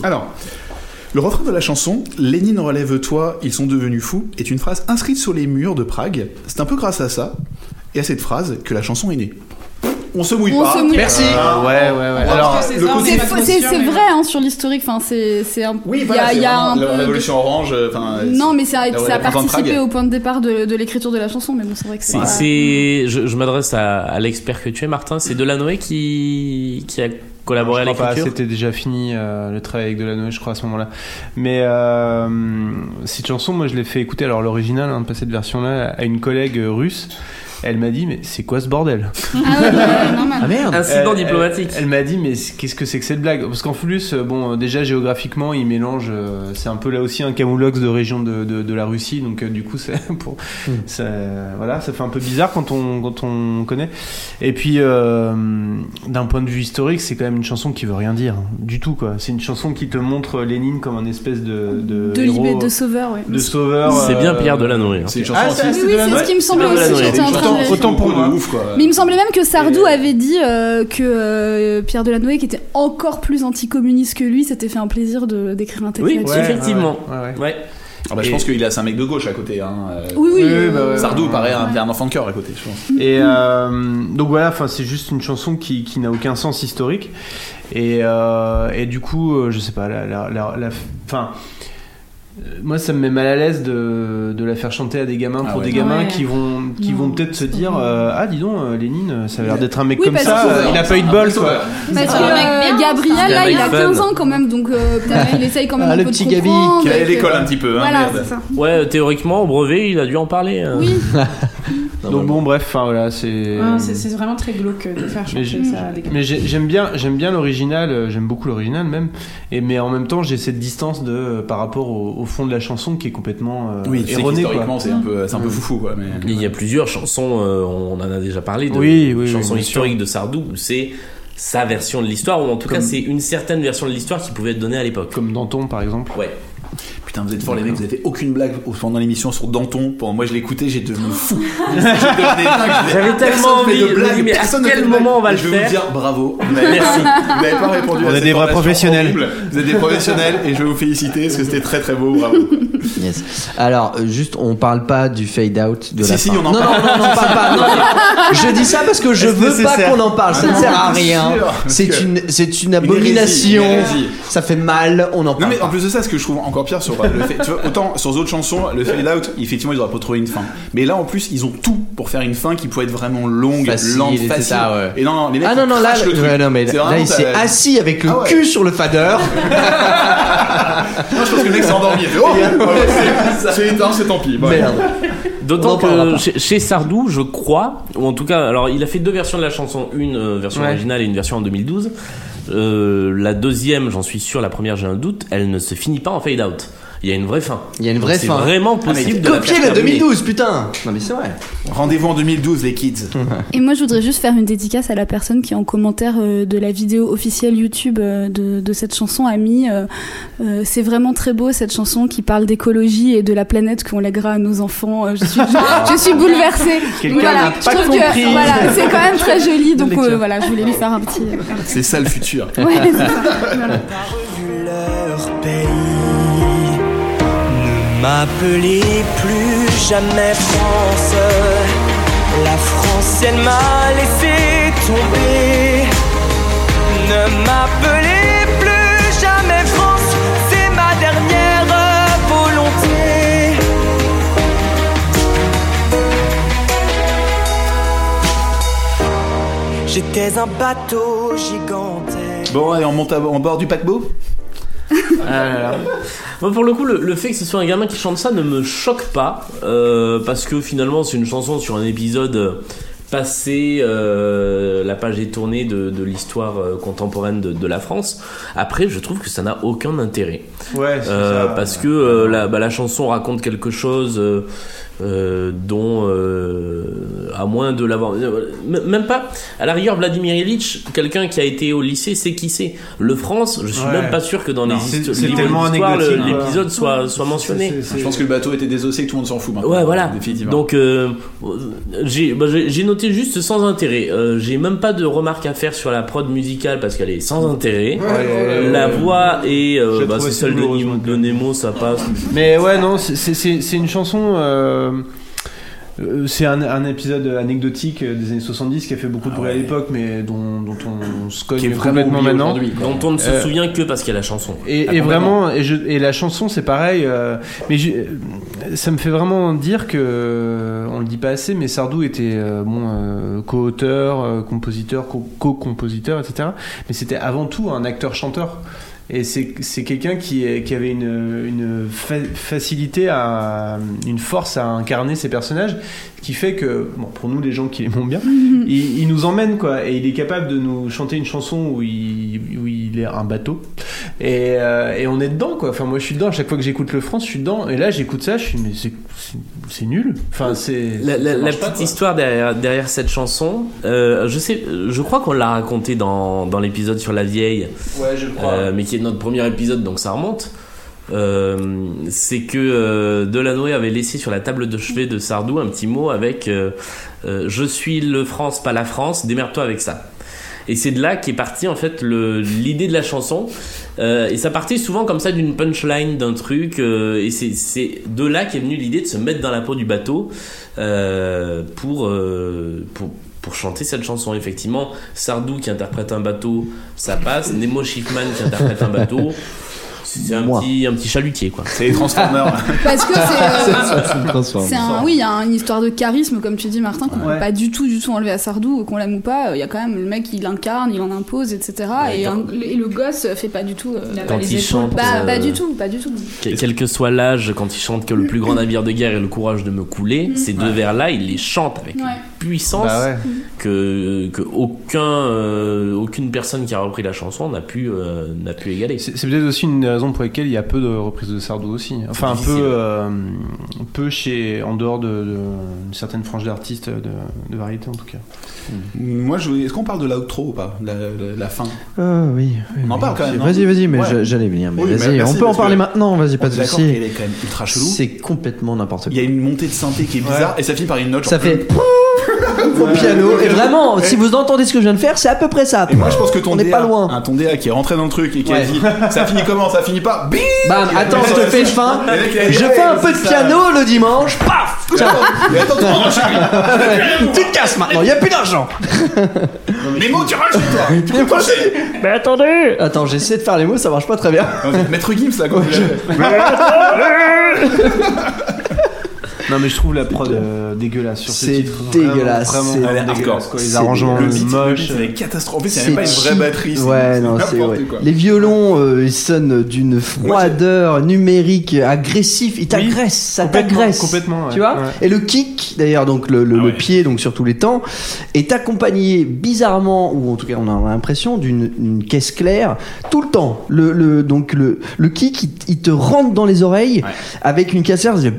Alors, le refrain de la chanson, Lénine relève-toi, ils sont devenus fous, est une phrase inscrite sur les murs de Prague. C'est un peu grâce à ça et à cette phrase que la chanson est née. On se mouille On pas. se mouille Merci. Ah, Ouais, ouais, ouais. Alors, c'est pas vrai hein, sur l'historique. Enfin, c'est c'est un. Oui, il y voilà, a, il y a un la peu de- révolution orange. euh, Non, mais ça a, ça participé au point de départ de, de l'écriture de la chanson, mais bon, c'est vrai que c'est. C'est, pas- je, je m'adresse à, à l'expert que tu es, Martin. C'est Delanoë qui, qui a collaboré à je crois pas, l'écriture? c'était déjà fini euh, le travail avec Delanoë, je crois, à ce moment-là. Mais euh, cette chanson, moi, je l'ai fait écouter, alors l'original, hein, pas cette version-là, à une collègue russe Elle m'a dit, mais c'est quoi ce bordel? Ah ouais, normal. Ah merde. Incident Elle- diplomatique. Elle, elle m'a dit, mais qu'est-ce que c'est que cette blague? Parce qu'en plus, euh, bon, euh, déjà géographiquement, il mélange. euh, c'est un peu là aussi un camoulox de région de, de, de la Russie, donc euh, du coup, c'est [laughs] pour, ça, voilà, ça fait un peu bizarre quand on quand on connaît. Et puis, euh, d'un point de vue historique, c'est quand même une chanson qui veut rien dire hein, du tout, quoi. C'est une chanson qui te montre Lénine comme un espèce de de, De héros, de sauveur, ouais. de sauveur. C'est bien Pierre Delanoë. hein. C'est une chanson Ah, aussi. c'est Oui, c'est oui, de la c'est noix ce qui me semblait aussi. J'étais en train de... autant pour moi. de ouf quoi. Mais il me semblait même que Sardou avait dit euh, que euh, Pierre Delanoë, qui était encore plus anticommuniste que lui, s'était fait un plaisir de d'écrire un texte Oui, là-dessus. ouais, effectivement. ouais, ouais, ouais. Ouais. Ah bah, je pense qu'il a c'est un mec de gauche à côté. Hein. euh, Oui, oui. Oui, bah ouais, Sardou paraît un, ouais. un enfant de cœur à côté, je pense. Et euh, donc voilà, enfin c'est juste une chanson qui, qui n'a aucun sens historique. Et, euh, et du coup, je sais pas, la, la, la, la- enfin, euh, moi ça me met mal à l'aise de, de la faire chanter à des gamins Ah pour ouais. des gamins Ouais. qui vont qui Non, vont peut-être se dire euh, ah dis donc euh, Lénine, ça a l'air d'être un mec Oui, comme ça, euh, il a pas eu de bol quoi. Parce que euh, Gabriel, là, il a fun. 15 ans quand même, donc euh, [laughs] peut-être qu'il essaye quand même Ah, un le peu petit de Gabi comprendre. Qui à l'école un petit peu. Hein, Voilà, merde. c'est ça. Ouais, théoriquement, au brevet, il a dû en parler. hein. [laughs] Donc bon bref, enfin voilà, c'est Ah, c'est vraiment très glauque de faire Mais chanter ça à des gamins. Mais j'ai- j'aime bien, j'aime bien l'original, euh, j'aime beaucoup l'original même. Et mais en même temps, j'ai cette distance de euh, par rapport au, au fond de la chanson qui est complètement euh, Oui, erronée. c'est un peu, c'est un peu foufou quoi. Mais... Il y a plusieurs chansons, euh, on en a déjà parlé, de Oui, oui, chansons historiques de Sardou, où c'est sa version de l'histoire, ou en tout cas c'est une certaine version de l'histoire qui pouvait être donnée à l'époque. Comme Danton par exemple. Ouais. Putain, vous êtes forts les mecs, vous avez fait aucune blague pendant l'émission sur Danton. Pendant moi, je l'écoutais, j'ai devenu fou. [laughs] J'avais personne tellement fait de envie, me blague, mais à personne ne quel de moment on va le Je vais faire vous dire bravo. [laughs] Vous Merci. vous n'avez pas répondu est cette des vrais professionnels. Vous êtes des professionnels et je vais vous féliciter parce que c'était très très beau. Bravo. Yes. Alors, euh, juste, on parle pas du fade out de Si, la si, fin. on en non, parle. non, non, non, on parle pas. non, non. [laughs] Je dis ça parce que je Est-ce veux pas qu'on en parle. Ça ne sert à rien. C'est une, c'est une hérésie, abomination. une hérésie. Ça fait mal. On en Non parle mais en plus de ça, ce que je trouve encore pire sur le fait, tu vois, autant sur d'autres chansons, le fade out, effectivement, ils auraient pas trouvé une fin. Mais là, en plus, ils ont tout pour faire une fin qui peut être vraiment longue, Facile, lente, facile. ça, ouais. Et non, non, les mecs, Ah non, non, là, crachent le truc. ouais, non, mais C'est là, vraiment, il s'est assis avec le Ah ouais. cul sur le fader. [laughs] Moi, je pense que le mec s'est endormi. Oh, [laughs] ouais, c'est- éteint, c'est tant pis. Bon. Merde. D'autant que chez, chez Sardou, je crois, ou en tout cas, alors il a fait deux versions de la chanson, une euh, version Ouais. originale et une version en 2012. Euh, la deuxième, j'en suis sûr, la première j'ai un doute, elle ne se finit pas en fade out. Il y a une vraie fin. Il y a une Donc vraie c'est fin. vraiment mais possible de la Copier la terminer. 2012, putain. Non, mais c'est vrai. Rendez-vous en 2012, les kids. Et moi, je voudrais juste faire une dédicace à la personne qui, en commentaire euh, de la vidéo officielle YouTube euh, de, de cette chanson, a mis euh, C'est vraiment très beau cette chanson qui parle d'écologie et de la planète qu'on lèguera à nos enfants. Je, suis, je, je suis bouleversée. Voilà, je pas trouve compris. que voilà, c'est quand même très joli. Donc euh, voilà, je voulais lui faire un petit. C'est ça le futur. Ouais, c'est ça. Voilà. revu leur pays. M'appelez plus jamais France. La France, elle m'a laissé tomber. Ne m'appelez plus jamais France. C'est ma dernière volonté. J'étais un bateau gigantesque. Bon, allez, on monte à- en bord du paquebot? Ah là là. Moi, pour le coup, le, le fait que ce soit un gamin qui chante ça ne me choque pas, euh, parce que finalement, c'est une chanson sur un épisode euh, passé, euh, la page est tournée de, de l'histoire contemporaine de, de la France. Après, je trouve que ça n'a aucun intérêt. Ouais, c'est Euh, ça. parce que la, bah, la chanson raconte quelque chose euh, dont, euh, à moins de l'avoir, euh, même pas. À la rigueur, Vladimir Ilitch, quelqu'un qui a été au lycée, sait qui c'est. Le France, je suis Ouais. même pas sûr que dans les c'est- histo- c'est livres tellement d'histoire, le- anecdotique, quoi. l'épisode soit, soit mentionné. C'est- c'est- Je pense que le bateau était désossé et que tout le monde s'en fout maintenant. Ouais, voilà. Définitivement. Donc, euh, j'ai bah, j'ai- noté juste sans intérêt. Euh, j'ai même pas de remarques à faire sur la prod musicale parce qu'elle est sans intérêt. ouais, la ouais. voix euh, la bah, c'est celle de, Nemo- donc, de Nemo, ça passe. Mais ouais, non, c'est- c'est c'est- c'est une chanson. Euh, euh, c'est un, un épisode anecdotique euh, des années 70 qui a fait beaucoup de Ah bruit à l'époque, mais dont, dont on se cogne complètement maintenant. dont on ne se Euh, souvient que parce qu'il y a la chanson. Et, Ah, et vraiment, et, je, et la chanson, c'est pareil. euh, mais ça me fait vraiment dire que, on le dit pas assez, mais Sardou était euh, bon euh, co-auteur, euh, compositeur, co- co-compositeur, etc. Mais c'était avant tout un acteur-chanteur. Et c'est quelqu'un qui, qui avait une, une fa- facilité à. une force à incarner ses personnages qui fait que, bon, pour nous les gens qui l'aiment bien, [laughs] il, il nous emmène quoi. Et il est capable de nous chanter une chanson où il, où il est un bateau. Et, euh, et on est dedans quoi. Enfin, moi je suis dedans. À chaque fois que j'écoute le France, je suis dedans. Et là, j'écoute ça, je suis, mais c'est- nul. Enfin, c'est. La, la- ça la marche pas, petite histoire derrière, derrière cette chanson, euh, je sais, je crois qu'on l'a raconté dans, dans l'épisode sur la vieille, Ouais, je crois. euh, mais qui est notre premier épisode, donc ça remonte. Euh, c'est que euh, Delanoë avait laissé sur la table de chevet de Sardou un petit mot avec euh, Je suis le France, pas la France, démerde-toi avec ça. Et c'est de là qu'est partie en fait l'idée de la chanson. Euh, et ça partait souvent comme ça d'une punchline, d'un truc. euh, et c'est- de là qu'est venue l'idée de se mettre dans la peau du bateau euh, pour, pour, pour chanter cette chanson. Effectivement, Sardou qui interprète un bateau, ça passe. Nemo Schiffman qui interprète un bateau, c'est un Moi. petit, un petit chalutier quoi. C'est les Transformers. [laughs] Parce que c'est. euh. C'est un, oui, il y a une histoire de charisme, comme tu dis, Martin, qu'on Ouais. peut pas du tout, du tout enlever à Sardou, qu'on l'aime ou pas. Il y a quand même le mec, il incarne, il en impose, etc. Ouais, et, quand- un- et le gosse fait pas du tout. euh, Quand pas il chante, Bah, euh, pas du tout, pas du tout. Quel, quel que soit l'âge, quand il chante que le plus grand navire de guerre ait le courage de me couler, ces deux vers-là, il les chante avec Ouais. une puissance Bah ouais. que, que aucun, euh, aucune personne qui a repris la chanson n'a pu, euh, n'a pu égaler. C'est peut-être aussi une raisons pour lesquelles il y a peu de reprises de Sardou aussi. Enfin, un peu, euh, peu chez, en dehors de, de- d'une certaine frange d'artistes de, de variété en tout cas. Moi, je voulais- est-ce qu'on parle de l'outro ou pas? La, la- la fin Ah oui. oui, On en oui. parle quand même, Vas-y, vas-y, mais Ouais. j'allais venir. Mais Oui, mais vas-y, on peut en parler que maintenant. Vas-y, pas de est d'accord souci. qu'elle est quand même ultra chelou. C'est complètement n'importe Il quoi. y a une montée de synthé qui est bizarre et ça finit par une note. Ça fait au piano. Et vraiment, si vous entendez ce que je viens de faire, c'est à peu près ça. Et moi, je pense que ton On DA, pas loin. un ton DA qui est rentré dans le truc et qui a dit ça finit comment Ça finit pas Bim Bam, attends, je te fais le fin. Je fais un peu de piano le dimanche. Paf Mais attends, tu te casses maintenant, il n'y a plus d'argent. Les mots, tu rentres chez toi. Mais attendez Attends, j'essaie de faire les mots, ça marche pas très bien. Maître Gims là, quoi. Non, mais je trouve la prod euh, dégueulasse sur ce C'est titre. dégueulasse, Vraiment, c'est- vraiment Elle est dégueulasse, hardcore. quoi. Les C'est arrangements Le beat, moches. beat, c'est catastrophique. C'est même pas une vraie cheap. batterie. c'est- Ouais, c'est non, c'est n'importe ouais. quoi. Les violons, euh, ils sonnent d'une froideur numérique, agressif. Ils t'agressent, ça complètement, t'agresse. complètement, ouais. Tu vois Ouais. Et le kick, d'ailleurs, donc le, le- Ah le ouais. pied, donc sur tous les temps, est accompagné bizarrement, ou en tout cas on a l'impression, d'une une caisse claire tout le temps. Le, le- donc le, le kick, il, il te rentre dans les oreilles Ouais. avec une caisse claire. ça fait.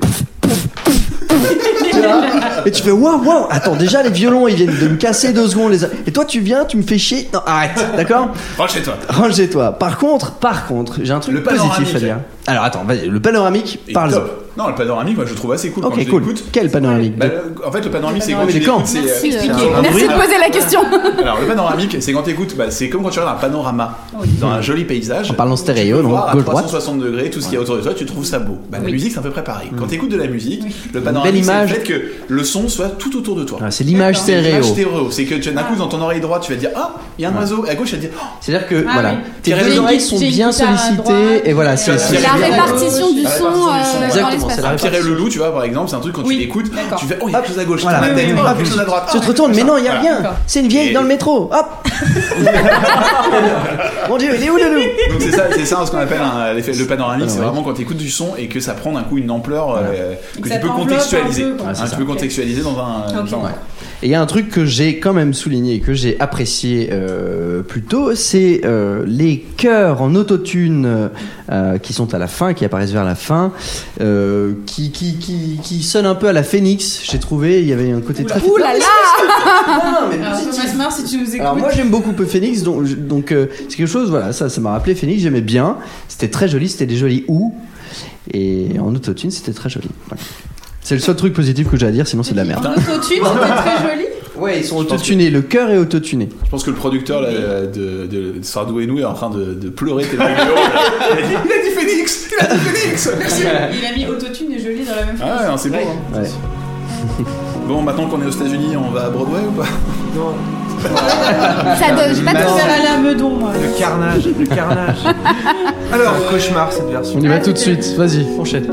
Tu vois Et tu fais waouh waouh attends déjà les violons ils viennent de me casser deux secondes les... et toi tu viens tu me fais chier. Non arrête d'accord Rentre chez toi. range toi par contre par contre j'ai un truc Le positif à dire. Alors attends vas-y le panoramique Et parle top. Non, le panoramique, moi je le trouve assez cool quand ok je cool l'écoute. quel panoramique Bah, le- en fait, le panoramique, c'est quand panoramique tu de quand l'écoutes, c'est. Merci, euh, euh, un merci bruit. de poser la question. Alors, le panoramique, c'est quand t'écoutes, bah, c'est comme quand tu regardes un panorama dans un joli paysage. En parlant Tu stéréo, peux donc voir à gauche-droite. 360 degrés tout ce qu'il y a autour de toi, tu trouves ça beau. Bah, la Oui. musique, c'est un peu près pareil. Quand t'écoutes de la musique, le belle panoramique, c'est le image. fait que le son soit tout autour de toi. Ah, c'est l'image C'est l'image stéréo stéréo. C'est que tu d'un coup, dans ton oreille droite, tu vas dire Ah, il y a un oiseau. Et à gauche, tu vas dire Oh, c'est à dire que Ah voilà oui. tes J'ai deux une oreilles sont j'ai une bien guitare à sollicitées droite, et voilà c'est euh, la répartition du La son répartition du son. euh, dans Exactement, c'est la le loup, tu vois, par exemple, c'est un truc quand Oui, tu l'écoutes, tu fais Oh, il y a quelque chose à gauche. Voilà. La tête, Oui, oui. quelque chose à droite. tu te Ah, retournes mais non il y a rien c'est une vieille Et- dans le métro hop [laughs] mon dieu il est où le loup? Donc c'est ça, c'est ça ce qu'on appelle un- l'effet- le panoramique, c'est Panoramique. vraiment quand tu écoutes du son et que ça prend d'un coup une ampleur euh, que tu peux contextualiser. un peu, quoi. Hein, c'est tu peux contextualiser dans un. Et il y a un truc que j'ai quand même souligné et que j'ai apprécié euh, plus tôt, c'est euh, les chœurs en autotune euh, qui sont à la fin, qui apparaissent vers la fin, euh, qui, qui, qui, qui sonnent un peu à la Phoenix. J'ai trouvé, il y avait un côté très. Ouh là là [laughs] Non, mais Alors, positif. Thomas Mars, si tu nous écoutes. Alors moi j'aime beaucoup Phoenix, donc, donc c'est quelque chose, voilà, ça ça m'a rappelé Phoenix, j'aimais bien, c'était très joli, c'était des jolis ou, et en autotune c'était très joli. Voilà. C'est le seul truc positif que j'ai à dire, sinon c'est de la merde. En autotune, c'était très joli. Ouais, ils sont autotunés, le cœur est autotuné. Je pense que le producteur là, de, de Sardou et nous est en train de, de pleurer tellement il. [laughs] Il a dit, Phoenix Il a dit Phoenix Merci Il a mis autotune et joli dans la même Ah phrase. ouais, non, c'est beau. hein. Ouais. [laughs] Bon, maintenant qu'on est aux États-Unis, on va à Broadway ou pas? Ça donne, j'ai pas aller à Meudon, moi. Le carnage, le carnage. [laughs] Alors, cauchemar cette version. On y va tout de suite, vas-y, enchaîne.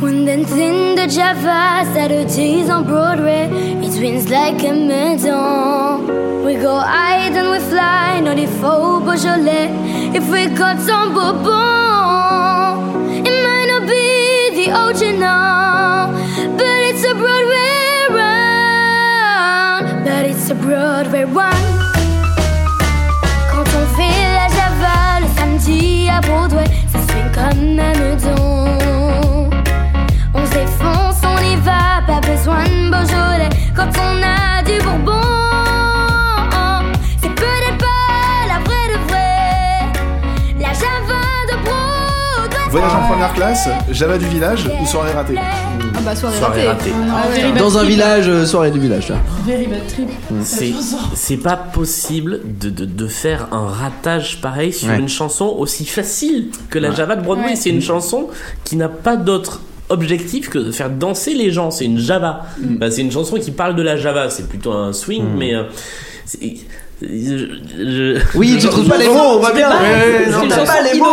When dancing the Java Saturdays on Broadway, it swings like a medal. We go hide and we fly, not if faux Beaujolais. If we got some bourbon, it might not be the original, but it's a Broadway run. But it's a Broadway run. Première classe, Java du village ou soirée ratée? Ah bah soirée, Soirée ratée. Ah ouais. Dans un village, euh, soirée du village. là. Very bad trip. C'est, c'est pas possible de, de, de faire un ratage pareil sur Ouais. une chanson aussi facile que la Java de Broadway. Ouais. C'est une chanson qui n'a pas d'autre objectif que de faire danser les gens. C'est une Java. Bah, c'est une chanson qui parle de la Java. C'est plutôt un swing, mais euh, c'est- je- je- Oui, tu trouves pas les mots, on va bien. pas les mots.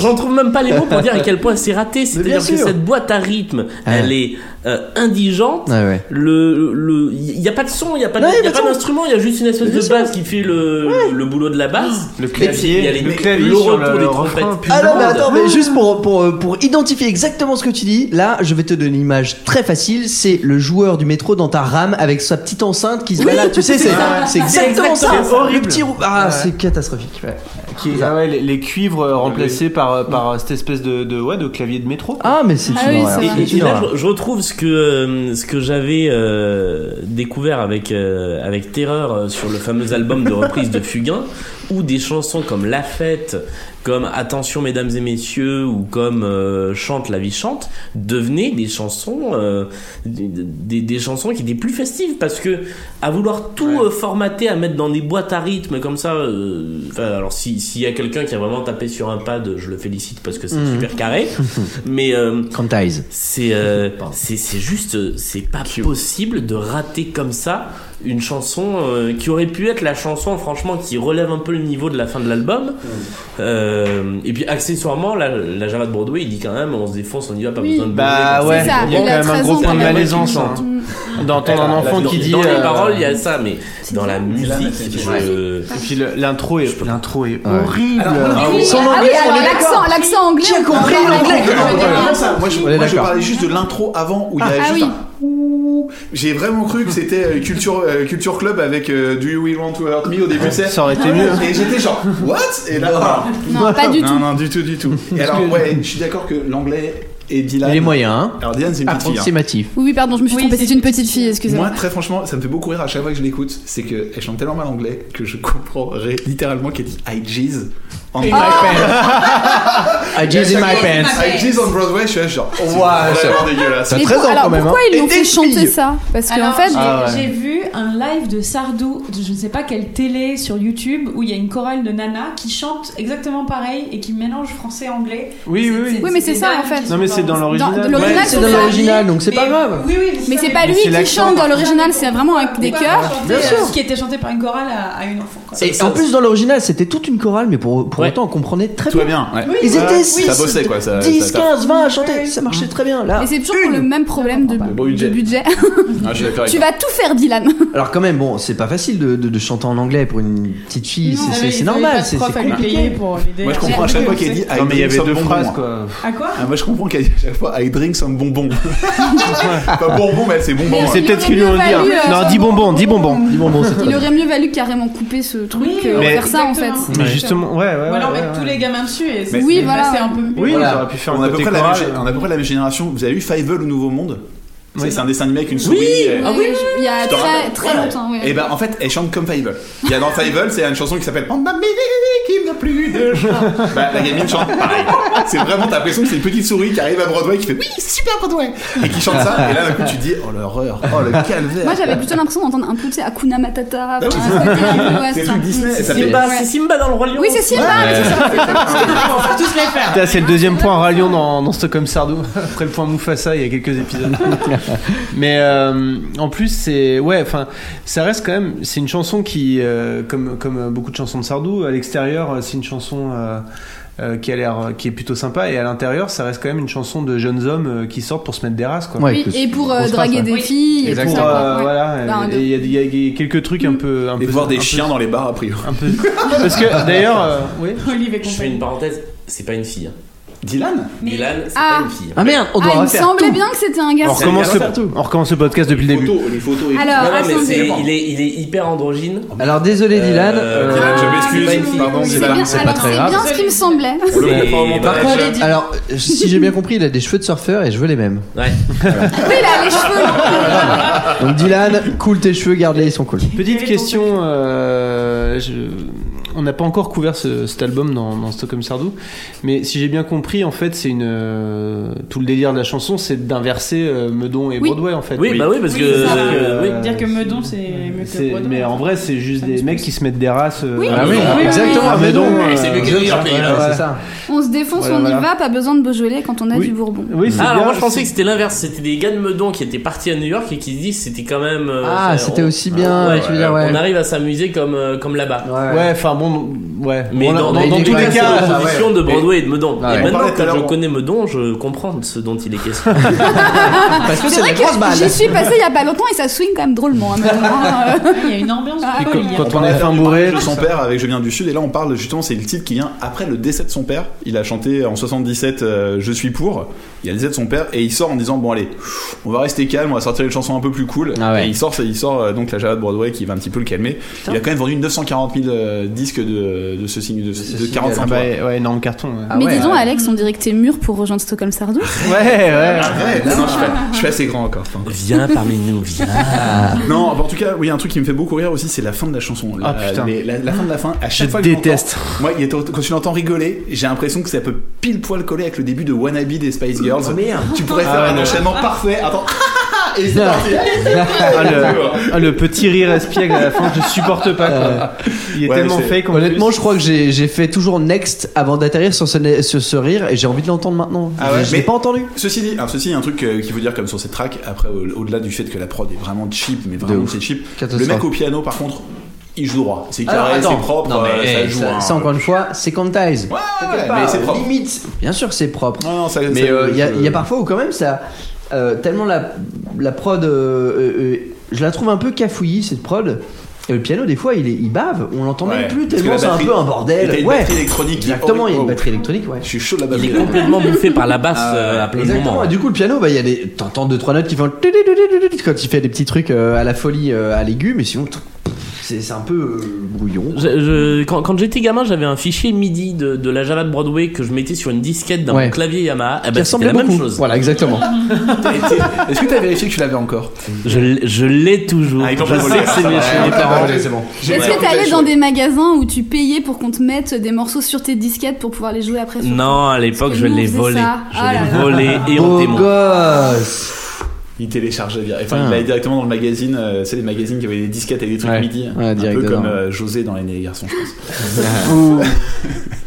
J'en trouve même pas les mots pour dire à quel point c'est raté. C'est-à-dire que cette boîte à rythme, elle est euh, indigente. Ouais, ouais. Le, le, il y a pas de son, il y a pas, de- Ouais, y a pas d'instrument, il y a juste une espèce de basse qui fait le, le boulot de la basse. Le puis, il y a clavier, les- le clavier le retour le des trompettes. Ah non, mais attends, mais juste pour, pour, pour identifier exactement ce que tu dis, là, je vais te donner une image très facile. C'est le joueur du métro dans ta rame avec sa petite enceinte qui se balade. Tu sais, c'est exactement ça. C'est horrible. Le petit rou- Ah, Ouais. c'est catastrophique. ouais. Qui est- ah ouais, les, les cuivres euh, remplacés par, par cette espèce de, de, ouais, de clavier de métro. Ah, mais c'est Ah une oui, horreur. c'est Et, vrai. et- C'est et une là, horreur. je, je retrouve ce que euh, ce que j'avais euh, découvert avec euh, avec terreur euh, sur le fameux album de reprise de Fugain, où des chansons comme La Fête, comme Attention mesdames et messieurs, ou comme euh, Chante la vie chante, devenaient des chansons euh, des, des- chansons qui étaient plus festives parce que à vouloir tout euh, formater, à mettre dans des boîtes à rythme comme ça. euh, alors si s'il y a quelqu'un qui a vraiment tapé sur un pad, je le félicite parce que c'est Mhm. super carré. [laughs] Mais euh, c'est euh, c'est juste c'est pas possible de rater comme ça une chanson euh, qui aurait pu être la chanson franchement qui relève un peu le niveau de la fin de l'album Euh, et puis accessoirement la, la Java de Broadway il dit quand même on se défonce on y va pas Oui. besoin de Bah bouger, ouais, il y a quand a même un 13 gros point de malaisance. hein. Mm. D'entendre un enfant qui dit. dans les euh, paroles il y a ça mais dans la musique je- Et puis l'intro est, l'intro est horrible. Ah oui, ah l'accent, anglais. Qui a compris l'anglais Moi, je, parlais juste de l'intro avant où il y avait Ah juste oui. un ouh. J'ai vraiment cru que c'était euh, culture euh, culture club avec euh, Do You Really Want to Hurt Me au début. c'est- Ça aurait été mieux. Et j'étais genre What? Et là, Non, pas du non, tout. non, du tout, du tout. Et alors, ouais, je suis d'accord que l'anglais et Dylan. Il est moyen, hein. Alors Dylan, c'est une petite fille. hein. Oui, oui, pardon, je me suis Oui, trompée. C'est une petite fille, excusez-moi. Moi, très franchement, ça me fait beaucoup rire à chaque fois que je l'écoute. C'est qu'elle chante tellement mal anglais que je [laughs] comprendrais littéralement qu'elle dit I jizz on my pants. [laughs] I jizz in my pants. I jizz on Broadway, je suis là genre, oh, c'est vraiment dégueulasse. Ça- Mais 13 pour- ans alors quand même, pourquoi hein. ils Et fait chanter ça Parce qu'en fait, j'ai Ah j'ai vu un live de Sardou, de je ne sais pas quelle télé sur YouTube, où il y a une chorale de Nana qui chante exactement pareil et qui mélange français et anglais. Oui, oui, oui. Oui, mais c'est ça, en fait. Non, mais c'est dans l'original. C'est dans l'original, donc c'est pas grave. Oui, oui, mais c'est pas lui qui chante dans l'original, c'est vraiment avec des chœurs. Bien sûr. Ce qui était chanté par une chorale à, une enfant. Et en plus, dans l'original, c'était toute une chorale, mais pour, pour Ouais. autant, on comprenait très Tout bien. bien. ouais. Ils étaient Ouais, 6, ça bossait quoi. Ça, 10, ça- 15, 20 à chanter, ça marchait très bien. Là, Mais c'est toujours une. le même problème de, budget. budget. Ah, je [laughs] Tu vas tout faire, Dylan. [laughs] Alors quand même, bon, c'est pas facile de, de, de chanter en anglais pour une petite fille, c'est- c'est c'est normal, c'est c'est compliqué. pour. Moi, je comprends à chaque fois qu'elle dit I Non, mais il y drink avait some deux bonbons. phrases quoi. À quoi Ah, moi je comprends qu'elle dit à chaque fois I drink some bonbons. [laughs] pas bonbon, mais c'est bonbon. C'est Il peut-être ce qu'ils lui ont dit. hein. euh, Non, dis bonbon, dis bonbon. C'est Il aurait mieux valu carrément couper ce truc Mais- faire ça en fait. Mais justement, ouais, ouais. Ou alors ouais, mettre ouais. tous les gamins dessus et c'est Oui, voilà. un peu mieux. Oui, Voilà. ils auraient pu faire On a, un à peu près la même, choral. gé- on a à peu près la même génération. Vous avez vu Fievel au Nouveau Monde Oui. C'est un dessin animé avec une souris. euh, Oui, Il y a très, très longtemps, ouais. Et ben en fait, elle chante comme Fievel. Il y a dans Fievel, c'est une chanson qui s'appelle On m'a mis qui n'a plus de chant. Bah la gamine chante pareil. C'est vraiment t'as l'impression que c'est une petite souris qui arrive à Broadway qui fait oui c'est super Broadway et qui chante ça. Et là d'un coup tu te dis oh l'horreur, oh le calvaire. Moi j'avais plutôt l'impression d'entendre un peu, tu sais, Hakuna Matata. oui, enfin, c'est ouais, C'est truc Disney. fait- Simba, Ouais. c'est Simba dans le roi lion Oui, c'est Simba, [laughs] c'est ça. On va tous les faire. Putain, C'est le deuxième point Ralion dans, dans Stockholm Sardou après le point Mufasa il y a quelques épisodes. [laughs] [laughs] Mais euh, en plus c'est ouais enfin ça reste quand même c'est une chanson qui euh, comme comme beaucoup de chansons de Sardou à l'extérieur euh, c'est une chanson euh, euh, qui a l'air, qui est plutôt sympa, et à l'intérieur, ça reste quand même une chanson de jeunes hommes euh, qui sortent pour se mettre des races, quoi. Oui, et pour euh, draguer des filles, et tout Pour, euh, Ouais. voilà, et il y, a- y y quelques trucs un peu, un Et peu voir des un peu- chiens dans les bars, a priori. un peu. Parce que d'ailleurs, euh, oui. Et Je fais une parenthèse, c'est pas une fille. hein. Dylan Dylan, c'est Ah. pas une fille. Ah merde, on doit Ah, il me refaire semblait tout. bien que c'était un On garçon. recommence, le, on recommence le podcast depuis le début. Photos, les photos et. Alors, non, non, mais attendez. c'est- il, est, il est hyper androgyne. Alors désolé Dylan. Euh, euh, Dylan, je c'est pas m'excuse. une fille. Pardon, C'est Dylan. bien, c'est pas alors très c'est grave. bien ce qui me semblait. Par contre, je- alors si j'ai bien compris, il a des cheveux de surfeur et je veux les mêmes. Ouais. Oui, il a les cheveux. Donc Dylan, cool tes cheveux, garde-les, ils sont cool. Petite question, euh, je- on n'a pas encore couvert ce- cet album dans, dans Stockholm Sardou, mais si j'ai bien compris, en fait, c'est une euh, tout le délire de la chanson, c'est d'inverser euh, Meudon et Oui. Broadway, en fait. Oui, bah oui, parce Oui, que. ça. euh, oui. Euh, Dire que Meudon, c'est mieux que c'est- Broadway. mais en vrai, c'est juste des mecs qui se mettent des races. euh, Oui. Ah oui, exactement. Meudon. euh, c'est mieux que ça. On se défonce, Voilà, on y va, pas besoin de Beaujolais quand on a Oui. du Bourbon. Oui, c'est Ah, alors moi je pensais que c'était l'inverse, c'était des gars de Meudon qui étaient partis à New York et qui se disent c'était quand même. Ah, c'était aussi bien. On arrive à s'amuser comme, comme là-bas. Ouais, enfin bon, ouais. Mais Bon, dans, tous les cas, cas, l'opposition de Broadway et de Meudon. Ah ouais. Et On maintenant que je connais Meudon, je comprends ce dont il est question. [laughs] Parce que C'est vrai la que j'y suis passé il y a pas longtemps et ça swing quand même drôlement. hein. [laughs] Il y a une ambiance Ah, quand on est fin bourré, de son père avec Je viens du Sud et là on parle justement c'est le titre qui vient après le décès de son père il a chanté en 77 euh, Je suis pour il y a le décès de son père et il sort en disant bon allez on va rester calme on va sortir une chanson un peu plus cool Ah ouais. et il sort il sort euh, donc la Java de Broadway qui va un petit peu le calmer il a quand même vendu 940 000 euh, de, de ce signe de, de single. 45 ah tours. bah, ouais, énorme carton. ouais. Ah Mais ouais, dis donc, ouais. Alex, on dirait que t'es mûr pour rejoindre Stockholm Sardou. [laughs] Ouais, ouais. Arrête, non, je, suis pas- je suis assez grand encore enfin. Viens parmi nous, viens. [laughs] non en tout cas oui un truc qui me fait beaucoup rire aussi c'est la fin de la chanson la, Ah, putain. les- la, la fin de la fin à Je chaque fois que je déteste. moi il est- quand tu l'entends rigoler j'ai l'impression que ça peut pile poil coller avec le début de Wannabe des Spice Girls Oh, merde. tu pourrais faire Ah, un ouais, enchaînement parfait attends et c'est parti [laughs] Ah, le, ah, le petit rire espiègle à la fin, je supporte pas. Quoi. Il est Ouais, tellement fake. en Honnêtement, plus. je crois que j'ai fait toujours next avant d'atterrir sur ce, sur ce rire et j'ai envie de l'entendre maintenant. Ah ouais, je l'ai mais- pas entendu. Ceci dit, alors ceci, il y a un truc euh, qu'il faut dire comme sur cette track, après au- au-delà du fait que la prod est vraiment cheap, mais vraiment c'est cheap, le mec au piano par contre, il joue droit, c'est carré, c'est propre, Non, mais, euh, ça joue. ça, hein. ça, encore une fois, c'est quantize. Ouais, ouais, Quelque mais c'est propre. Limite, bien sûr, c'est propre. Non, non, ça- Mais euh, il y, y a parfois où quand même ça, euh, tellement la, la prod, euh, euh, je la trouve un peu cafouillie cette prod. Et le piano des fois il, est, il bave, on l'entend Ouais, même plus tellement c'est un peu un bordel. t'as une ouais, batterie électronique exactement, il y a une horrible. batterie électronique, ouais. Je suis chaud de la Il batterie. est complètement bouffé par la basse Ah, euh, à plein de Exactement. moments. Et du coup, le piano, bah, il y a des, t'entends deux trois notes qui font quand il fait des petits trucs euh, à la folie euh, à l'aigu, mais sinon, c'est c'est un peu euh, brouillon. Je- je- quand quand j'étais gamin, j'avais un fichier MIDI de, de la Java de Broadway que je mettais sur une disquette dans Ouais. mon clavier Yamaha. Eh ben, c'était la même chose. Voilà, exactement. [laughs] Est-ce que t'as vérifié que tu l'avais encore Je, l'ai toujours. Ah, ils c'est bon. Est-ce que t'es allé dans des magasins où tu payais pour qu'on te mette des morceaux sur tes disquettes pour pouvoir les jouer après Non, à l'époque, je l'ai volé. Je Ah l'ai là là. volé et on témoin. gosse. Il téléchargeait. Enfin, Ah. il l'avait directement dans le magazine. euh, c'est les magazines qui avaient des disquettes avec des trucs Ouais. midi. Ouais, un direct peu comme dedans. euh, José dans les garçons, je pense. [laughs]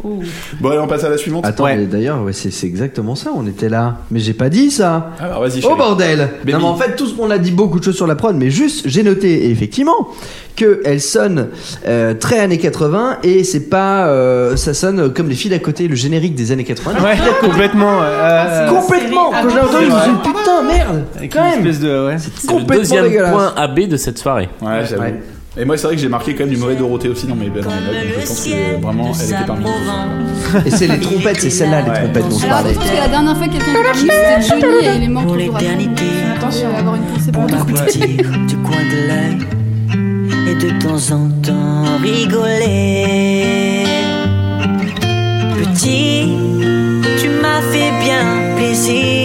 [laughs] bon, allez, on passe à la suivante. Attends, mais d'ailleurs, ouais, c'est exactement ça, on était là. Mais j'ai pas dit ça. Alors, vas-y, Oh bordel Baby. Non mais en fait tout ce qu'on a dit beaucoup de choses sur la prod mais juste j'ai noté effectivement que elle sonne euh, très années 80 et c'est pas euh, ça sonne comme les filles d'à côté le générique des années 80 Ouais, [laughs] complètement. euh, complètement quand je l'ai entendu je me suis dit putain merde quand une même espèce de. Ouais. C'est le complètement deuxième dégueulasse. point AB de cette soirée. Ouais, j'avoue. Ouais. Et moi, c'est vrai que j'ai marqué quand même du mauvais Dorothée aussi dans mes, notes. Donc je pense que vraiment, elle était parmi nous. et c'est les trompettes c'est celle-là les Ouais. trompettes dont je Alors parlais attention, parce que la dernière fois que quelqu'un est venu, c'était Johnny et il est mort Pour toujours l'éternité. Attention, on va avoir une pensée pour va dire [laughs] du coin de l'œil et de temps en temps rigoler. Petit, tu m'as fait bien plaisir.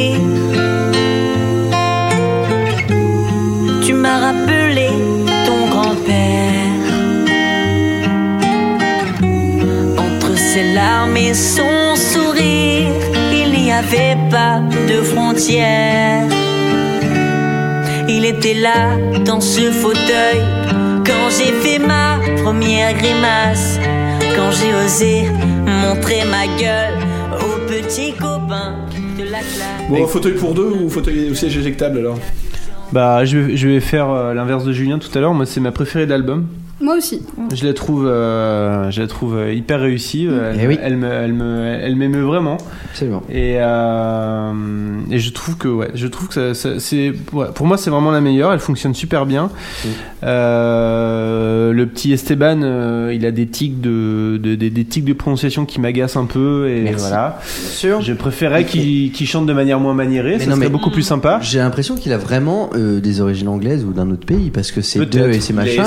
Larmes et son sourire, il n'y avait pas de frontières. Il était là dans ce fauteuil quand j'ai fait ma première grimace, quand j'ai osé montrer ma gueule aux petits copains de la classe. Bon, fauteuil pour deux ou fauteuil au siège éjectable alors? Bah, je vais, je vais faire euh, l'inverse de Julien tout à l'heure. Moi, c'est ma préférée de l'album. Moi aussi. Je la trouve, euh, je la trouve euh, hyper réussie. Elle, Eh oui. elle me, elle me, elle m'émeut vraiment. Absolument. Et, euh, et je trouve que, ouais, je trouve que ça- ça- c'est, ouais, pour moi, c'est vraiment la meilleure. Elle fonctionne super bien. Euh, le petit Esteban, euh, il a des tics de, de- des- des tics de prononciation qui m'agacent un peu. Et Merci. voilà. sûr. Je préférais qu'il, qu'il chante de manière moins maniérée. Mais ça non, serait mais- beaucoup plus sympa. J'ai l'impression qu'il a vraiment euh, des origines anglaises ou d'un autre pays parce que c'est deux et c'est machin.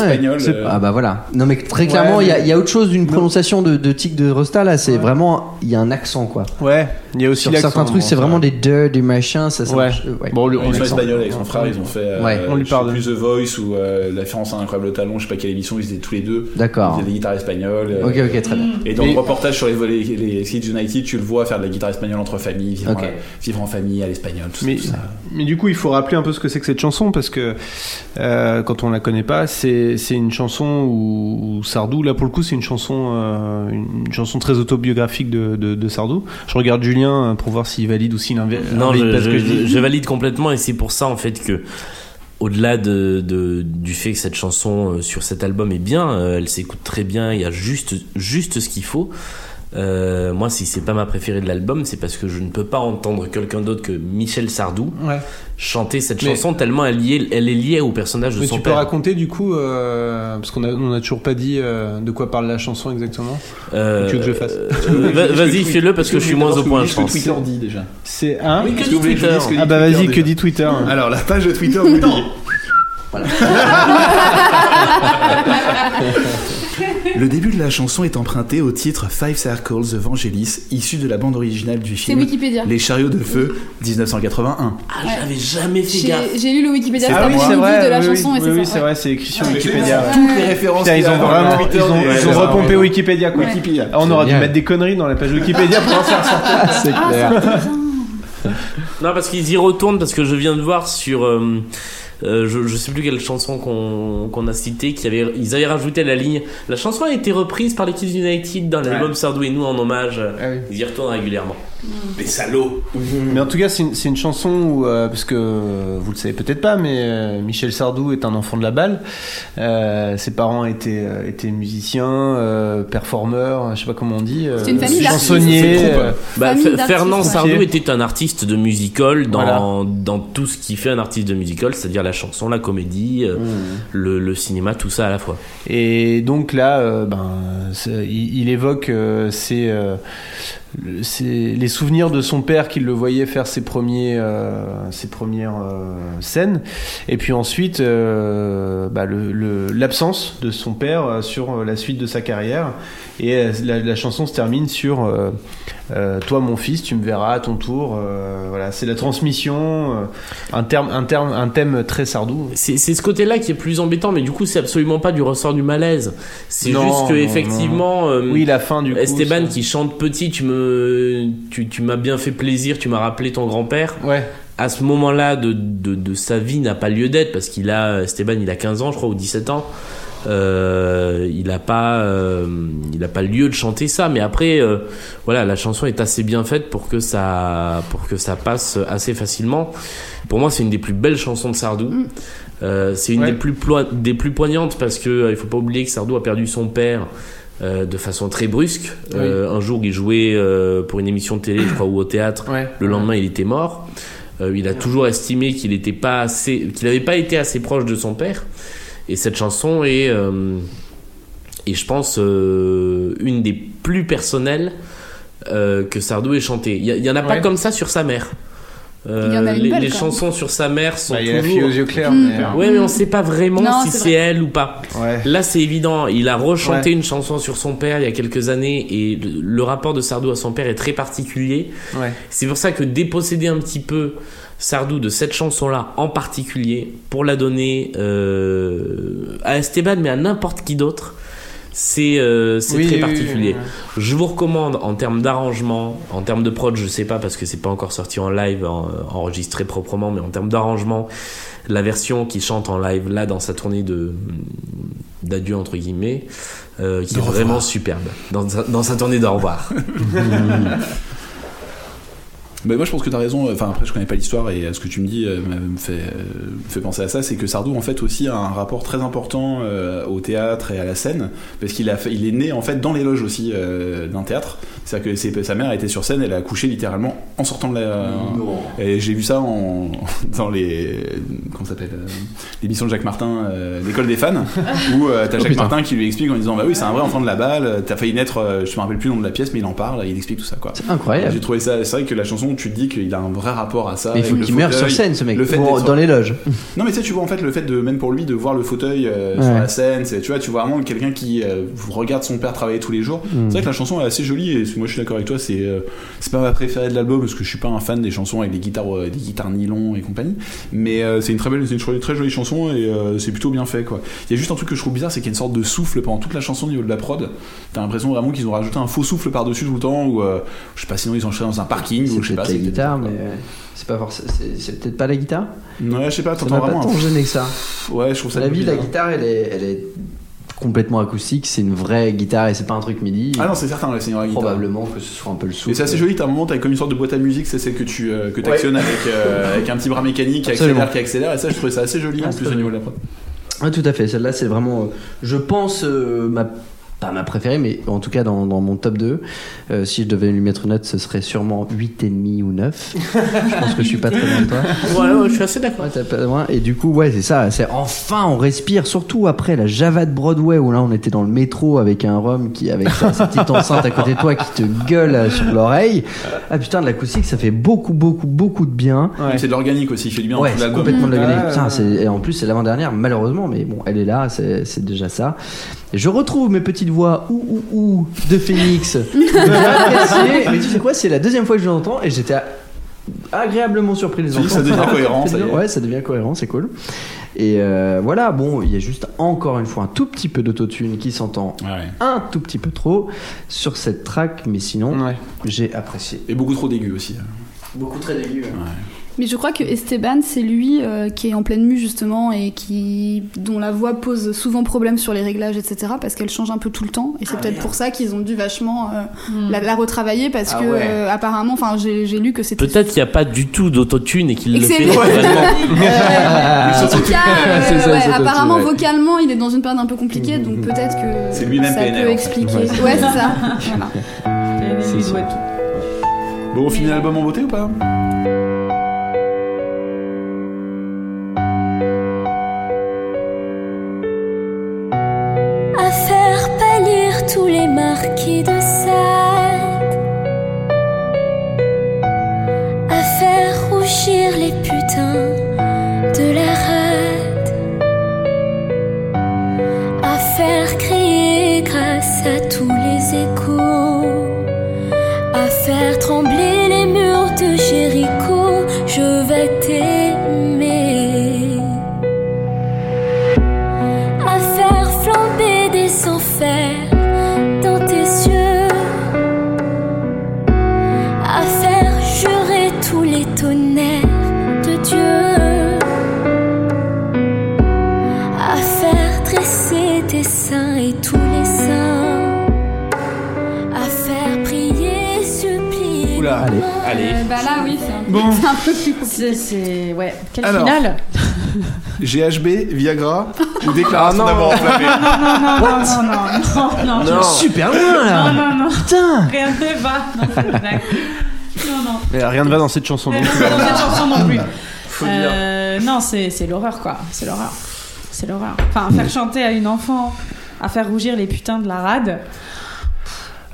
Espagnol, bah voilà. Non mais très clairement, il y a- mais- il y, a autre chose d'une prononciation de, de tic de Rosta là. C'est vraiment, il y a un accent quoi. Ouais. Il y a aussi Sur certains trucs, c'est vraiment des deux, des machins. Ça, ça Ouais. euh, ouais. Bon, le- Ils sont l'accent. espagnols avec son frère, ils ont fait. euh. On lui pardonne. plus The Voice ou euh, La référence à un incroyable talon, je sais pas quelle émission, ils étaient tous les deux. D'accord. Ils faisaient des guitares espagnoles. euh, Ok, ok, très bien. Et dans Mais- le reportage sur les, les, les Kids United, tu le vois faire de la guitare espagnole entre familles, vivre, Ok. en, vivre en famille à l'espagnol, tout, Mais, tout ça. mais du coup, il faut rappeler un peu ce que c'est que cette chanson parce que quand on la connaît pas, c'est c'est une chanson où, où Sardou, là pour le coup, c'est une chanson euh, une chanson très autobiographique de, de, de Sardou. Je regarde Julien euh, pour voir s'il valide ou s'il invi- Non, invalide je, pas ce que je je- dis. je valide complètement et c'est pour ça en fait que au-delà de, de- du fait que cette chanson euh, sur cet album est bien, euh, elle s'écoute très bien, il y a juste, juste ce qu'il faut. Euh, moi, si c'est pas ma préférée de l'album, c'est parce que je ne peux pas entendre quelqu'un d'autre que Michel Sardou Ouais. chanter cette Mais- chanson tellement elle, liée- elle est liée au personnage de Mais son tu peux père. raconter du coup, euh, parce qu'on a, on a toujours pas dit euh, de quoi parle la chanson exactement. Euh, tu veux que je fasse euh, va- Vas-y, fais-le parce que je suis moins au point, je pense. Twitter dit déjà. C'est un. Oui, que dit Twitter que dit Ah bah vas-y, que dit Twitter Alors, la page de Twitter vous dit. [laughs] [laughs] Le début de la chanson est emprunté au titre Five Circles of Vangelis, issu de la bande originale du C'est film Wikipédia. Les chariots de feu 1981. Ah, j'avais jamais fait J'ai gaffe. j'ai lu le Wikipédia Ah oui, c'est vrai. de la oui, chanson oui, c'est oui, vrai, c'est écrit sur Ouais. Wikipédia. Toutes les références ils ont vraiment, ils ont, repompé Wikipédia quoi. Wikipédia. Ah, on aurait dû mettre des conneries dans la page Wikipédia pour en faire sortir. [laughs] C'est clair. Non, parce qu'ils y retournent, parce que je viens de voir sur. euh, euh, je, je sais plus quelle chanson qu'on a cité, qui avait, ils avaient rajouté la ligne. La chanson a été reprise par les Kids United dans l'album Sardou et nous en hommage. Ah oui. Ils y retournent régulièrement. Les salauds Mais en tout cas, c'est une, c'est une chanson où, euh, parce que euh, vous le savez peut-être pas, mais euh, Michel Sardou est un enfant de la balle. Euh, ses parents étaient, euh, étaient musiciens, euh, performeurs, je sais pas comment on dit, euh, C'est une famille d'artistes. chansonniers. C'est euh, Bah, Famille Fer- d'artistes, Fernand ouais. Sardou était un artiste de musical dans, Voilà. dans tout ce qui fait un artiste de musical, c'est-à-dire la chanson, la comédie, euh, le, le cinéma, tout ça à la fois. Et donc là, euh, ben, c'est- il, il évoque euh, euh, ses- les souvenirs de son père qui le voyait faire ses, premiers, euh, ses premières euh, scènes. Et puis ensuite, euh, bah, le- le- l'absence de son père sur la suite de sa carrière. Et la, la chanson se termine sur Toi, mon fils, tu me verras à ton tour. Voilà, c'est la transmission, un, terme, un, terme, un thème très sardou. C'est ce côté-là qui est plus embêtant, mais du coup, c'est absolument pas du ressort du malaise. C'est juste que, effectivement, Oui, la fin du coup. Esteban qui chante petit, tu me, tu, tu m'as bien fait plaisir, tu m'as rappelé ton grand-père. Ouais. À ce moment-là de, de, de sa vie n'a pas lieu d'être parce qu'il a, Esteban, il a 15 ans, je crois, ou 17 ans. Euh, il a pas, euh, il a pas lieu de chanter ça. Mais après, euh, voilà, la chanson est assez bien faite pour que ça, pour que ça passe assez facilement. Pour moi, c'est une des plus belles chansons de Sardou. Euh, c'est une Ouais. des plus des plus poignantes parce que il faut pas oublier que Sardou a perdu son père euh, de façon très brusque. Euh, un jour, il jouait euh, pour une émission de télé, je crois, ou au théâtre. Ouais. Le lendemain, il était mort. Il a toujours estimé qu'il n'était pas assez, qu'il n'avait pas été assez proche de son père. Et cette chanson est, je pense, une des plus personnelles que Sardou ait chantée. Il y, y en a pas comme ça sur sa mère. Euh, les belle, les quand chansons sur sa mère sont Bah, il y a la toujours. fille aux yeux clairs. Mm. mais, euh, Ouais, mais on sait pas vraiment Non, si c'est c'est vrai. elle ou pas. ouais. Là, c'est évident. Il a rechanté Ouais. une chanson sur son père il y a quelques années et le, le rapport de Sardou à son père est très particulier. Ouais. C'est pour ça que déposséder un petit peu Sardou de cette chanson-là en particulier pour la donner euh, à Esteban, mais à n'importe qui d'autre, c'est euh, Oui, très oui, particulier. oui. Je vous recommande en termes d'arrangement, en termes de prod, je sais pas parce que c'est pas encore sorti en live, en- enregistré proprement, mais en termes d'arrangement, la version qui chante en live là dans sa tournée de d'adieu entre guillemets, euh, qui est vraiment superbe dans sa, dans sa tournée d'au revoir. [laughs] Bah, moi je pense que t'as raison, enfin après je connais pas l'histoire et euh, ce que tu me dis euh, me fait, euh, me fait penser à ça, c'est que Sardou en fait aussi a un rapport très important euh, au théâtre et à la scène, parce qu'il a fait- il est né en fait dans les loges aussi euh, d'un théâtre, c'est-à-dire que sa mère était sur scène, elle a accouché littéralement en sortant de la... Et j'ai vu ça en, [laughs] dans les... comment ça s'appelle euh, L'émission de Jacques Martin, euh, l'école des fans, où euh, t'as Oh, Jacques. Martin qui lui explique en disant bah oui c'est un vrai enfant de la balle, t'as failli naître, euh, je me rappelle plus le nom de la pièce mais il en parle, il explique tout ça quoi. C'est incroyable. J'ai trouvé ça, c'est vrai que la chanson, tu te dis qu'il a un vrai rapport à ça. Mais il faut qu'il meure sur scène, ce mec. Le fait d'être- dans les loges. [laughs] Non, mais tu sais, tu vois en fait le fait de, même pour lui, de voir le fauteuil euh, sur la scène, c'est, tu vois, tu vois vraiment quelqu'un qui euh, regarde son père travailler tous les jours. Mm. C'est vrai que la chanson est assez jolie et moi je suis d'accord avec toi, c'est, euh, c'est pas ma préférée de l'album parce que je suis pas un fan des chansons avec des guitares, euh, des guitares nylon et compagnie. Mais c'est une très belle, c'est une très, jolie chanson et c'est plutôt bien fait quoi. Il y a juste un truc que je trouve bizarre, c'est qu'il y a une sorte de souffle pendant toute la chanson au niveau de la prod. T'as l'impression vraiment qu'ils ont rajouté un faux souffle par-dessus tout le temps ou je sais pas, sinon ils enchaînent dans un parking ou je sais peut-être pas. la c'est guitare, mais euh, c'est pas forcément. C'est c'est peut-être pas la guitare Ouais, je sais pas, t'entends m'a pas vraiment. tant gêné que ça. Ouais, je trouve ça La vie, la guitare, elle est, elle est complètement acoustique. C'est une vraie guitare et c'est pas un truc midi. Ah non, c'est certain, c'est une vraie guitare. Probablement que ce soit un peu le souffle. Mais c'est assez joli, t'as un moment, t'as comme une sorte de boîte à musique, c'est celle que tu euh, que Ouais. avec, euh, avec un petit bras mécanique qui accélère, qui accélère, et ça je trouvais ça assez joli Ah, en c'est plus au niveau de la prod. Ouais, tout à fait. Celle-là, c'est vraiment, euh, je pense, euh, ma, pas ma préférée, mais en tout cas dans, dans mon top 2. Euh, si je devais lui mettre une note, ce serait sûrement 8,5 ou 9. je pense que je suis pas très loin de toi. Ouais, ouais, je suis assez d'accord. Ouais, t'as pas loin. Et du coup, ouais, c'est ça. C'est enfin, on respire. Surtout après la Java de Broadway où là, on était dans le métro avec un rhum qui, avec sa, sa petite enceinte à côté de toi, qui te gueule sur l'oreille. Ah putain, de l'acoustique, ça fait beaucoup, beaucoup, beaucoup de bien. C'est de l'organique aussi, il fait du bien Ouais, c'est complètement de Ouais, ouais, Putain, ouais. et en plus, c'est l'avant-dernière, malheureusement, mais bon, elle est là, c'est déjà ça. Et je retrouve mes petites voix ou ou ou de Phoenix. [laughs] mais tu sais quoi, c'est la deuxième fois que je l'entends et j'étais agréablement surpris de les Si, ça devient cohérent, [laughs] ça. Ouais, ça devient cohérent, c'est cool. Et euh, voilà, bon, il y a juste encore une fois un tout petit peu d'autotune qui s'entend un tout petit peu trop sur cette track, mais sinon, j'ai apprécié. Et beaucoup trop d'aigus aussi. Beaucoup très d'aigus. Mais je crois que Esteban, c'est lui euh, qui est en pleine mue justement et qui dont la voix pose souvent problème sur les réglages, etc. Parce qu'elle change un peu tout le temps. Et c'est peut-être pour ça qu'ils ont dû vachement euh, la, la retravailler parce Ah que ouais. euh, apparemment, enfin, j'ai j'ai lu que c'était. Peut-être qu'il n'y a pas du tout d'autotune et qu'il le que c'est fait. [laughs] Euh, [laughs] en tout cas, ça, ouais, apparemment ouais. vocalement, il est dans une période un peu compliquée, donc peut-être que C'est lui-même ça peut expliquer. Ouais. Ouais, c'est ça. Voilà. [laughs] C'est ça. Bon, on finit l'album en beauté ou pas? Tous les marquis de Sade, à faire rougir les putains C'est. Ouais. Quelle Alors. finale [laughs] GHB, Viagra ou déclaration d'amour enflammé Non, non, non, non, non, non, Non. Super loin là Non, non, non. Putain Rien ne va. Non, c'est une blague. [laughs] Non, non. Mais rien ne va dans cette chanson non Rien plus. ne va dans cette chanson non plus. [laughs] Faut Euh, non, c'est c'est l'horreur, quoi. C'est l'horreur. C'est l'horreur. Enfin, faire chanter à une enfant, à faire rougir les putains de la rade.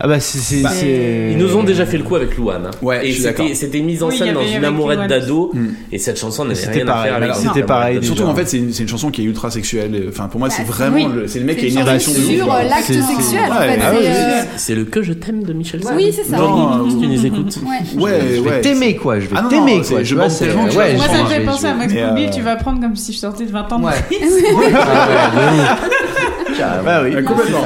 Ah bah c'est. c'est- Bah, c'est- Ils nous ont déjà fait le coup avec Louane. hein. Ouais, et je suis d'accord. c'était c'était mis en Oui, scène dans une amourette d'ado. Et cette chanson n'avait C'était rien à pareil, faire avec alors, cette c'était pareil. Surtout en fait, c'est une, c'est une chanson qui est ultra sexuelle. Enfin, pour moi, c'est Bah, vraiment oui. le, c'est le mec C'est qui a une érection de sur, euh, l'acte C'est- sexuel, ah C'est, euh, C'est le que je t'aime de Michel Sardou. Oui, c'est ça. [laughs] Tu nous écoutes. Ouais. Ouais, Je vais t'aimer quoi, je vais Ah t'aimer quoi. c'est- je pense c'est- tellement Moi, ça me fait penser à Max Boublil, euh, tu vas prendre comme si je sortais de 20 ans de. Ah. [laughs] Bah oui. Complètement.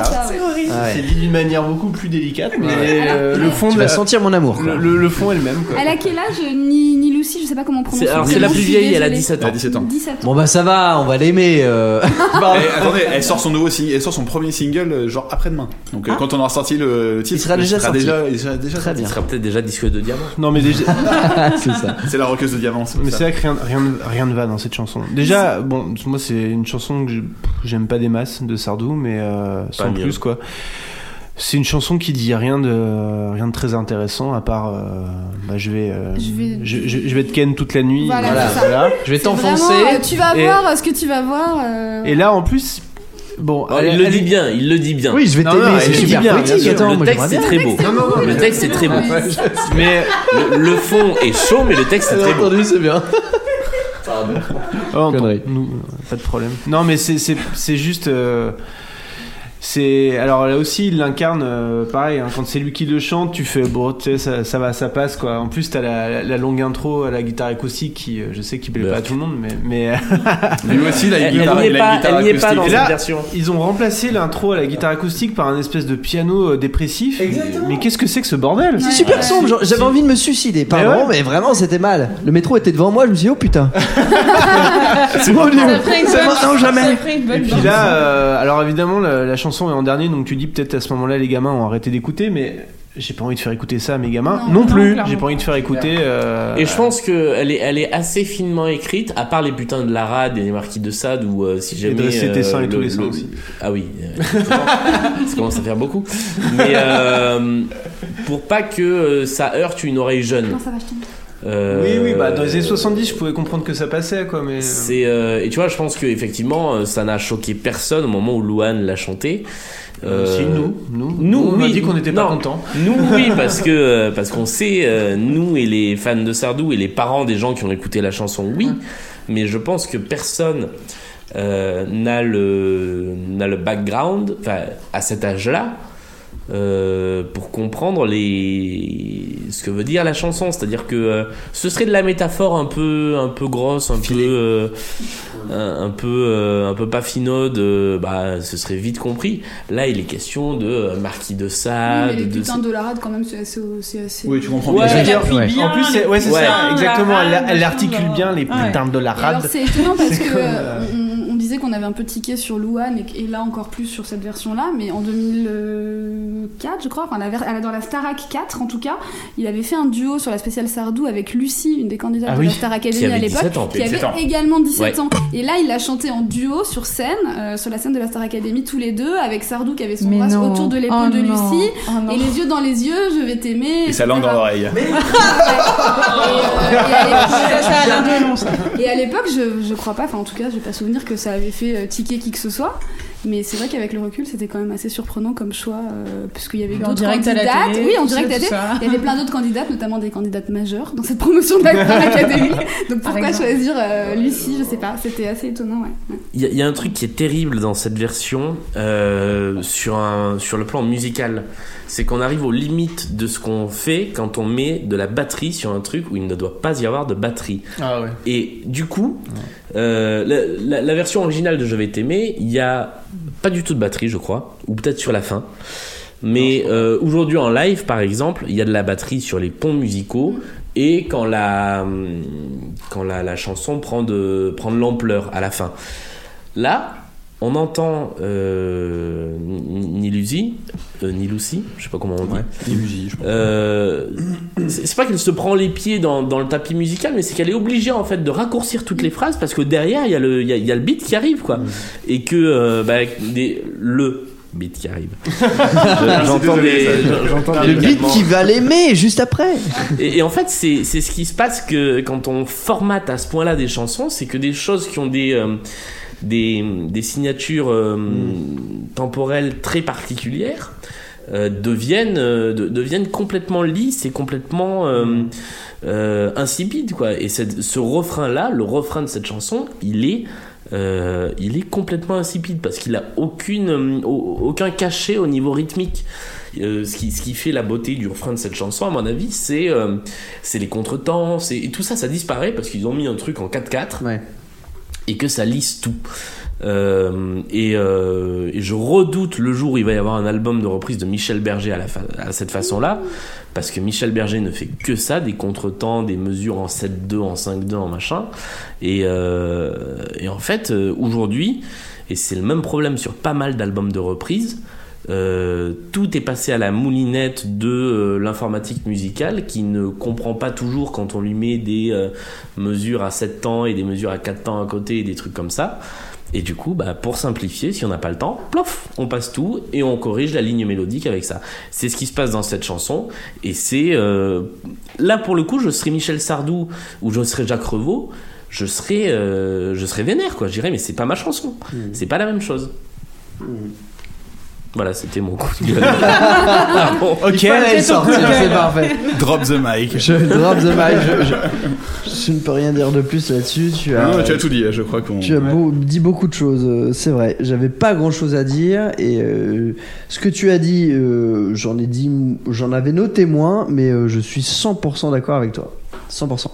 Ah ouais. c'est dit d'une manière beaucoup plus délicate, mais Ouais. euh, le fond Tu de vas la- sentir mon amour, quoi. Le, le- le fond est le même. Quoi. Elle a quel âge Ni, ni Je sais pas comment on prononce. C'est- alors, son c'est la prénom, plus je suis vieille, elle a désolée. 17 ans. Elle a 17 ans. 17 ans. Bon bah ça va, on va l'aimer. euh. [laughs] [laughs] Eh, attendez, elle sort son nouveau single, elle sort son premier single euh, genre après-demain. Donc euh, Ah. quand on aura sorti le titre, Il sera déjà sorti. déjà, il sera déjà Très sorti. Il sera peut-être déjà disque de diamant. Non, mais déjà. [laughs] c'est ça. C'est la roqueuse de diamant. Mais ça. c'est vrai que rien, rien, rien ne va dans cette chanson. Déjà, bon, moi c'est une chanson que je- j'aime pas des masses de Sardou, mais euh, sans mieux. plus quoi. C'est une chanson qui dit rien de rien de très intéressant à part euh, bah, je vais, euh, Je vais- je, je- je vais te ken toute la nuit. Voilà, voilà. Je vais t'enfoncer. vraiment, euh, tu vas Et- voir ce que tu vas voir. euh, Et là en plus, bon, Oh, elle- il le elle dit est- bien, il le dit bien. Oui, je vais t'aimer, c'est elle le dit super bien. Attends, le texte bien. très beau. Non, non, non, le texte c'est très beau. [laughs] Mais Le, le fond est chaud, mais le texte Bien très beau. entendu, c'est bien. Oh, on Connerie. t'en- nous, pas de problème. Non, mais c'est juste. Euh, c'est alors là aussi il l'incarne euh, pareil hein, quand c'est lui qui le chante tu fais bon tu sais ça, ça va ça passe quoi en plus t'as la, la, la longue intro à la guitare acoustique qui euh, je sais qui plaît pas à tout le monde mais mais [laughs] Lui aussi, il a une Elle- elle guitare, pas- guitare elle est pas acoustique. dans Et cette là, version. ils ont remplacé l'intro à la guitare acoustique par un espèce de piano euh, dépressif. Mais qu'qu'est-ce que c'est que ce bordel? C'est super sombre, j'avais envie de me suicider. Pardon, mais, ouais. vraiment c'était mal. Le métro était devant moi, je me suis dit oh putain. [laughs] c'est bon, Ça ou ça jamais. ferait une bonne Et puis là, euh, alors évidemment, la, la chanson est en dernier, donc tu dis peut-être à ce moment-là, les gamins ont arrêté d'écouter, mais j'ai pas envie de faire écouter ça à mes gamins. Non, plus, j'ai pas envie de faire écouter. euh, Et je pense qu'elle est, elle est assez finement écrite, à part les putains de la rade et les marquis de Sade, ou euh, si jamais. dresser tes seins et tous les seins le- aussi. Ah oui, euh, [laughs] ça commence à faire beaucoup. Mais euh, pour pas que euh, ça heurte une oreille jeune. Non, ça va, je. Euh, Oui, oui, bah dans les années 70, je pouvais comprendre que ça passait, quoi, mais. C'est euh, et tu vois, je pense que effectivement, euh, ça n'a choqué personne au moment où Louane l'a chanté. Euh, Si, nous, nous, nous, on a oui, dit qu'on n'était pas contents. Nous, [laughs] oui, parce que euh, parce qu'on sait, euh, nous et les fans de Sardou et les parents des gens qui ont écouté la chanson, oui. Mais je pense que personne euh, n'a le n'a le background, à cet âge-là. Euh, pour comprendre les ce que veut dire la chanson c'est-à-dire que euh, ce serait de la métaphore un peu un peu grosse un peu euh, un, un peu euh, un peu pas finaude bah ce serait vite compris là il est question de marquis de Oui, Sade mais les de putains de la rade, quand même, c'est assez. assez- Oui, tu comprends Ouais, bien. Ouais. bien, en plus, c'est, ouais, ça, exactement. la Elle, rade, elle machin, articule bien les Ouais. putains de la rade. c'est étonnant parce que comme, on, on disait qu'on avait un peu tiqué sur Louane et, et là encore plus sur cette version-là, mais en 2004, je crois, enfin la ver- dans la Starac 4 en tout cas, il avait fait un duo sur la spéciale Sardou avec Lucie, une des candidates Ah de la Star Academy à l'époque, 17 ans, qui avait 17 ans. également 17 Ouais. ans. Et là, il a chanté en duo sur scène, euh, sur la scène de la Star Academy tous les deux, avec Sardou qui avait son bras autour de l'épaule Oh de non. Lucie, Oh et les yeux dans les yeux, je vais t'aimer. Et sa langue dans l'oreille. [laughs] Et, euh, et à [laughs] l'époque- je, je crois pas, enfin en tout cas, j'ai pas souvenir que ça avait fait euh, tiquer qui que ce soit. Mais c'est vrai qu'avec le recul, c'était quand même assez surprenant comme choix, euh, puisqu'il y avait En d'autres direct à la candidates. télé, oui, en direct à la tout télé. ça. Il y avait plein d'autres candidates, notamment des candidates majeures dans cette promotion de la Star [laughs] Academy. Donc pourquoi choisir euh, Lucie? Je sais pas, c'était assez étonnant, ouais. Il y, a- y a un truc qui est terrible dans cette version euh, sur, un, sur le plan musical. C'est qu'on arrive aux limites de ce qu'on fait quand on met de la batterie sur un truc où il ne doit pas y avoir de batterie. Ah ouais. Et du coup, euh, la, la- la version originale de Je vais t'aimer, il y a pas du tout de batterie, je crois, ou peut-être sur la fin. Mais euh, aujourd'hui en live, par exemple, il y a de la batterie sur les ponts musicaux et quand la hum, quand la, la chanson prend de prend de l'ampleur à la fin. Là, on entend euh, ni Lucy, euh, ni Lucy, je sais pas comment on dit. Illusie, je pense. Euh, c'est pas qu'elle se prend les pieds dans, dans le tapis musical, mais c'est qu'elle est obligée en fait de raccourcir toutes les phrases parce que derrière il y, a le- il y, a, il y a le beat qui arrive quoi. Et que euh, bah, des- le beat qui arrive. [laughs] Je- J'entends Le beat qui va l'aimer juste après. Et, et en fait, c'est c'est ce qui se passe que quand on formate à ce point-là des chansons, c'est que des choses qui ont des euh, des, des signatures euh, temporelles très particulières euh, deviennent euh, de- deviennent complètement lisses et complètement euh, insipides quoi. Et cette- ce refrain-là, le refrain de cette chanson, il est il est complètement insipide parce qu'il a aucune, au- aucun cachet au niveau rythmique. Ce, qui, ce qui fait la beauté du refrain de cette chanson, à mon avis, c'est c'est les contretemps, c'est et tout ça, ça disparaît parce qu'ils ont mis un truc en 4-4 Ouais. Et que ça lisse tout. Euh, et, euh, et je redoute le jour où il va y avoir un album de reprise de Michel Berger à, cette façon-là, parce que Michel Berger ne fait que ça, des contretemps, des mesures en 7-2, en 5-2, en machin. Et, euh, et en fait, aujourd'hui, et c'est le même problème sur pas mal d'albums de reprise, euh, tout est passé à la moulinette de euh, l'informatique musicale qui ne comprend pas toujours quand on lui met des euh, mesures à 7 temps et des mesures à 4 temps à côté et des trucs comme ça. Et du coup, bah, pour simplifier, si on n'a pas le temps, plof, on passe tout et on corrige la ligne mélodique avec ça. C'est ce qui se passe dans cette chanson. Et c'est là pour le coup, je serais Michel Sardou ou je serais Jacques Revaux, je serais, je serais vénère quoi. Je dirais mais c'est pas ma chanson, c'est pas la même chose. Voilà, c'était mon coup de [laughs] gueule. Ah bon. Ok, elle sortir, c'est parfait. Drop the mic. Je drop the mic. Je, je- je ne peux rien dire de plus là-dessus. Tu as, Non, tu as tout dit, je crois qu'on. Tu as beau- dit beaucoup de choses, euh, c'est vrai. J'avais pas grand chose à dire et euh, ce que tu as dit, euh, j'en ai dit, j'en avais noté moins, mais euh, je suis 100% d'accord avec toi. 100%.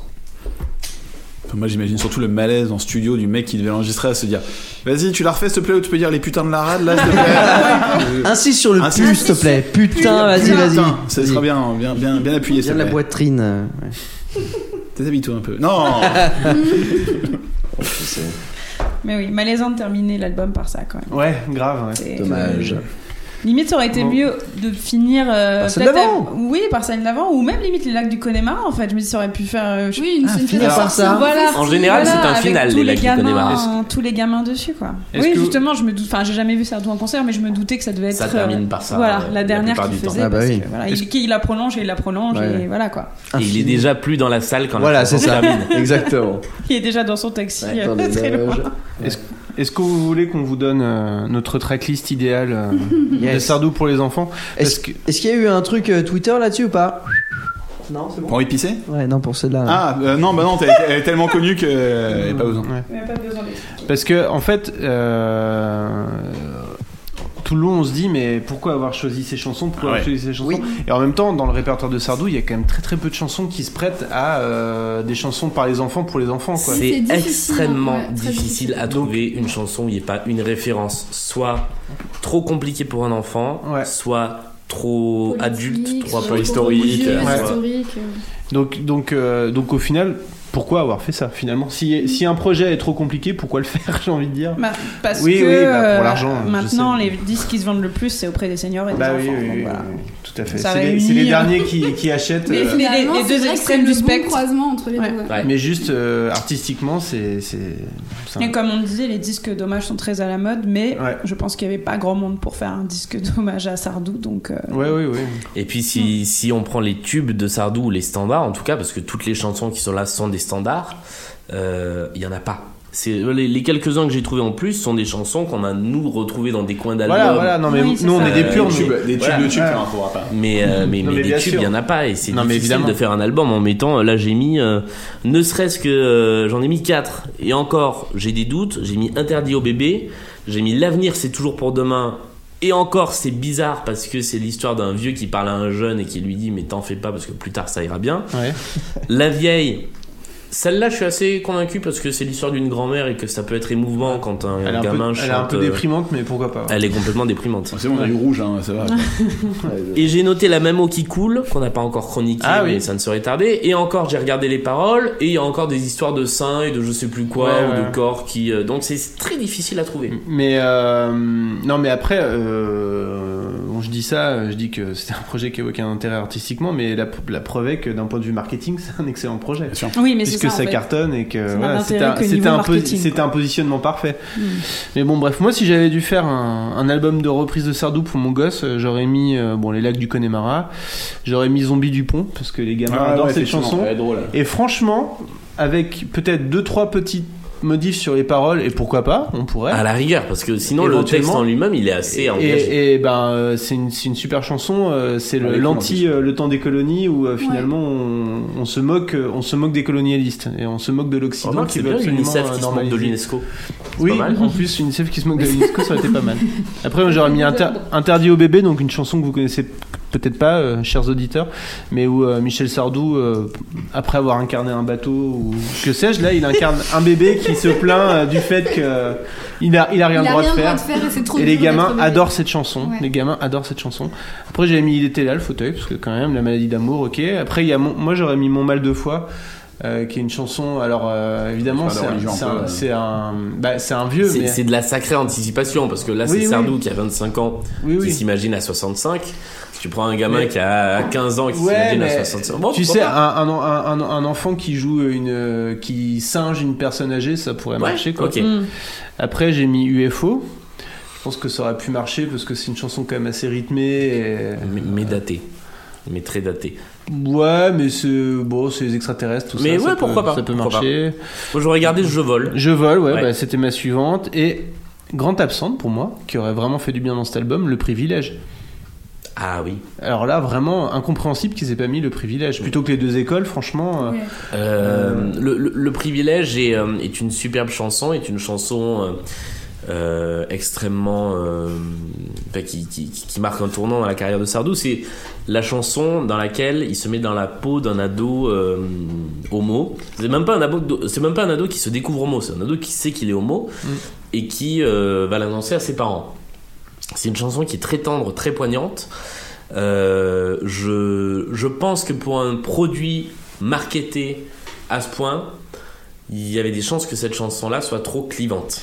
Enfin, Moi j'imagine surtout le malaise en studio du mec qui devait l'enregistrer à se dire Vas-y, tu la refais s'il te plaît ou tu peux dire les putains de la rade là s'il te plaît [laughs] Insiste sur le Insiste. plus, s'il te plaît. Putain, vas-y, vas-y. Ça sera bien, bien, bien, bien appuyé. Viens de la boîtrine. euh, ouais. Déshabille-toi un peu. Non [laughs] Mais oui, malaisant de terminer l'album par ça quand même. Ouais, grave. ouais. C'est- Dommage. Limite, ça aurait été Bon. mieux de finir. euh, Par celle Oui, par celle d'avant, ou même limite les lacs du Connemara en fait. Je me dis, ça aurait pu faire. euh, je- Oui, une, finir pièce par ça. Voilà. En général, Voilà, c'est un final, tous les lacs du gamins, Connemara. tous les gamins dessus, quoi. Oui, que- justement, je me doute. Enfin, j'ai jamais vu Sardou en concert, mais je me doutais que ça devait être. Ça euh, termine par ça, Voilà, euh, la dernière qu'il faisait. Ah bah parce oui. que, voilà, il, il la prolonge et il la prolonge, Ouais. et voilà quoi. Et il est déjà plus dans la salle quand Voilà, la c'est ça. termine. [laughs] Exactement. Il est déjà dans son taxi. Ouais, euh, [laughs] très loin. Est-ce est-ce que vous voulez qu'on vous donne euh, notre tracklist idéale euh, [laughs] de. Sardou pour les enfants Est-ce qu'il y a eu un truc euh, Twitter là-dessus ou pas? Non, c'est Pour y pisser? Ouais, non, pour celle-là. Ah, euh, non, bah non, t'es- elle est tellement connue que. euh, pas besoin. Ouais. Il n'y a pas besoin. Parce que en fait, euh, tout le long on se dit mais pourquoi avoir choisi ces chansons Pourquoi avoir Ouais. choisi ces chansons Oui. Et en même temps, dans le répertoire de Sardou, il y a quand même très très peu de chansons qui se prêtent à euh, des chansons par les enfants pour les enfants. Quoi. C'est C'est difficile, extrêmement ouais, difficile difficile. à trouver une chanson où il n'y ait pas une référence, soit trop compliquée pour un enfant, Ouais. soit trop Politique, adulte, trop trop historique. religieux, Ouais. historique. euh. Donc donc euh, donc au final, pourquoi avoir fait ça finalement? Si, si un projet est trop compliqué, pourquoi le faire [laughs] J'ai envie de dire? Bah, parce Oui, que oui, bah, pour euh, l'argent, je maintenant, les disques qui se vendent le plus, c'est auprès des seniors et des Bah enfants. oui, oui, donc oui, voilà. Oui, tout à fait. Ça C'est les, euh, derniers qui, qui achètent. Mais euh, les- les c'est deux extrêmes du bon spectre. croisement entre les Ouais. deux. ouais. Mais juste euh, artistiquement, c'est un- Et comme on disait, les disques d'hommage sont très à la mode, mais Ouais. je pense qu'il n'y avait pas grand monde pour faire un disque [laughs] d'hommage à Sardou, donc. euh, Ouais, ouais, ouais. Et puis si, si on prend les tubes de Sardou ou les standards, en tout cas, parce que toutes les chansons qui sont là sont des standards, euh, il y en a pas. C'est les, les quelques-uns que j'ai trouvés en plus sont des chansons qu'on a nous retrouvées dans des coins d'albums. Voilà, voilà. Non mais Oui, nous on est des Euh, purs. Des mais- tubes, des tubes Voilà. de tubes, Ouais. hein, pour rappel. Mais, euh, mais, Non, mais mais des tubes, il y en a pas. Et c'est Non, mais difficile évidemment. de faire un album en mettant. Là, j'ai mis. euh, ne serait-ce que. euh, J'en ai mis 4. Et encore, j'ai des doutes. J'ai mis Interdit au bébé. J'ai mis L'avenir, c'est toujours pour demain. Et encore, c'est bizarre parce que c'est l'histoire d'un vieux qui parle à un jeune et qui lui dit Mais t'en fais pas parce que plus tard ça ira bien. Ouais. La vieille. Celle-là, je suis assez convaincu parce que c'est l'histoire d'une grand-mère et que ça peut être émouvant quand un Elle est un gamin peu, chante. elle est un peu euh, déprimante, mais pourquoi pas. Elle est complètement déprimante. C'est bon, on a eu rouge, hein, ça va. [laughs] Et j'ai noté la même eau qui coule, qu'on n'a pas encore chroniqué, Ah mais oui. ça ne serait tardé. Et encore, j'ai regardé les paroles, et il y a encore des histoires de seins et de je sais plus quoi, Ouais, ou ouais. de corps qui. euh, donc c'est très difficile à trouver. Mais euh, non, mais après, euh, je dis ça, je dis que c'était un projet qui évoquait un intérêt artistiquement, mais la, la preuve est que d'un point de vue marketing, [laughs] c'est un excellent projet. Oui, mais c'est puisque ça, en ça fait. cartonne et que n'a voilà, c'était un, posi- positionnement parfait. Mm. Mais bon, bref, moi, si j'avais dû faire un, un album de reprise de Sardou pour mon gosse, euh, j'aurais mis euh, bon les lacs du Connemara, j'aurais mis Zombie du Pont parce que les gamins Ah, adorent ouais, cette chanson. drôle. Et franchement, avec peut-être deux trois petites modifs sur les paroles et pourquoi pas, on pourrait. À la rigueur, parce que sinon le texte en lui-même, il est assez engagé. Et, et ben euh, c'est une, c'est une super chanson. euh, c'est le- l'anti euh, le temps des colonies où euh, finalement on, on se moque on se moque des colonialistes et on se moque de l'Occident qui c'est veut bien absolument l'UNICEF euh, qui se moque de l'UNESCO. Oui, pas mal. en plus UNICEF qui se moque de [laughs] l'UNESCO ça aurait été pas mal. Après moi, j'aurais mis inter- interdit au bébé donc une chanson que vous connaissez peut-être pas, euh, chers auditeurs, mais où euh, Michel Sardou, euh, après avoir incarné un bateau ou que sais-je, là, il incarne un bébé qui se plaint euh, du fait qu'il a, il a rien Il le a droit de faire. droit de faire et trop les gamins adorent cette chanson. Ouais. Les gamins adorent cette chanson. Après, j'ai mis Il était là, le fauteuil, parce que quand même, la maladie d'amour, ok. Après, il y a mon- moi, j'aurais mis Mon mal de foi. euh, qui est une chanson, alors euh, évidemment, C'est un, c'est euh. bah, c'est un vieux, C'est mais c'est de la sacrée anticipation parce que là c'est oui. Sardou qui a 25 ans Oui, qui oui. s'imagine à 65. Si tu prends un gamin Mais- qui a 15 ans qui Ouais, s'imagine à mais 65. Bon, tu sais, un, un, un, un enfant qui joue une, euh, qui singe une personne âgée, ça pourrait Ouais, marcher quoi. Mm. Après, j'ai mis UFO. Je pense que ça aurait pu marcher parce que c'est une chanson quand même assez rythmée. et- mais, mais daté. Mais très daté. Ouais, mais c'est bon, c'est les extraterrestres, tout Mais ça. ouais, ça pourquoi peut, pas, Ça peut marcher. Moi j'aurais gardé Je vole. Je vole, ouais, Ouais. bah, c'était ma suivante. Et grande absente pour moi, qui aurait vraiment fait du bien dans cet album, Le Privilège. Ah oui. Alors là, vraiment incompréhensible qu'ils aient pas mis Le Privilège. Plutôt que les deux écoles, franchement. euh. Euh, le, le- le privilège est, euh, est une superbe chanson, est une chanson euh, euh, extrêmement euh, enfin, qui, qui, qui- qui marque un tournant dans la carrière de Sardou. C'est la chanson dans laquelle il se met dans la peau d'un ado euh, homo. C'est même pas un ado, c'est même pas un ado qui se découvre homo, c'est un ado qui sait qu'il est homo et qui euh, va l'annoncer à ses parents. C'est une chanson qui est très tendre, très poignante. Euh, je, je pense que pour un produit marketé à ce point, il y avait des chances que cette chanson-là soit trop clivante.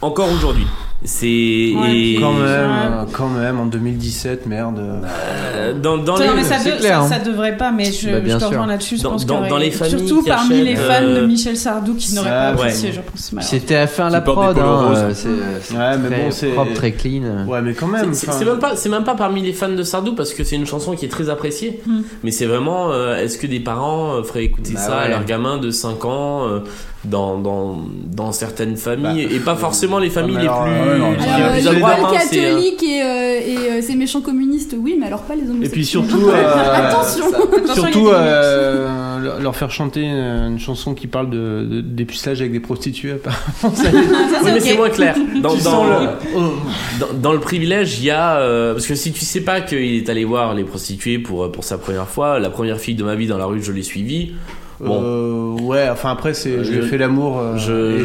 Encore aujourd'hui. C'est et- Quand même, euh, quand même, en 2017, merde. Euh, dans, dans Non, les, mais ça, c'est de- clair, ça, hein. ça devrait pas, mais je, Bah, je te rejoins là-dessus. Dans- pense dans- dans les familles Surtout qui parmi les achètent, fans de euh, Michel Sardou qui n'auraient pas ouais. apprécié, je pense. C'était à fin la prod, hein, euh, c'est Ouais, mais très bon, c'est- propre, très clean. Ouais, mais quand même. C'est même pas, c'est même pas parmi les fans de Sardou parce que c'est une chanson qui est très appréciée. Mm. Mais c'est vraiment, euh, est-ce que des parents euh, feraient écouter Bah ça à ouais. leur gamin de 5 ans euh, dans, dans, dans certaines familles et pas forcément les familles les plus, euh, non, les Alors, euh, les hein, catholiques et, euh, et euh, ces méchants communistes, oui, mais alors pas les homosexuels. Et puis surtout, [laughs] euh, Attention Attention, surtout euh, leur- faire chanter une, chanson qui parle de, de dépucelage avec des prostituées. apparemment, [laughs] ça- Oui, mais c'est moins clair. Dans, le- dans, dans le privilège, il y a. euh, parce que si tu sais pas qu'il est allé voir les prostituées pour, pour sa première fois, la première fille de ma vie dans la rue, je l'ai suivie. Bon. Euh, ouais, enfin après, c'est, j'ai Je- fait l'amour, euh,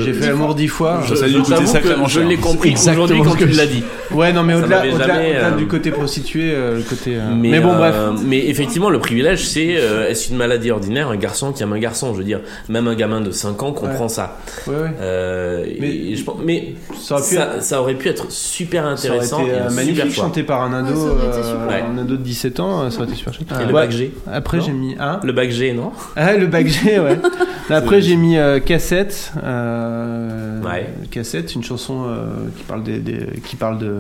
j'ai fait l'amour dix fois. Je, l'ai compris Exactement aujourd'hui quand tu l'as dit. Ouais, non, mais au-delà, euh, du côté prostitué, euh, le côté. euh, Mais, Mais, bon, bref. euh, mais effectivement, le privilège, c'est euh, est-ce une maladie ordinaire Un garçon qui aime un garçon, je veux dire, même un gamin de 5 ans comprend Ouais. ça. Ouais, ouais. Euh, Mais- et je pense- mais Ça aurait pu ça, être- ça aurait pu être super Ça aurait intéressant euh, magnifique chanté par un ado, euh, un de 17 ans, euh, ça aurait été super chouette. Et le bac G Après j'ai mis un. Le bac G, non Ah le bac Ouais. [laughs] Après j'ai mis euh, cassette. euh, Ouais. Cassette, une chanson euh, qui parle des, des- qui parle de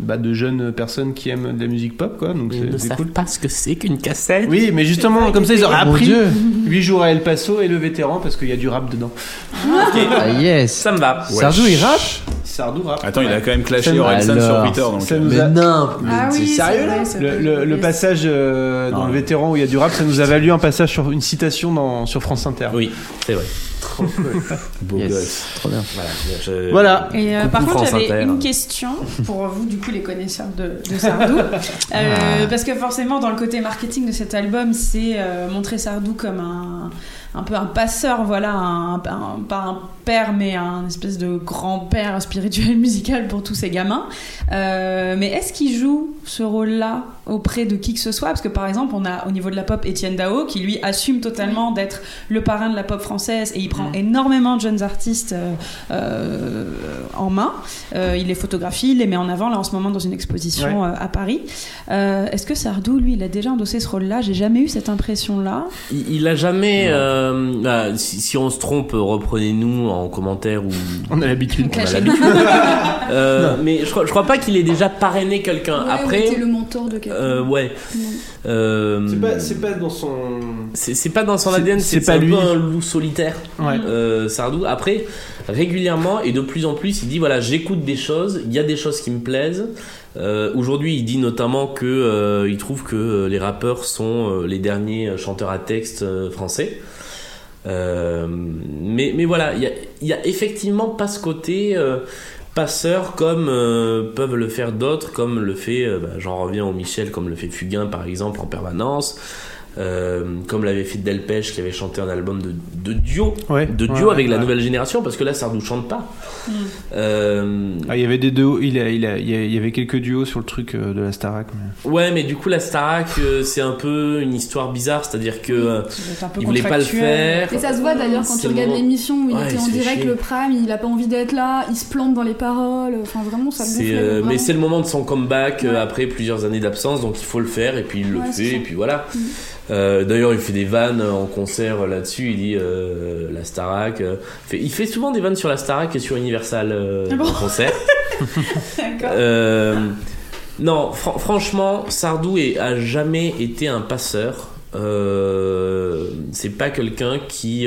bah, de jeunes personnes qui aiment de la musique pop quoi. Donc Ils ne savent cool. pas ce que c'est qu'une cassette. Oui, mais justement comme ça ils auraient Mon appris Dieu. [laughs] 8 jours à El Paso et le vétéran parce qu'il y a du rap dedans. Ah yes. Ça me va. Sardou, il rappe Sardou rap. Attends, il a quand même clashé Orelsan sur Twitter. Donc, ça euh, nous Mais a- non, mais Ah c'est oui, sérieux c'est là Le, passage euh, dans Non, le vétéran où il y a du rap, ça nous a valu un passage sur une citation dans, sur France Inter. Oui, c'est vrai. Beau Yes. gosse. Trop bien. Voilà. je- Voilà. Et euh, par contre, j'avais une question pour vous, du coup, les connaisseurs de, de Sardou. [laughs] Euh, Ah. Parce que forcément, dans le côté marketing de cet album, c'est euh, montrer Sardou comme un, un peu un passeur, voilà, un, un- pas un père, mais un espèce de grand-père spirituel [laughs] musical pour tous ces gamins. Euh, mais est-ce qu'il joue ce rôle-là auprès de qui que ce soit? Parce que par exemple, on a au niveau de la pop Étienne Dao qui lui assume totalement d'être le parrain de la pop française et il prend énormément de jeunes artistes euh, euh, en main. Euh, il les photographie, il les met en avant là en ce moment dans une exposition euh, à Paris. Euh, Est-ce que Sardou, lui, il a déjà endossé ce rôle-là? J'ai jamais eu cette impression-là. Il, il a jamais. euh, ah, si, si on se trompe, reprenez-nous en commentaire ou. [laughs] On a l'habitude. [laughs] Euh, mais je crois, je crois pas qu'il ait déjà parrainé quelqu'un. Ouais, Après. ou était le mentor de quelqu'un. euh, ouais. Euh, C'est pas, dans son. c'est pas dans son ADN, c'est pas un lui. un loup solitaire. Euh, Sardou. Après, régulièrement et de plus en plus, il dit voilà, j'écoute des choses, il y a des choses qui me plaisent. Euh, Aujourd'hui, il dit notamment que euh, il trouve que les rappeurs sont les derniers chanteurs à texte français. Mais, voilà, il y a, effectivement pas ce côté. euh, passeur comme peuvent le faire d'autres, comme le fait, bah, j'en reviens au Michel, comme le fait Fugain par exemple en permanence. Euh, comme l'avait fait Delpech qui avait chanté un album de, de duo Ouais. de duo Ouais, avec la nouvelle génération parce que là Sardou chante pas Euh, Ah, il y avait des duos, il, a- il, a- il y a- il y avait quelques duos sur le truc euh, de la Starac. mais- Ouais, mais du coup, la Starac, c'est un peu une histoire bizarre, c'est-à-dire que il voulait pas le faire. Et ça se voit d'ailleurs quand tu regardes moment- l'émission où il Ouais, était il en direct, chier. le prime, il a pas envie d'être là, il se plante dans les paroles, enfin vraiment ça euh, mais c'est le moment de son comeback après plusieurs années d'absence, donc il faut le faire et puis il le fait et puis voilà. Mhm. Euh, D'ailleurs, il fait des vannes en concert là-dessus. Il dit euh, la Starac. euh, fait- il fait souvent des vannes sur la Starac et sur Universal Ah bon en concert. [laughs] Non, fran- franchement, Sardou est- a jamais été un passeur. C'est pas quelqu'un qui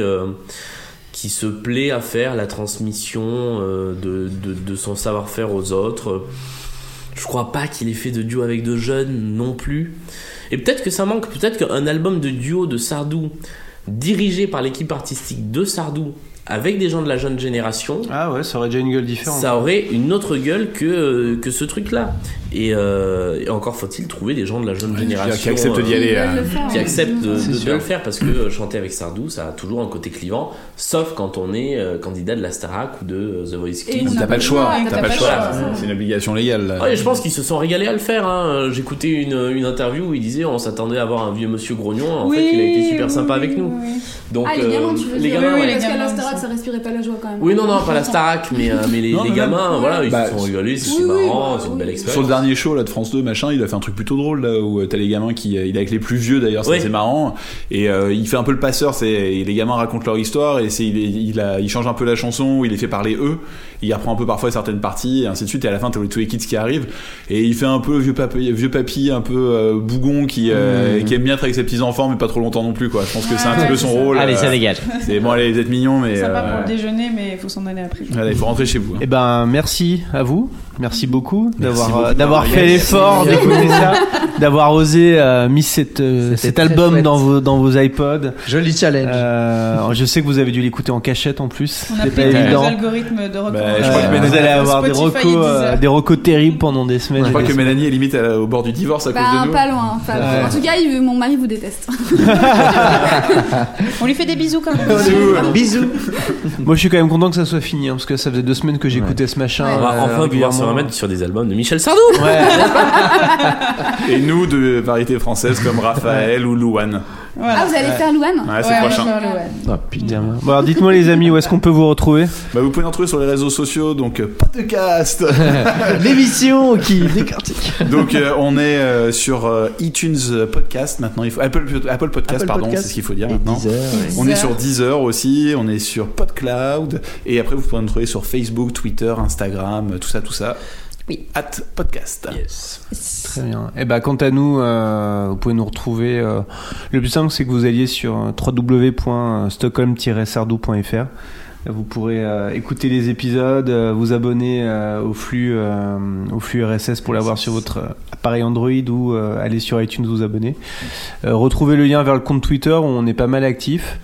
qui se plaît à faire la transmission de, de, de son savoir-faire aux autres. Je crois pas qu'il ait fait de duo avec de jeunes non plus. Et peut-être que ça manque, peut-être qu'un album de duo de Sardou dirigé par l'équipe artistique de Sardou avec des gens de la jeune génération. Ah ouais, ça aurait déjà une gueule différente. Ça aurait une autre gueule que, que ce truc-là. Et, euh, et encore faut-il trouver des gens de la jeune génération qui acceptent d'y aller, euh, Qui ouais. acceptent de, C'est de- le faire parce que euh, chanter avec Sardou, ça a toujours un côté clivant, sauf quand on est euh, candidat de la Starac ou de euh, The Voice Kids. T'as pas le choix, t'as pas le choix. C'est une obligation légale. Ouais, je pense qu'ils se sont régalés à le faire. Hein. J'écoutais une, une interview où il disait on s'attendait à voir un vieux monsieur grognon. En fait, il a été super sympa avec nous. Donc, ah, les gamins, tu veux euh, les dire gamins, oui, ouais. parce qu'à la Starac, ça respirait pas la joie quand même. Oui, non, non, pas la Starac, mais, euh, mais les, gamins, voilà, ils Bah, se sont rigolés, c'était oui, oui, marrant, bah, c'est une belle expérience. Dernier show là de France 2 machin, il a fait un truc plutôt drôle là où euh, t'as les gamins qui euh, il est avec les plus vieux d'ailleurs, c'est Oui. marrant et euh, il fait un peu le passeur, c'est et les gamins racontent leur histoire et c'est il, est- il a il change un peu la chanson, il les fait parler eux, il reprend un peu parfois certaines parties et ainsi de suite et à la fin t'as tous les kids qui arrivent et il fait un peu vieux papy vieux papy un peu euh, bougon qui euh, Mmh. qui aime bien être avec ses petits enfants mais pas trop longtemps non plus quoi. Je pense que c'est un Ouais, petit peu c'est son ça. rôle. Allez, ça dégage. C'est bon allez, vous êtes mignons mais Sympa euh, pour le déjeuner, mais il faut s'en aller après. il faut rentrer chez vous. hein. Eh ben, merci à vous. Merci beaucoup d'avoir euh, d'avoir fait l'effort d'écouter ça, [laughs] d'avoir osé euh, mis cette, euh, cet album chouette. dans vos dans vos iPods. Joli challenge. Euh, je sais que vous avez dû l'écouter en cachette en plus. On a pas évident. algorithmes de Bah, recommandation. je crois que Euh, vous allez avoir des recos, euh, des recos terribles pendant des semaines. Je crois que. Mélanie est limite au bord du divorce à cause Bah, de nous. pas loin, pas loin. Ouais. En tout cas, il- mon mari vous déteste. [laughs] On lui fait des bisous quand même. Bisous. Moi, je suis quand même content que ça soit fini, hein, parce que ça faisait deux semaines que j'écoutais ce machin. On va régulièrement. remettre sur des albums de Michel Sardou. Ouais. [laughs] Et nous de variété française comme Raphaël ou Louane. Voilà. Ah, vous allez faire Louane Ouais, c'est prochain. Oh, putain. Bon, alors dites-moi les amis, où est-ce qu'on peut vous retrouver Bah, vous pouvez nous retrouver sur les réseaux sociaux, donc euh, podcast. [laughs] L'émission qui décortique. donc euh, on est euh, sur euh, iTunes Podcast maintenant. Il faut Apple, Apple Podcast, Apple pardon, c'est ce qu'il faut dire et maintenant. Deezer, ouais. On est sur Deezer aussi, on est sur PodCloud et après vous pourrez nous trouver sur Facebook, Twitter, Instagram, tout ça, tout ça. Oui. At podcast. Très bien. Et bah, quant à nous, euh, vous pouvez nous retrouver. euh, le plus simple, c'est que vous alliez sur euh, www.stockholm-sardou.fr. Vous pourrez euh, écouter les épisodes, euh, vous abonner euh, au flux euh, au flux RSS pour l'avoir sur votre appareil Android ou euh, aller sur iTunes vous abonner. Euh, retrouvez le lien vers le compte Twitter où on est pas mal actif.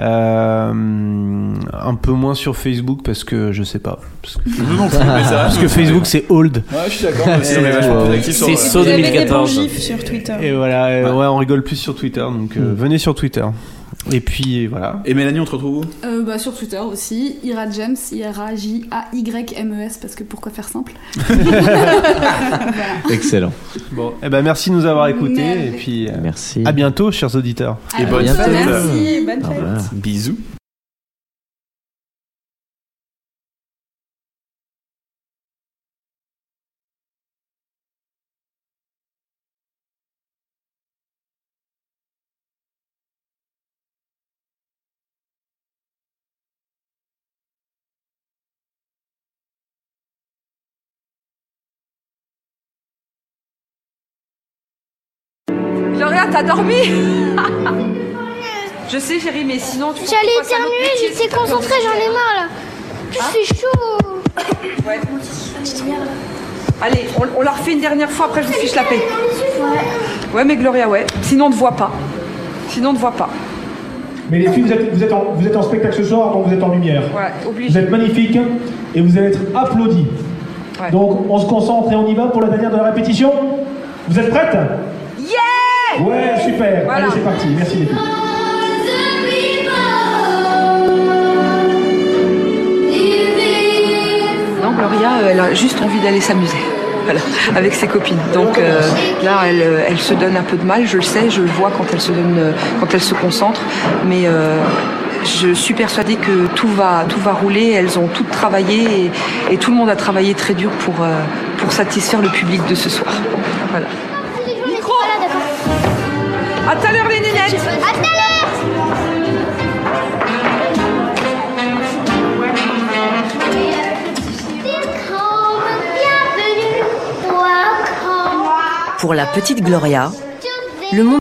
Euh, un peu moins sur Facebook parce que je sais pas. Parce que, Nous non plus, mais ça va. [laughs] parce que Facebook c'est old. Ouais, je suis d'accord, C'est saut Vous avez des bons 2014. gifs sur Twitter. Et voilà, euh, ouais. on rigole plus sur Twitter, donc euh, venez sur Twitter. Et puis voilà. Et Mélanie, on te retrouve où? Euh, bah, sur Twitter aussi, Ira James, I-R-A-J-A-Y-M-E-S, parce que pourquoi faire simple? [laughs] Excellent. Bon, eh ben merci de nous avoir écoutés Merde. et puis euh, Merci. à bientôt, chers auditeurs. Et bonne fête. Merci, bonne fête. Bisous. T'as dormi [laughs] Je sais, chérie, mais sinon tu. J'allais éternuer, j'étais concentrée, j'en ai marre là. Il fait chaud. Ouais. Allez, on, on la refait une dernière fois, après je vous fiche la paix. Ouais, mais Gloria, ouais. Sinon on ne voit pas. Sinon on ne voit pas. Mais les filles, vous êtes, vous, êtes en, vous êtes en spectacle ce soir, donc vous êtes en lumière. Ouais, obligé. Vous êtes magnifiques et vous allez être applaudis. Ouais. Donc on se concentre et on y va pour la dernière de la répétition. Vous êtes prêtes? Ouais, super. Voilà. Allez, c'est parti. Merci les filles. Non, Gloria, euh, elle a juste envie d'aller s'amuser. Voilà, avec ses copines. Donc euh, là, elle, euh, elle se donne un peu de mal, je le sais, je le vois quand elle se donne, quand elle se concentre. Mais euh, je suis persuadée que tout va, tout va rouler. Elles ont toutes travaillé et, et tout le monde a travaillé très dur pour, euh, pour satisfaire le public de ce soir. Voilà. À tout à l'heure les nénettes. À tout à l'heure. Pour la petite Gloria, le monde